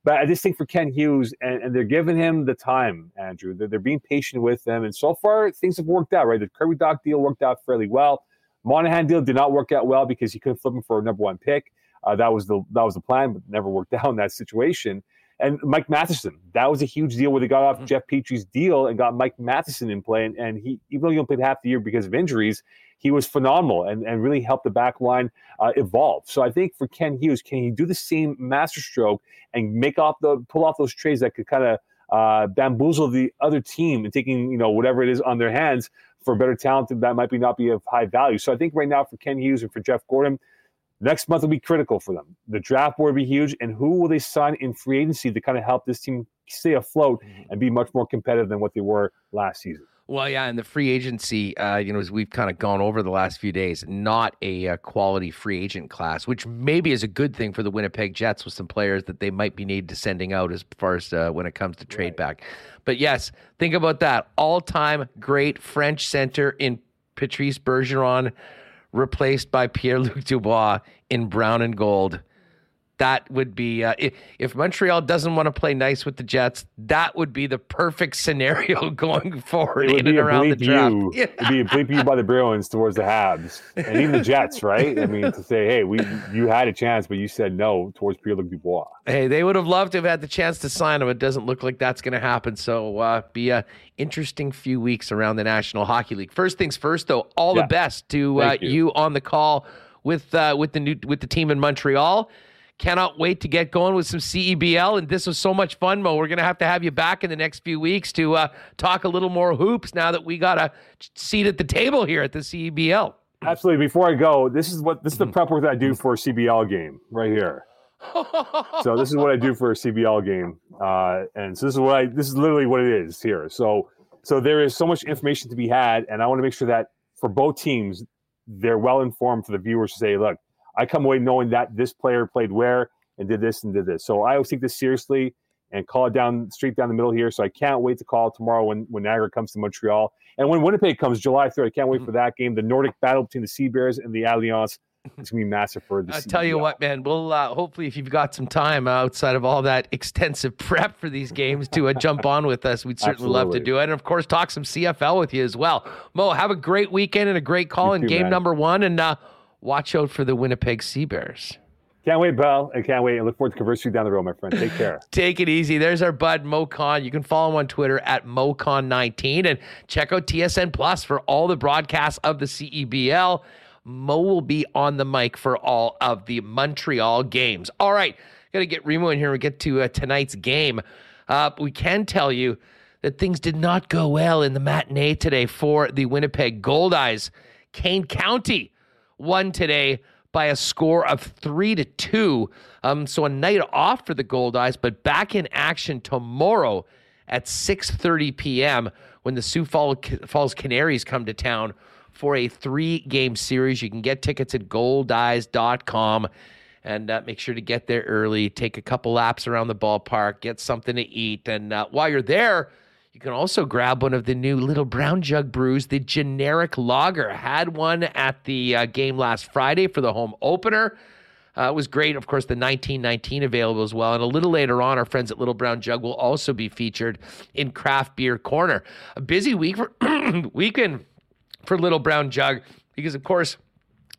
But I just think for Kent Hughes, and, and they're giving him the time, Andrew. They're, they're being patient with them. And so far, things have worked out, right? The Kirby Dach deal worked out fairly well. Monahan deal did not work out well because he couldn't flip him for a number one pick. Uh, that was the that was the plan, but never worked out in that situation. And Mike Matheson, that was a huge deal where they got off mm-hmm. Jeff Petry's deal and got Mike Matheson in play. And, and he, even though he only played half the year because of injuries, he was phenomenal and, and really helped the back line uh, evolve. So I think for Kent Hughes, can he do the same masterstroke and make off the pull off those trades that could kind of uh, bamboozle the other team and taking you know whatever it is on their hands for better talent that might be not be of high value. So I think right now for Kent Hughes and for Jeff Gorton, next month will be critical for them. The draft board will be huge, and who will they sign in free agency to kind of help this team stay afloat mm-hmm. and be much more competitive than what they were last season? Well, yeah, and the free agency, uh, you know, as we've kind of gone over the last few days, not a uh, quality free agent class, which maybe is a good thing for the Winnipeg Jets with some players that they might be needed to sending out as far as uh, when it comes to trade right. back. But yes, think about that. All time great French center in Patrice Bergeron, replaced by Pierre Luc Dubois in brown and gold that would be uh, if, if, Montreal doesn't want to play nice with the Jets, that would be the perfect scenario going forward in and around the draft. You, yeah. It'd be a bleep you by the Bruins towards the Habs and even the Jets, right? I mean, to say, hey, we you had a chance, but you said no towards Pierre-Luc Dubois. Hey, they would have loved to have had the chance to sign him. It doesn't look like that's going to happen. So, uh, be a interesting few weeks around the National Hockey League. First things first, though, all yeah. the best to uh, you. you on the call with uh, with the new with the team in Montreal. Cannot wait to get going with some CEBL. And this was so much fun, Moe. We're going to have to have you back in the next few weeks to uh, talk a little more hoops now that we got a seat at the table here at the CEBL. Absolutely. Before I go, this is what this is the prep work that I do for a CEBL game right here. so this is what I do for a CEBL game, uh, and so this is what I this is literally what it is here. So so there is so much information to be had, and I want to make sure that for both teams, they're well informed for the viewers to say, look, I come away knowing that this player played where and did this and did this. So I always take this seriously and call it down straight down the middle here. So I can't wait to call tomorrow when when Niagara comes to Montreal and when Winnipeg comes July 3rd. I can't wait for that game. The Nordic battle between the Sea Bears and the Alliance. It's gonna be massive for the. I tell you what, man. We'll uh, hopefully, if you've got some time outside of all that extensive prep for these games, to uh, jump on with us. We'd certainly Absolutely. love to do it, and of course, talk some CFL with you as well. Moe, have a great weekend and a great call you in too, game man. number one, and uh, watch out for the Winnipeg Sea Bears. Can't wait, Bell. I can't wait. I look forward to conversing down the road, my friend. Take care. Take it easy. There's our bud, Moe Khan. You can follow him on Twitter at MoCon19 and check out TSN Plus for all the broadcasts of the CEBL. Moe will be on the mic for all of the Montreal games. All right. Got to get Remo in here and get to uh, tonight's game. Uh, we can tell you that things did not go well in the matinee today for the Winnipeg Goldeyes. Kane County won today by a score of three to two. Um, so a night off for the Goldeyes, but back in action tomorrow at 6:30 p.m. when the Sioux Falls Canaries come to town for a three-game series. You can get tickets at goldeyes.com and uh, make sure to get there early. Take a couple laps around the ballpark, get something to eat, and uh, while you're there you can also grab one of the new Little Brown Jug brews, the generic lager. Had one at the uh, game last Friday for the home opener. Uh, it was great. Of course, the 1919 available as well. And a little later on, our friends at Little Brown Jug will also be featured in Craft Beer Corner. A busy week for weekend for Little Brown Jug. because, of course,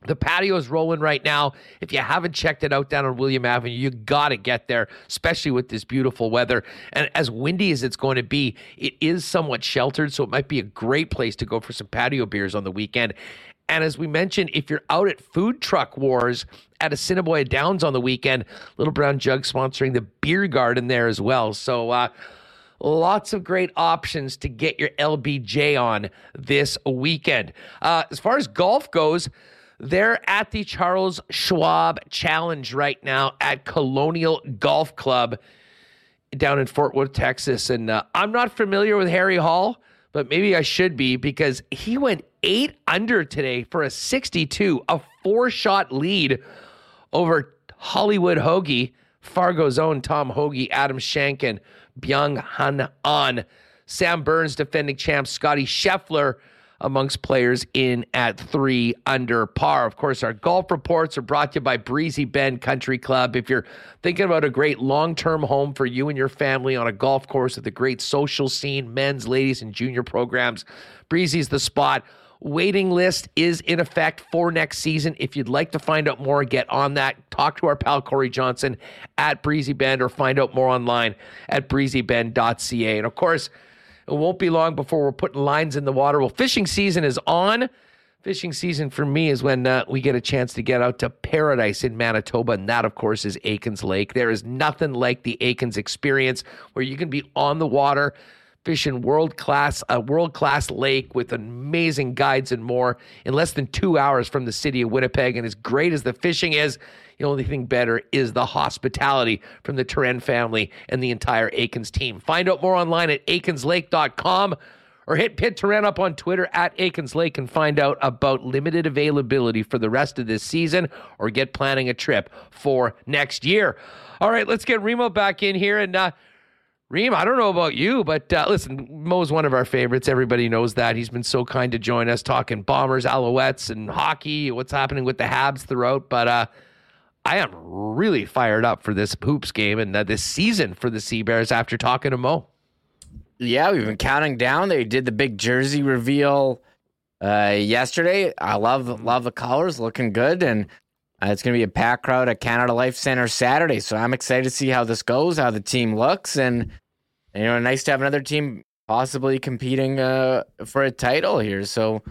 the patio is rolling right now. If you haven't checked it out down on William Avenue, you got to get there, especially with this beautiful weather. And as windy as it's going to be, it is somewhat sheltered, so it might be a great place to go for some patio beers on the weekend. And as we mentioned, if you're out at Food Truck Wars at Assiniboia Downs on the weekend, Little Brown Jug sponsoring the beer garden there as well. So, uh, lots of great options to get your LBJ on this weekend. Uh, as far as golf goes, they're at the Charles Schwab Challenge right now at Colonial Golf Club down in Fort Worth, Texas. And uh, I'm not familiar with Harry Hall, but maybe I should be because he went eight under today for a 62, a four shot lead over Hollywood Hoge, Fargo's own Tom Hoge, Adam Shankin, Byeong Hun An, Sam Burns, defending champ Scotty Scheffler amongst players in at three under par. Of course, our golf reports are brought to you by Breezy Bend Country Club. If you're thinking about a great long term home for you and your family on a golf course with a great social scene, men's, ladies, and junior programs, Breezy's the spot. Waiting list is in effect for next season. If you'd like to find out more, get on that. Talk to our pal Corey Johnson at Breezy Bend or find out more online at breezybend.ca. And of course, it won't be long before we're putting lines in the water. Well, fishing season is on. Fishing season for me is when uh, we get a chance to get out to paradise in Manitoba, and that, of course, is Aikens Lake. There is nothing like the Aikens experience where you can be on the water, fishing world class a world class lake with amazing guides and more in less than two hours from the city of Winnipeg. And as great as the fishing is, the only thing better is the hospitality from the Turen family and the entire Aikens team. Find out more online at aikenslake.com or hit Pit Turen up on Twitter at Aikens Lake and find out about limited availability for the rest of this season or get planning a trip for next year. All right, let's get Remo back in here. And uh, Reem, I don't know about you, but uh, listen, Moe's one of our favorites. Everybody knows that. He's been so kind to join us talking Bombers, Alouettes, and hockey, what's happening with the Habs throughout. But uh, I am really fired up for this hoops game and uh, this season for the Sea Bears after talking to Moe. Yeah, we've been counting down. They did the big jersey reveal uh, yesterday. I love love the colors, looking good, and uh, it's going to be a packed crowd at Canada Life Center Saturday. So I'm excited to see how this goes, how the team looks, and you know, nice to have another team possibly competing uh, for a title here. So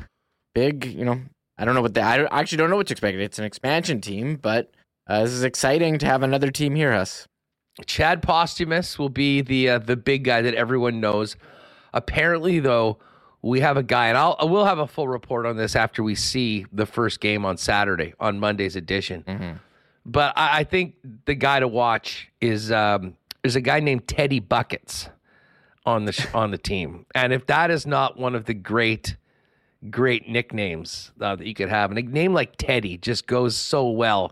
big, you know, I don't know what the I actually don't know what to expect. It's an expansion team, but uh, this is exciting to have another team here, us. Chad Posthumus will be the uh, the big guy that everyone knows. Apparently, though, we have a guy, and I'll we'll have a full report on this after we see the first game on Saturday on Monday's edition. Mm-hmm. But I, I, think the guy to watch is um, is a guy named Teddy Buckets on the on the team, and if that is not one of the great great nicknames uh, that you could have, and a name like Teddy just goes so well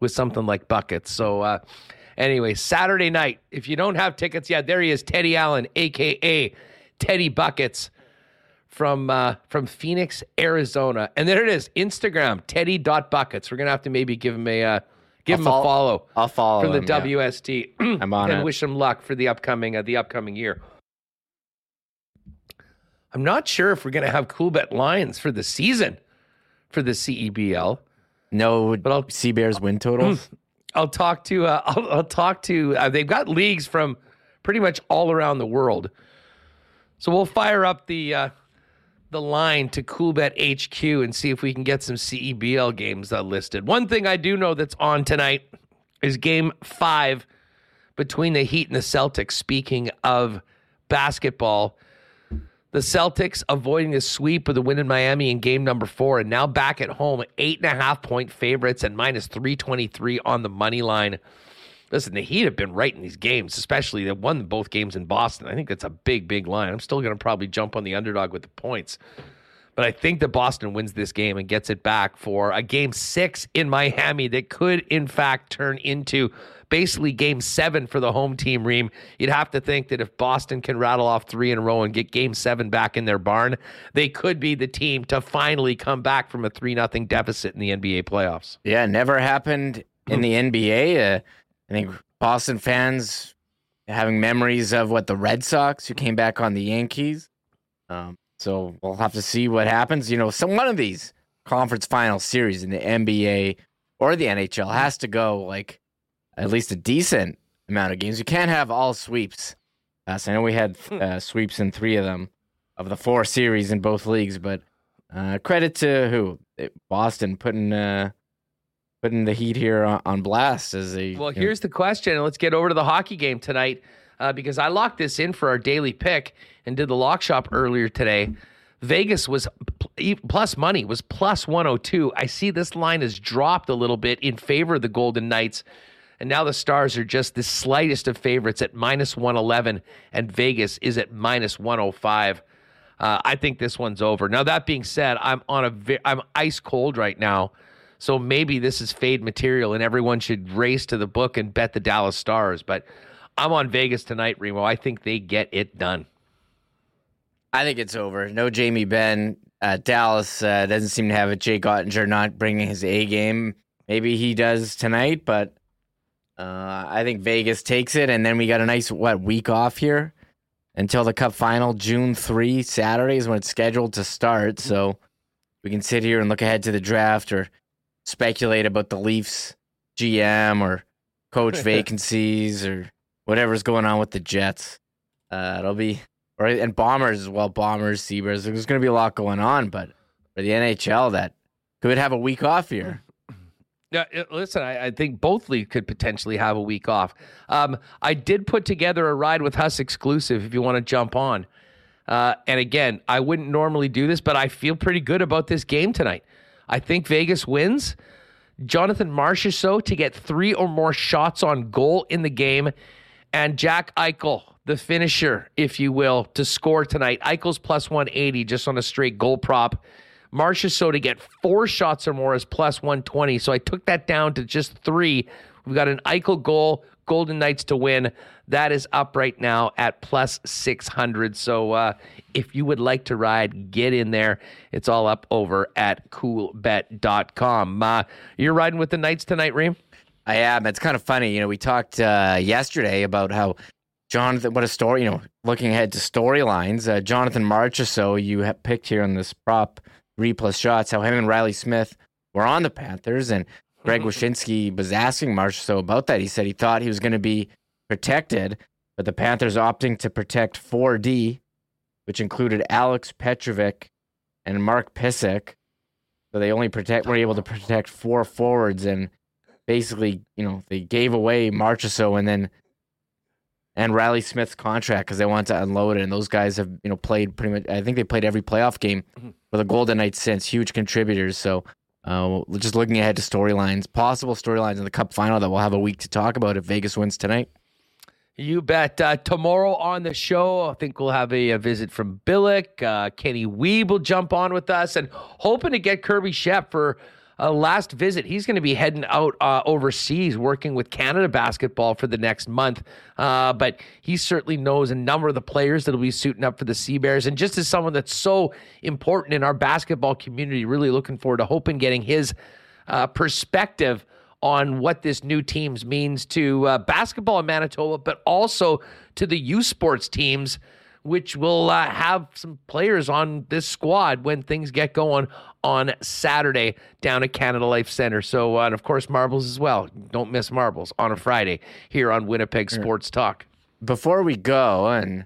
with something like buckets. So, uh, anyway, Saturday night, if you don't have tickets yet, there he is, Teddy Allen, aka Teddy Buckets from uh, from Phoenix, Arizona. And there it is, Instagram, Teddy.buckets. We're gonna have to maybe give him a uh, give I'll him follow, a follow. I'll follow from the him, WST. Yeah. I'm on and it. wish him luck for the upcoming uh, the upcoming year. I'm not sure if we're gonna have Coolbet lines for the season for the CEBL. No, but I'll Sea Bears win totals. I'll talk to. Uh, I'll, I'll, talk to. Uh, they've got leagues from pretty much all around the world, so we'll fire up the uh, the line to Coolbet HQ and see if we can get some CEBL games uh, listed. One thing I do know that's on tonight is Game Five between the Heat and the Celtics. Speaking of basketball. The Celtics avoiding a sweep with a win in Miami in game number four, and now back at home, eight and a half point favorites and minus 323 on the money line. Listen, the Heat have been right in these games, especially they won both games in Boston. I think that's a big, big line. I'm still going to probably jump on the underdog with the points. But I think that Boston wins this game and gets it back for a game six in Miami that could, in fact, turn into basically game seven for the home team, Reem. You'd have to think that if Boston can rattle off three in a row and get game seven back in their barn, they could be the team to finally come back from a 3 nothing deficit in the NBA playoffs. Yeah, never happened in the NBA. Uh, I think Boston fans having memories of what the Red Sox who came back on the Yankees. Um, so we'll have to see what happens. You know, some one of these conference final series in the NBA or the NHL has to go like at least a decent amount of games. You can't have all sweeps. Uh, so I know we had uh, sweeps in three of them of the four series in both leagues, but uh, credit to who Boston putting uh, putting the Heat here on, on blast as a. Well, here's know. the question. Let's get over to the hockey game tonight uh, because I locked this in for our daily pick and did the lock shop earlier today. Vegas was plus money was plus 102. I see this line has dropped a little bit in favor of the Golden Knights. And now the Stars are just the slightest of favorites at minus 111, and Vegas is at minus 105. Uh, I think this one's over. Now that being said, I'm on a vi- I'm ice cold right now, so maybe this is fade material, and everyone should race to the book and bet the Dallas Stars. But I'm on Vegas tonight, Remo. I think they get it done. I think it's over. No Jamie Benn. Uh, Dallas uh, doesn't seem to have it. Jake Oettinger not bringing his A game. Maybe he does tonight, but uh, I think Vegas takes it, and then we got a nice what week off here until the Cup final, June three Saturday is when it's scheduled to start. So we can sit here and look ahead to the draft or speculate about the Leafs GM or coach vacancies or whatever's going on with the Jets. Uh, it'll be right, and Bombers as well. Bombers, Sea Bears. There's going to be a lot going on, but for the NHL, that could have a week off here. Yeah, listen, I, I, think both leagues could potentially have a week off. Um, I did put together a ride with Huss exclusive if you want to jump on. Uh, and again, I wouldn't normally do this, but I feel pretty good about this game tonight. I think Vegas wins. Jonathan Marchessault to get three or more shots on goal in the game, and Jack Eichel the finisher, if you will, to score tonight. Eichel's plus 180 just on a straight goal prop. Marchessault to get four shots or more is plus 120. So I took that down to just three. We've got an Eichel goal, Golden Knights to win. That is up right now at plus 600. So uh, if you would like to ride, get in there. It's all up over at coolbet.com. Uh, you're riding with the Knights tonight, Reem? I am. It's kind of funny. You know, we talked uh, yesterday about how Jonathan, what a story, you know, looking ahead to storylines. Uh, Jonathan so you have picked here on this prop, three plus shots, how him and Riley Smith were on the Panthers. And Greg Wyshynski was asking Marchessault about that. He said he thought he was going to be protected, but the Panthers opting to protect 4D, which included Alex Petrovic and Mark Pysyk. So they only protect were able to protect four forwards and basically, you know, they gave away Marchessault and then and Riley Smith's contract because they wanted to unload it. And those guys have you know played pretty much. I think they played every playoff game mm-hmm. For the Golden Knights since. Huge contributors. So uh, just looking ahead to storylines, possible storylines in the Cup final that we'll have a week to talk about if Vegas wins tonight. You bet. Uh, tomorrow on the show, I think we'll have a, a visit from Billeck. Uh, Kenny Wiebe will jump on with us and hoping to get Kirby Schepp for uh, last visit. He's going to be heading out uh, overseas working with Canada basketball for the next month. Uh, but he certainly knows a number of the players that'll be suiting up for the Sea Bears. And just as someone that's so important in our basketball community, really looking forward to hoping getting his uh, perspective on what this new teams means to uh, basketball in Manitoba, but also to the U Sports teams which will uh, have some players on this squad when things get going on Saturday down at Canada Life Center. So, uh, and of course, marbles as well. Don't miss marbles on a Friday here on Winnipeg Sports Talk. Before we go, and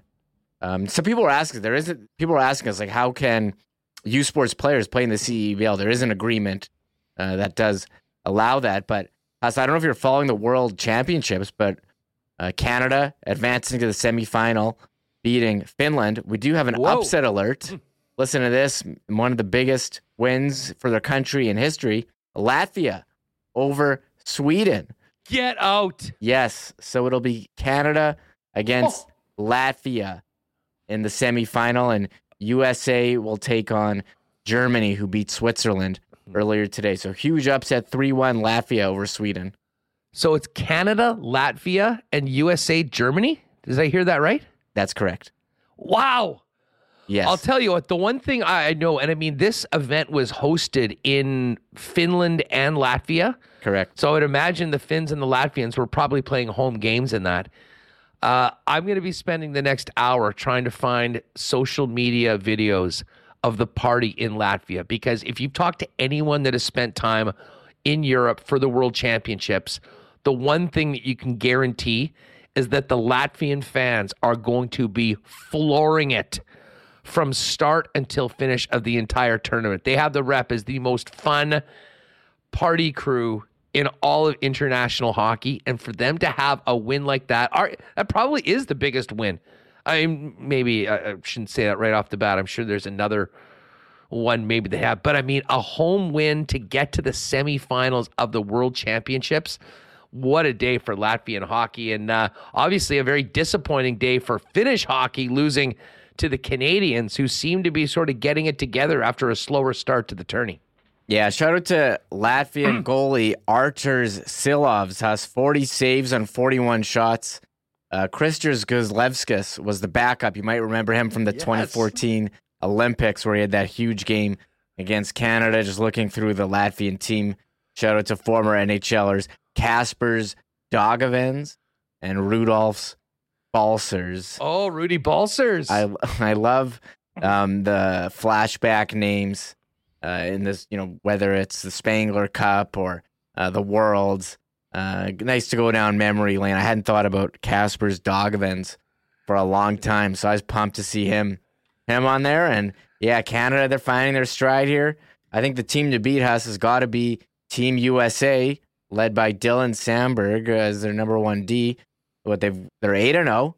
um, some people are asking, there isn't people are asking us like, how can U Sports players play in the CEBL? There is an agreement uh, that does allow that, but so I don't know if you're following the World Championships, but uh, Canada advancing to the semifinal beating Finland. We do have an Whoa. upset alert. Hmm. Listen to this one of the biggest wins for their country in history Latvia over Sweden. Get out. Yes. So it'll be Canada against oh. Latvia in the semifinal, and USA will take on Germany, who beat Switzerland hmm. earlier today. So huge upset 3 1 Latvia over Sweden. So it's Canada, Latvia, and USA, Germany? Did I hear that right? That's correct. Wow. Yes. I'll tell you what, the one thing I know, and I mean, this event was hosted in Finland and Latvia. Correct. So I would imagine the Finns and the Latvians were probably playing home games in that. Uh, I'm going to be spending the next hour trying to find social media videos of the party in Latvia because if you've talked to anyone that has spent time in Europe for the World Championships, the one thing that you can guarantee is that the Latvian fans are going to be flooring it from start until finish of the entire tournament. They have the rep as the most fun party crew in all of international hockey. And for them to have a win like that, are, that probably is the biggest win. I mean, maybe I shouldn't say that right off the bat. I'm sure there's another one maybe they have. But I mean, a home win to get to the semifinals of the World Championships. What a day for Latvian hockey. And uh, obviously, a very disappointing day for Finnish hockey, losing to the Canadians, who seem to be sort of getting it together after a slower start to the tourney. Yeah, shout out to Latvian goalie Arturs Silovs has 40 saves on 41 shots. Uh, Kristers Gudlevskis was the backup. You might remember him from the yes. 2014 Olympics where he had that huge game against Canada. Just looking through the Latvian team. Shout out to former NHLers Kaspers Daugavins and Rudolfs Balcers. Oh, Rudy Balcers. I I love um, the flashback names uh, in this. You know, whether it's the Spengler Cup or uh, the Worlds. Uh, nice to go down memory lane. I hadn't thought about Kaspers Daugavins for a long time, so I was pumped to see him him on there. And yeah, Canada, they're finding their stride here. I think the team to beat us has got to be Team USA, led by Dylan Samberg as their number one D what they've they're eight and zero, oh,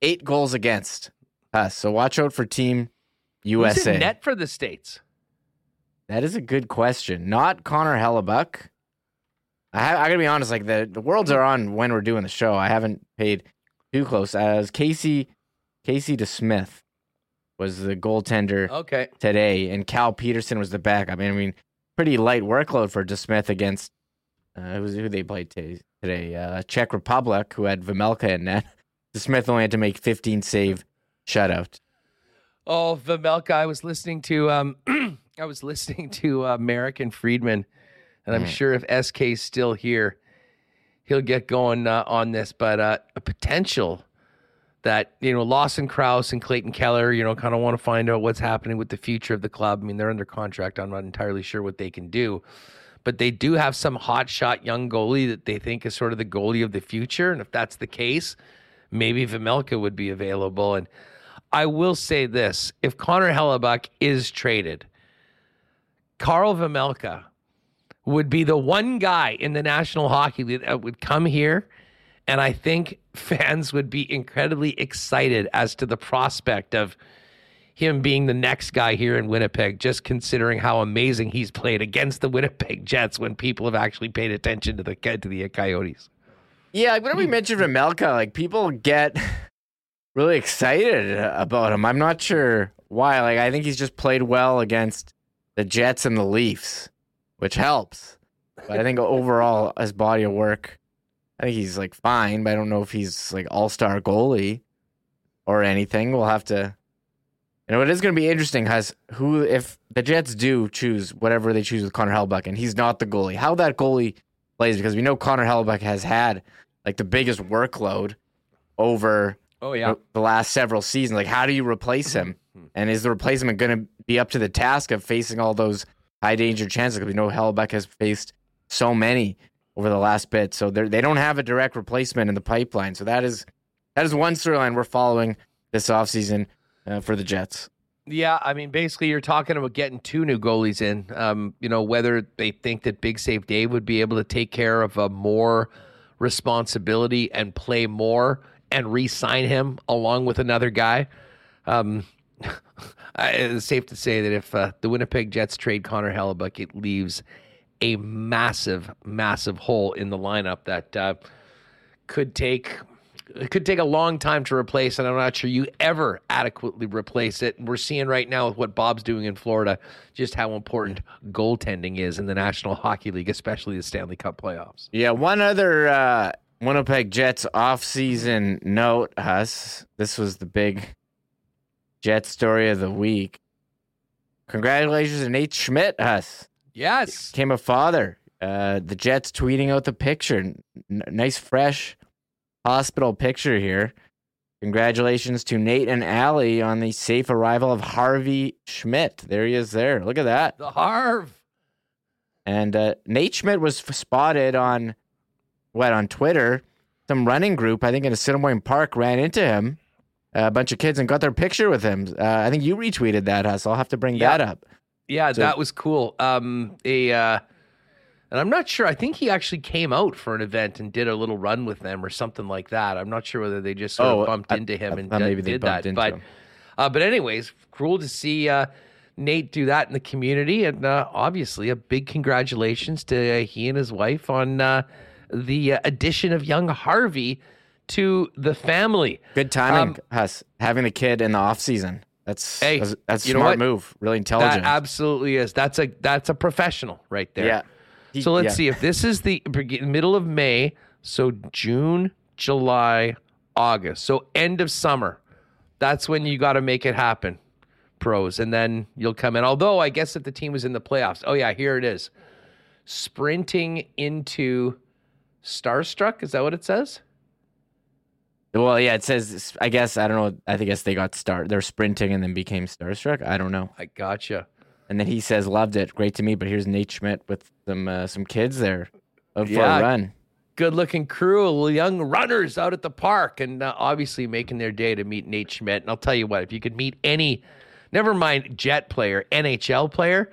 eight goals against us. So watch out for Team USA. Who's net for the states? That is a good question. Not Connor Hellebuyck. I, I gotta be honest. Like the the worlds are on when we're doing the show. I haven't paid too close. As Casey Casey DeSmith was the goaltender okay. today, and Cal Petersen was the backup. I mean, I mean, pretty light workload for DeSmith against uh, who, who they played today today. Uh, Czech Republic, who had Vejmelka in net. Smith only had to make 15 save shutout. Oh, Vejmelka! I was listening to um, I was listening to uh, and Friedman, and I'm mm. sure if SK's still here, he'll get going uh, on this. But uh, a potential that you know Lawson Crouse and Clayton Keller, you know, kind of want to find out what's happening with the future of the club. I mean, they're under contract. I'm not entirely sure what they can do but they do have some hotshot young goalie that they think is sort of the goalie of the future. And if that's the case, maybe Vejmelka would be available. And I will say this if Connor Hellebuyck is traded, Carl Vejmelka would be the one guy in the National Hockey League that would come here. And I think fans would be incredibly excited as to the prospect of him being the next guy here in Winnipeg, just considering how amazing he's played against the Winnipeg Jets when people have actually paid attention to the to the Coyotes. Yeah, whenever we mention Vejmelka, like people get really excited about him. I'm not sure why. Like I think he's just played well against the Jets and the Leafs, which helps. But I think overall, his body of work, I think he's like fine. But I don't know if he's like all star goalie or anything. We'll have to you know, it is going to be interesting has who if the Jets do choose whatever they choose with Connor Hellebuyck and he's not the goalie, how that goalie plays because we know Connor Hellebuyck has had like the biggest workload over oh yeah the, last several seasons. Like, how do you replace him? Mm-hmm. And is the replacement going to be up to the task of facing all those high danger chances? Because we know Hellebuyck has faced so many over the last bit, so they don't have a direct replacement in the pipeline. So that is that is one storyline we're following this offseason uh, for the Jets. Yeah, I mean, basically, you're talking about getting two new goalies in. Um, you know, whether they think that Big Save Dave would be able to take care of a more responsibility and play more and re-sign him along with another guy. Um, it's safe to say that if uh, the Winnipeg Jets trade Connor Hellebuyck, it leaves a massive, massive hole in the lineup that uh, could take it could take a long time to replace, and I'm not sure you ever adequately replace it. We're seeing right now with what Bob's doing in Florida just how important goaltending is in the National Hockey League, especially the Stanley Cup playoffs. Yeah, one other uh, Winnipeg Jets offseason note, Huss. This was the big Jet story of the week. Congratulations to Nate Schmidt, Huss. Yes. Became a father. Uh, the Jets tweeting out the picture. N- nice, fresh hospital picture here. Congratulations to Nate and Allie on the safe arrival of Harvey Schmidt. There he is there. Look at that. The Harv. And uh, Nate Schmidt was f- spotted on what on Twitter. Some running group, I think in a Assiniboine Park, ran into him, a bunch of kids, and got their picture with him. Uh, I think you retweeted that, Hus. I'll have to bring Yeah. that up. Yeah, So- that was cool. Um, a uh, and I'm not sure. I think he actually came out for an event and did a little run with them or something like that. I'm not sure whether they just sort Oh, of bumped I- into him I and uh, maybe they did bumped that. into but him. uh, but anyways, cool to see uh, Nate do that in the community, and uh, obviously a big congratulations to uh, he and his wife on uh, the uh, addition of young Harvey to the family. Good timing, Um, Hus. Having the kid in the off season. That's Hey, that's, that's a you know smart what? move. Really intelligent. That absolutely is. That's a that's a professional right there. yeah. He- So let's yeah. see if this is the middle of May, so June, July, August. So end of summer. That's when you got to make it happen, pros, and then you'll come in. Although I guess if the team was in the playoffs, oh yeah, here it is, sprinting into Starstruck. Is that what it says? Well, yeah, it says. I guess I don't know. I think guess they got start. They're sprinting and then became starstruck. I don't know. I gotcha. And then he says, "Loved it, great to meet." But here's Nate Schmidt with some uh, some kids there, for Yeah. a run. good looking crew of young runners out at the park and uh, obviously making their day to meet Nate Schmidt. And I'll tell you what, if you could meet any, never mind jet player, NHL player,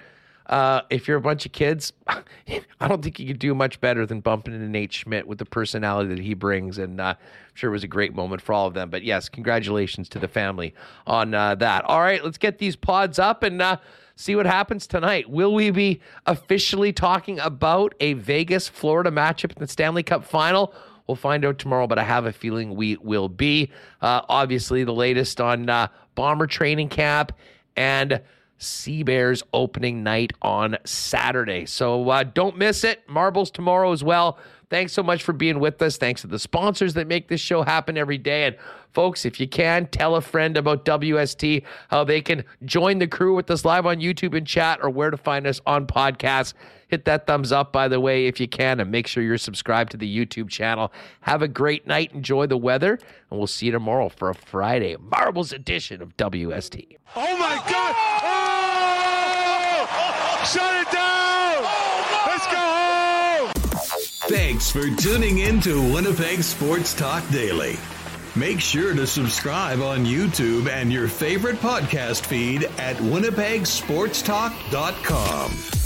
uh, if you're a bunch of kids, I don't think you could do much better than bumping into Nate Schmidt with the personality that he brings. And uh, I'm sure it was a great moment for all of them. But yes, congratulations to the family on uh, that. All right, let's get these pods up and uh, see what happens tonight. Will we be officially talking about a Vegas Florida matchup in the Stanley Cup final? We'll find out tomorrow, but I have a feeling we will be. Uh, obviously, the latest on Bomber training camp and Sea Bears opening night on Saturday. So uh, don't miss it. Marbles tomorrow as well. Thanks so much for being with us. Thanks to the sponsors that make this show happen every day. And folks, if you can, tell a friend about WST, how they can join the crew with us live on YouTube and chat or where to find us on podcasts. Hit that thumbs up, by the way, if you can, and make sure you're subscribed to the YouTube channel. Have a great night. Enjoy the weather, and we'll see you tomorrow for a Friday Marbles edition of WST. Oh my God! Oh! Shut it down! Oh, Let's go home! Thanks for tuning in to Winnipeg Sports Talk Daily. Make sure to subscribe on YouTube and your favorite podcast feed at winnipegsportstalk.com.